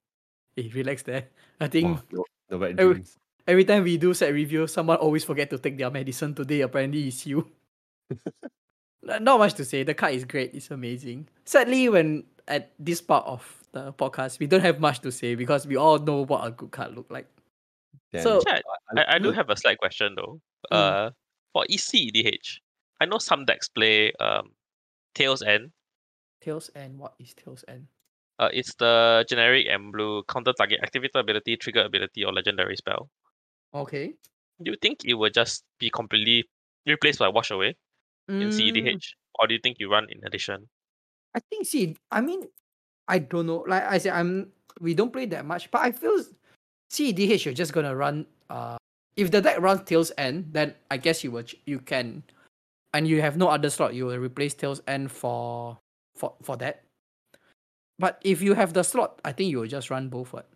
Hey, relax there. I think Wow, the bad every- dreams. every time we do set review, someone always forget to take their medicine. Today apparently it's you. Not much to say. The card is great. It's amazing. Sadly, when at this part of the podcast, we don't have much to say because we all know what a good card look like. Damn So- it. Yeah, I, I do have a slight question though. Mm. Uh, for EC EDH, I know some decks play um, Tale's End. Tale's End. What is Tale's End? Uh, it's the generic and blue counter target activator ability, trigger ability, or legendary spell. Okay. Do you think it would just be completely replaced by Wash Away in Mm, CEDH, or do you think you run in addition? I think see, I mean, I don't know. Like I said, I'm we don't play that much, but I feel CEDH you're just gonna run. Uh, if the deck runs Tale's End, then I guess you will you can, and you have no other slot, you will replace Tale's End for for for that. But if you have the slot, I think you will just run both. What?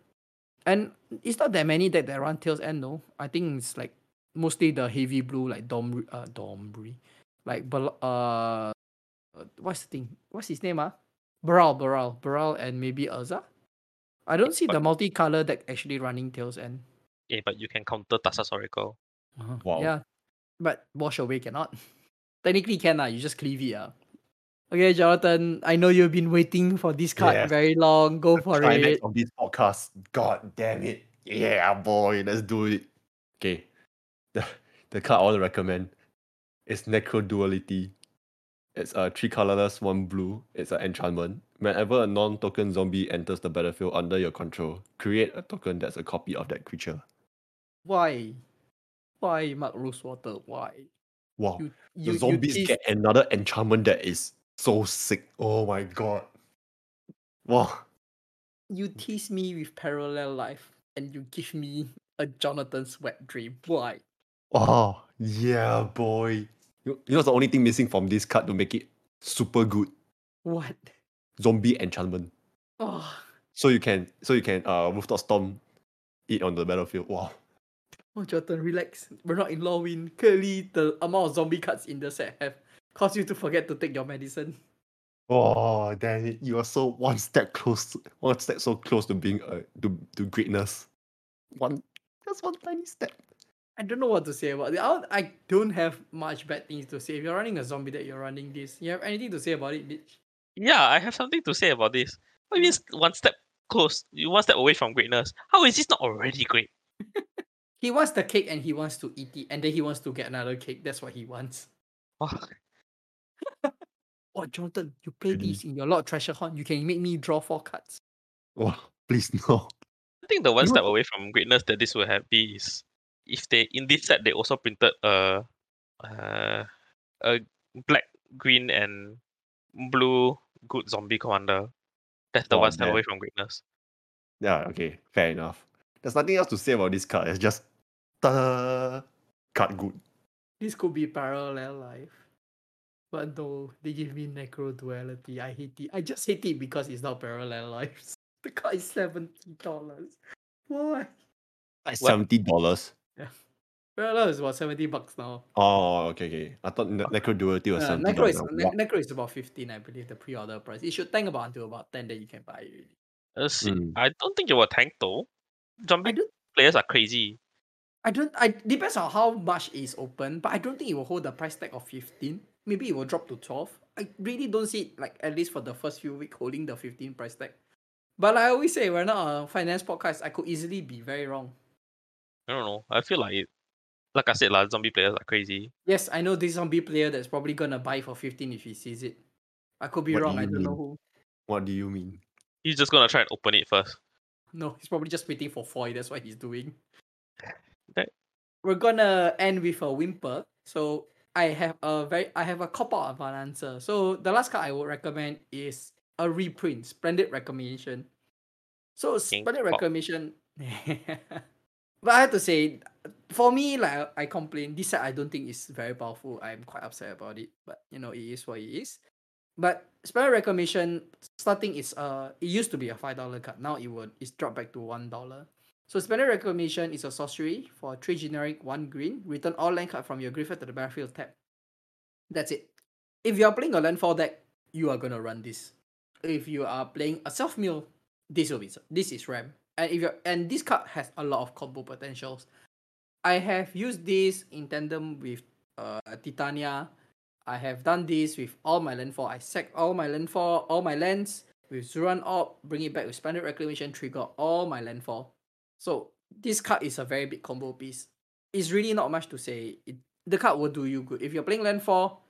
And it's not that many that that run Tale's End. No, I think it's like mostly the heavy blue like Dom uh Domri, like Bal- uh uh, what's the thing? What's his name? Ah, Baral, Baral, Baral, and maybe Urza. I don't see the But- multicolor deck actually running Tale's End. Yeah, but you can counter Thassa's Oracle. Wow. Yeah, but wash away cannot. Technically can lah. You just cleave it ah. Okay, Jonathan. I know you've been waiting for this card Yes. very long. Go for Climax it. of this podcast. God damn it. Yeah, boy, let's do it. Okay. The, the card I want to recommend is Necro Duality. It's a three colorless, one blue. It's an enchantment. Whenever a non-token zombie enters the battlefield under your control, create a token that's a copy of that creature. Why? Why, Mark Rosewater? Why? Wow. You, the zombies you get another enchantment that is so sick. Oh my god. Wow. you tease me with parallel life, and you give me a Jonathan's wet dream. Why? Oh, yeah, boy. You, you know the only thing missing from this card to make it super good? What? Zombie enchantment. Oh. So you can so you can uh rooftop storm it on the battlefield. Wow. Oh, Jonathan, relax. We're not in Lorwyn. Clearly, the amount of zombie cards in the set have caused you to forget to take your medicine. Oh damn it. You are so one step close one step so close to being uh to, to greatness. One just one tiny step. I don't know what to say about it. I don't, I don't have much bad things to say. If you're running a zombie that you're running this. You have anything to say about it, Mitch? Yeah, I have something to say about this. What do you mean one step close? You one step away from greatness. How is this not already great? He wants the cake and he wants to eat it, and then he wants to get another cake. That's what he wants. Wow. Oh, Jonathan, you play Really? this in your Lord Tresserhorn. You can make me draw four cards. Wow, please no. I think the one You step know- away from greatness that this will have be is if they in this set they also printed a uh, a black, green, and blue good zombie commander. That's the Oh, one step man. away from greatness. Yeah, okay, fair enough. There's nothing else to say about this card. It's just ta card good. This could be parallel life. But no, they give me necro duality. I hate it. I just hate it because it's not parallel lives. The card is seventy dollars. Why? Like seventy dollars. Yeah. Parallel is about seventy bucks now. Oh, okay, okay. I thought ne- Necro Duality was Uh, seventy necro is ne- necro is about fifteen, I believe. The pre-order price. It should tank about until about ten. Then you can buy it. Really. Uh, see, Mm. I don't think it will tank though. I Zombie don't. players are crazy. I don't. I depends on how much is open, but I don't think it will hold the price tag of fifteen. Maybe it will drop to twelve. I really don't see it like at least for the first few weeks holding the fifteen price tag. But like I always say, we're not a finance podcast. I could easily be very wrong. I don't know. I feel like it, like I said, like zombie players are crazy. Yes, I know this zombie player that's probably gonna buy for fifteen if he sees it. I could be What do wrong. I don't know who. What do you mean? He's just gonna try and open it first. No, he's probably just waiting for foil. That's what he's doing. That- We're gonna end with a whimper. So I have a very I have a cop out of an answer. So the last card I would recommend is a reprint, Splendid Reclamation. So Splendid. Reclamation. but I have to say, for me, like I complain, this set I don't think is very powerful. I'm quite upset about it. But you know, it is what it is. But Splendid Reclamation starting is uh it used to be a five dollar card. Now it would it's dropped back to one dollar. So Splendid Reclamation is a sorcery for three generic, one green. Return all land card from your graveyard to the battlefield tab. That's it. If you are playing a landfall deck, you are gonna run this. If you are playing a self mill, this will be this is RAM. And if you and this card has a lot of combo potentials. I have used this in tandem with uh Titania. I have done this with all my landfall. I sack all my landfall, all my lands with Zuran Orb, bring it back with Splendid Reclamation, trigger all my landfall. So this card is a very big combo piece. It's really not much to say. It, the card will do you good. If you're playing landfall,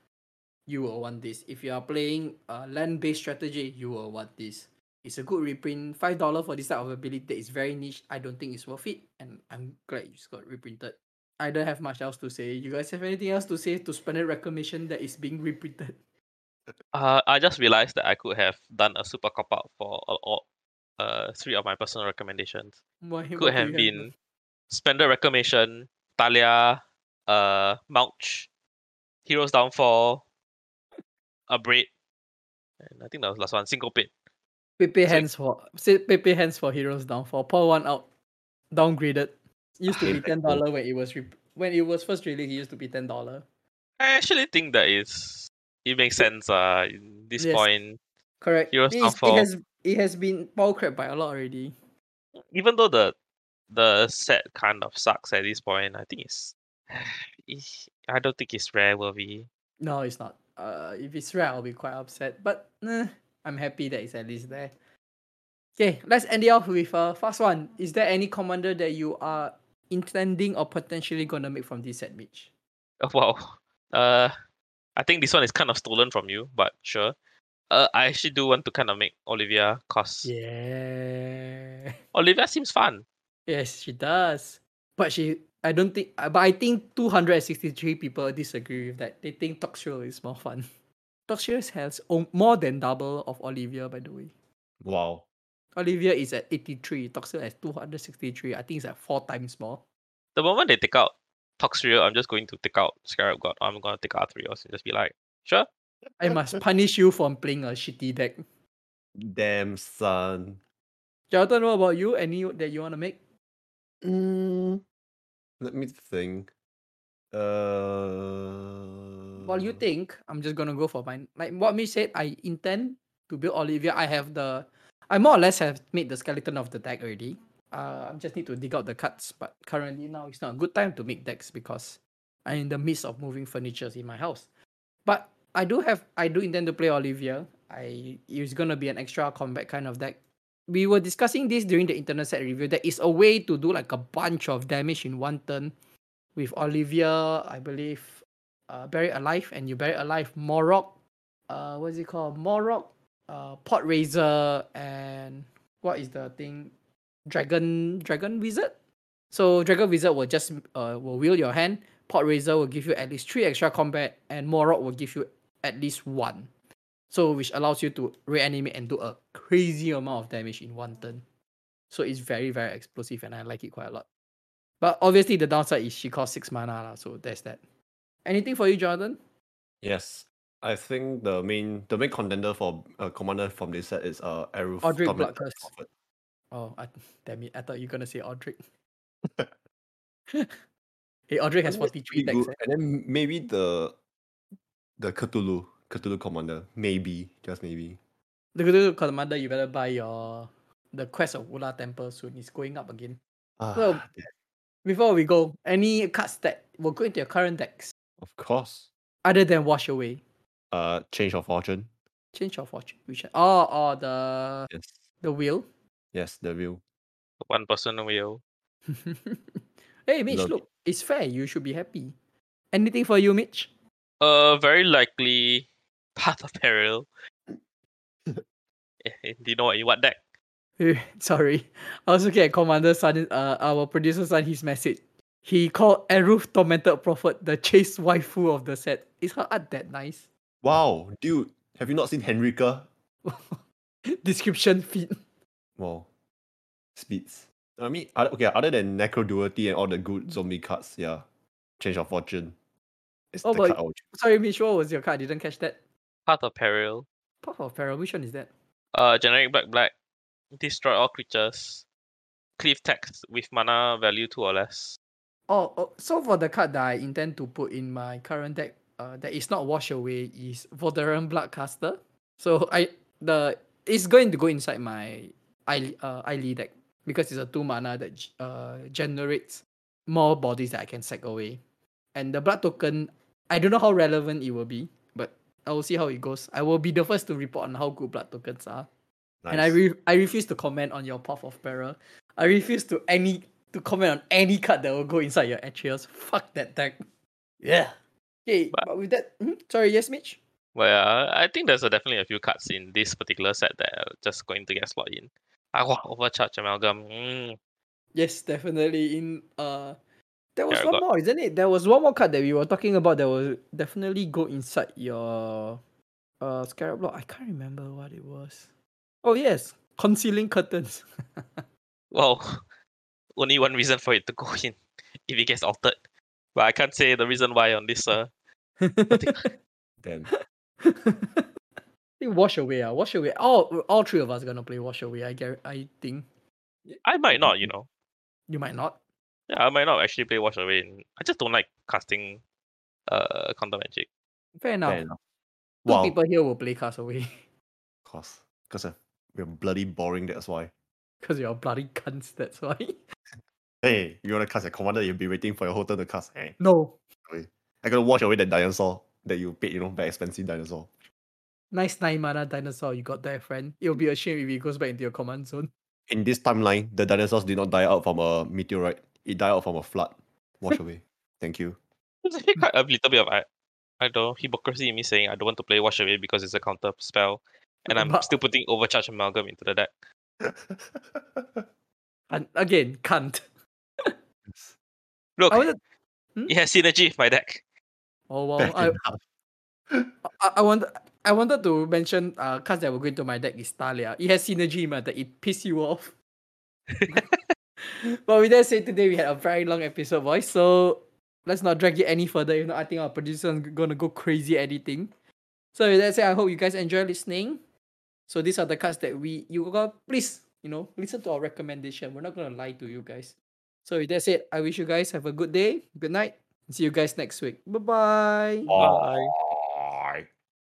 you will want this. If you are playing a land-based strategy, you will want this. It's a good reprint. Five dollar for this type of ability that is very niche. I don't think it's worth it, and I'm glad just got reprinted. I don't have much else to say. You guys have anything else to say to Splendid Reclamation that is being reprinted? Uh, I just realized that I could have done a super cop out for all uh three of my personal recommendations. Why, Could have been Splendor Reclamation, Talia, uh, Mouch, Heroes Downfall, a braid, and I think that was the last one. Syncopate. Pepe So- hands for Pepe hands for heroes Downfall. pour one out, downgraded. Used to be ten dollar when it was rep- when it was first released. It used to be ten dollar. I actually think that is it makes sense. Uh, in this Yes. point, Correct. Heroes It, is- it Downfall. has it has been power by a lot already. even though the the set kind of sucks at this point, I think it's. it's- I don't think it's rare worthy. No, it's not. Uh, if it's rare, I'll be quite upset. But eh, I'm happy that it's at least there. Okay, let's end it off with a fast one. Is there any commander that you are intending or potentially gonna make from this set, Mitch? Oh, wow. Uh, I think this one is kind of stolen from you, but sure. Uh, I actually do want to kind of make Olivia, cause Yeah. Olivia seems fun. Yes, she does. But she, I don't think, uh, but I think 263 people disagree with that. They think Toxrill is more fun. Toxrill has more than double of Olivia, by the way. Wow. Olivia is at 83, Toxrill has 263. I think it's like four times more. The moment they take out Toxrill, I'm just going to take out Scarab God. I'm gonna take out Athreos and just be like, sure. I must punish you for playing a shitty deck. Damn son. Jonathan, what about you? Any that you want to make? Mm, let me think. Uh. While you think, I'm just gonna go for mine. Like what me said, I intend to build Olivia. I have the, I more or less have made the skeleton of the deck already. Uh, I just need to dig out the cards, but currently now it's not a good time to make decks because I'm in the midst of moving furnitures in my house. But I do have, I do intend to play Olivia. I it's gonna be an extra combat kind of deck. We were discussing this during the internet set review. There is a way to do like a bunch of damage in one turn with Olivia, I believe, uh, Bury Alive, and you Bury Alive Moraug, uh, what is it called? Moraug, uh, Port Razer, and what is the thing? Dragon Dragon Wizard. So Dragon Wizard will just uh will wheel your hand. Port Razer will give you at least three extra combat, and Moraug will give you at least one. So which allows you to reanimate and do a crazy amount of damage in one turn. So it's very very explosive, and I like it quite a lot. But obviously the downside is she costs six mana, so there's that. Anything for you, Jonathan? Yes. I think the main the main contender for uh, commander from this set is uh Aruf Odric Bloodcurse. Oh, I, damn it! I thought you were gonna say Odric. hey, Odric has I think it's forty three decks. And then maybe the the Cthulhu Cthulhu commander maybe just maybe. The good commander, you better buy your the quest of Ula Temple soon. It's going up again. So Ah, yeah, before we go, any cards that will go into your current decks of course. other than Wash Away, Uh, change of fortune. change of fortune. Which oh, oh, the Yes, the wheel. yes, the wheel. One person wheel. hey, Mitch, Love it. look, it's fair. You should be happy. Anything for you, Mitch? Uh, very likely Path of Peril. Eh, Do you know what, what deck? Sorry, I was looking at Commander Sun, uh, our producer Sun, his message. He called Eruth Tormented Prophet the chase waifu of the set. Is her art that nice? Wow, dude, have you not seen Henrika? Description feed. Wow, speeds. I mean, oth- okay, other than Necroduality and all the good zombie cards, yeah, change of fortune. It's Oh, the but- card I. Sorry, Mitch, what was your card? I didn't catch that. Path of Peril. Path of Peril, which one is that? Uh, generic black black. Destroy all creatures. Cleave text with mana value two or less. Oh, oh, so for the card that I intend to put in my current deck, uh, that is not wash away is Voldaren Bloodcaster. So I the it's going to go inside my I uh Ily deck because it's a two mana that uh generates more bodies that I can sack away. And the blood token, I don't know how relevant it will be, but I will see how it goes. I will be the first to report on how good blood tokens are. And I re- I refuse to comment on your Path of Peril. I refuse to any to comment on any card that will go inside your Atrius. Fuck that deck. Yeah. Okay, But- but, with that, mhm, sorry, yes, Mitch. Well, yeah, I think there's a, definitely a few cards in this particular set that are just going to get slot in. Ah, wow, overcharge amalgam. Mm. Yes, definitely. In uh, there was Yeah, one got- more, isn't it? There was one more card that we were talking about that will definitely go inside your uh scarab block. I can't remember what it was. Oh yes, concealing curtains. Well, only one reason for it to go in if it gets altered. But I can't say the reason why on this. Uh, Damn. I think wash away. Uh, wash away. All all three of us gonna play wash away. I get. I think I might not, you know. you might not. Yeah, I might not actually play Wash Away. I just don't like casting uh counter magic. Fair enough. Fair enough. Two Wow, people here will play cast away of course. Because we're bloody boring, that's why. because you're bloody cunts. That's why. Hey, you wanna cast a commander, you'll be waiting for your whole turn to cast. Hey, no. I gotta wash away that dinosaur that you paid, you know, very expensive dinosaur. Nice nine mana dinosaur you got there, friend. It'll be a shame if it goes back into your command zone. In this timeline, the dinosaurs did not die out from a meteorite. It died out from a flood. Wash away. Thank you. There's actually quite a little bit of I, I don't know, hypocrisy in me saying I don't want to play Wash Away because it's a counter spell. And I'm But- still putting Overcharge Amalgam into the deck. And again, cunt. Look, I wanted, it has synergy with my deck. oh wow. Fair I, enough. I, I wanted I wanted to mention uh cards that will going to my deck is Talia. It has synergy in my deck. It piss you off. but with that said, today we had a very long episode, boys. So let's not drag it any further. If not, I think our producer is gonna go crazy editing. So with that said, I hope you guys enjoy listening. So these are the cards that we you got please, you know, listen to our recommendation. We're not gonna lie to you guys. So with that said, I wish you guys have a good day, good night, see you guys next week. Bye bye. Bye. Bye.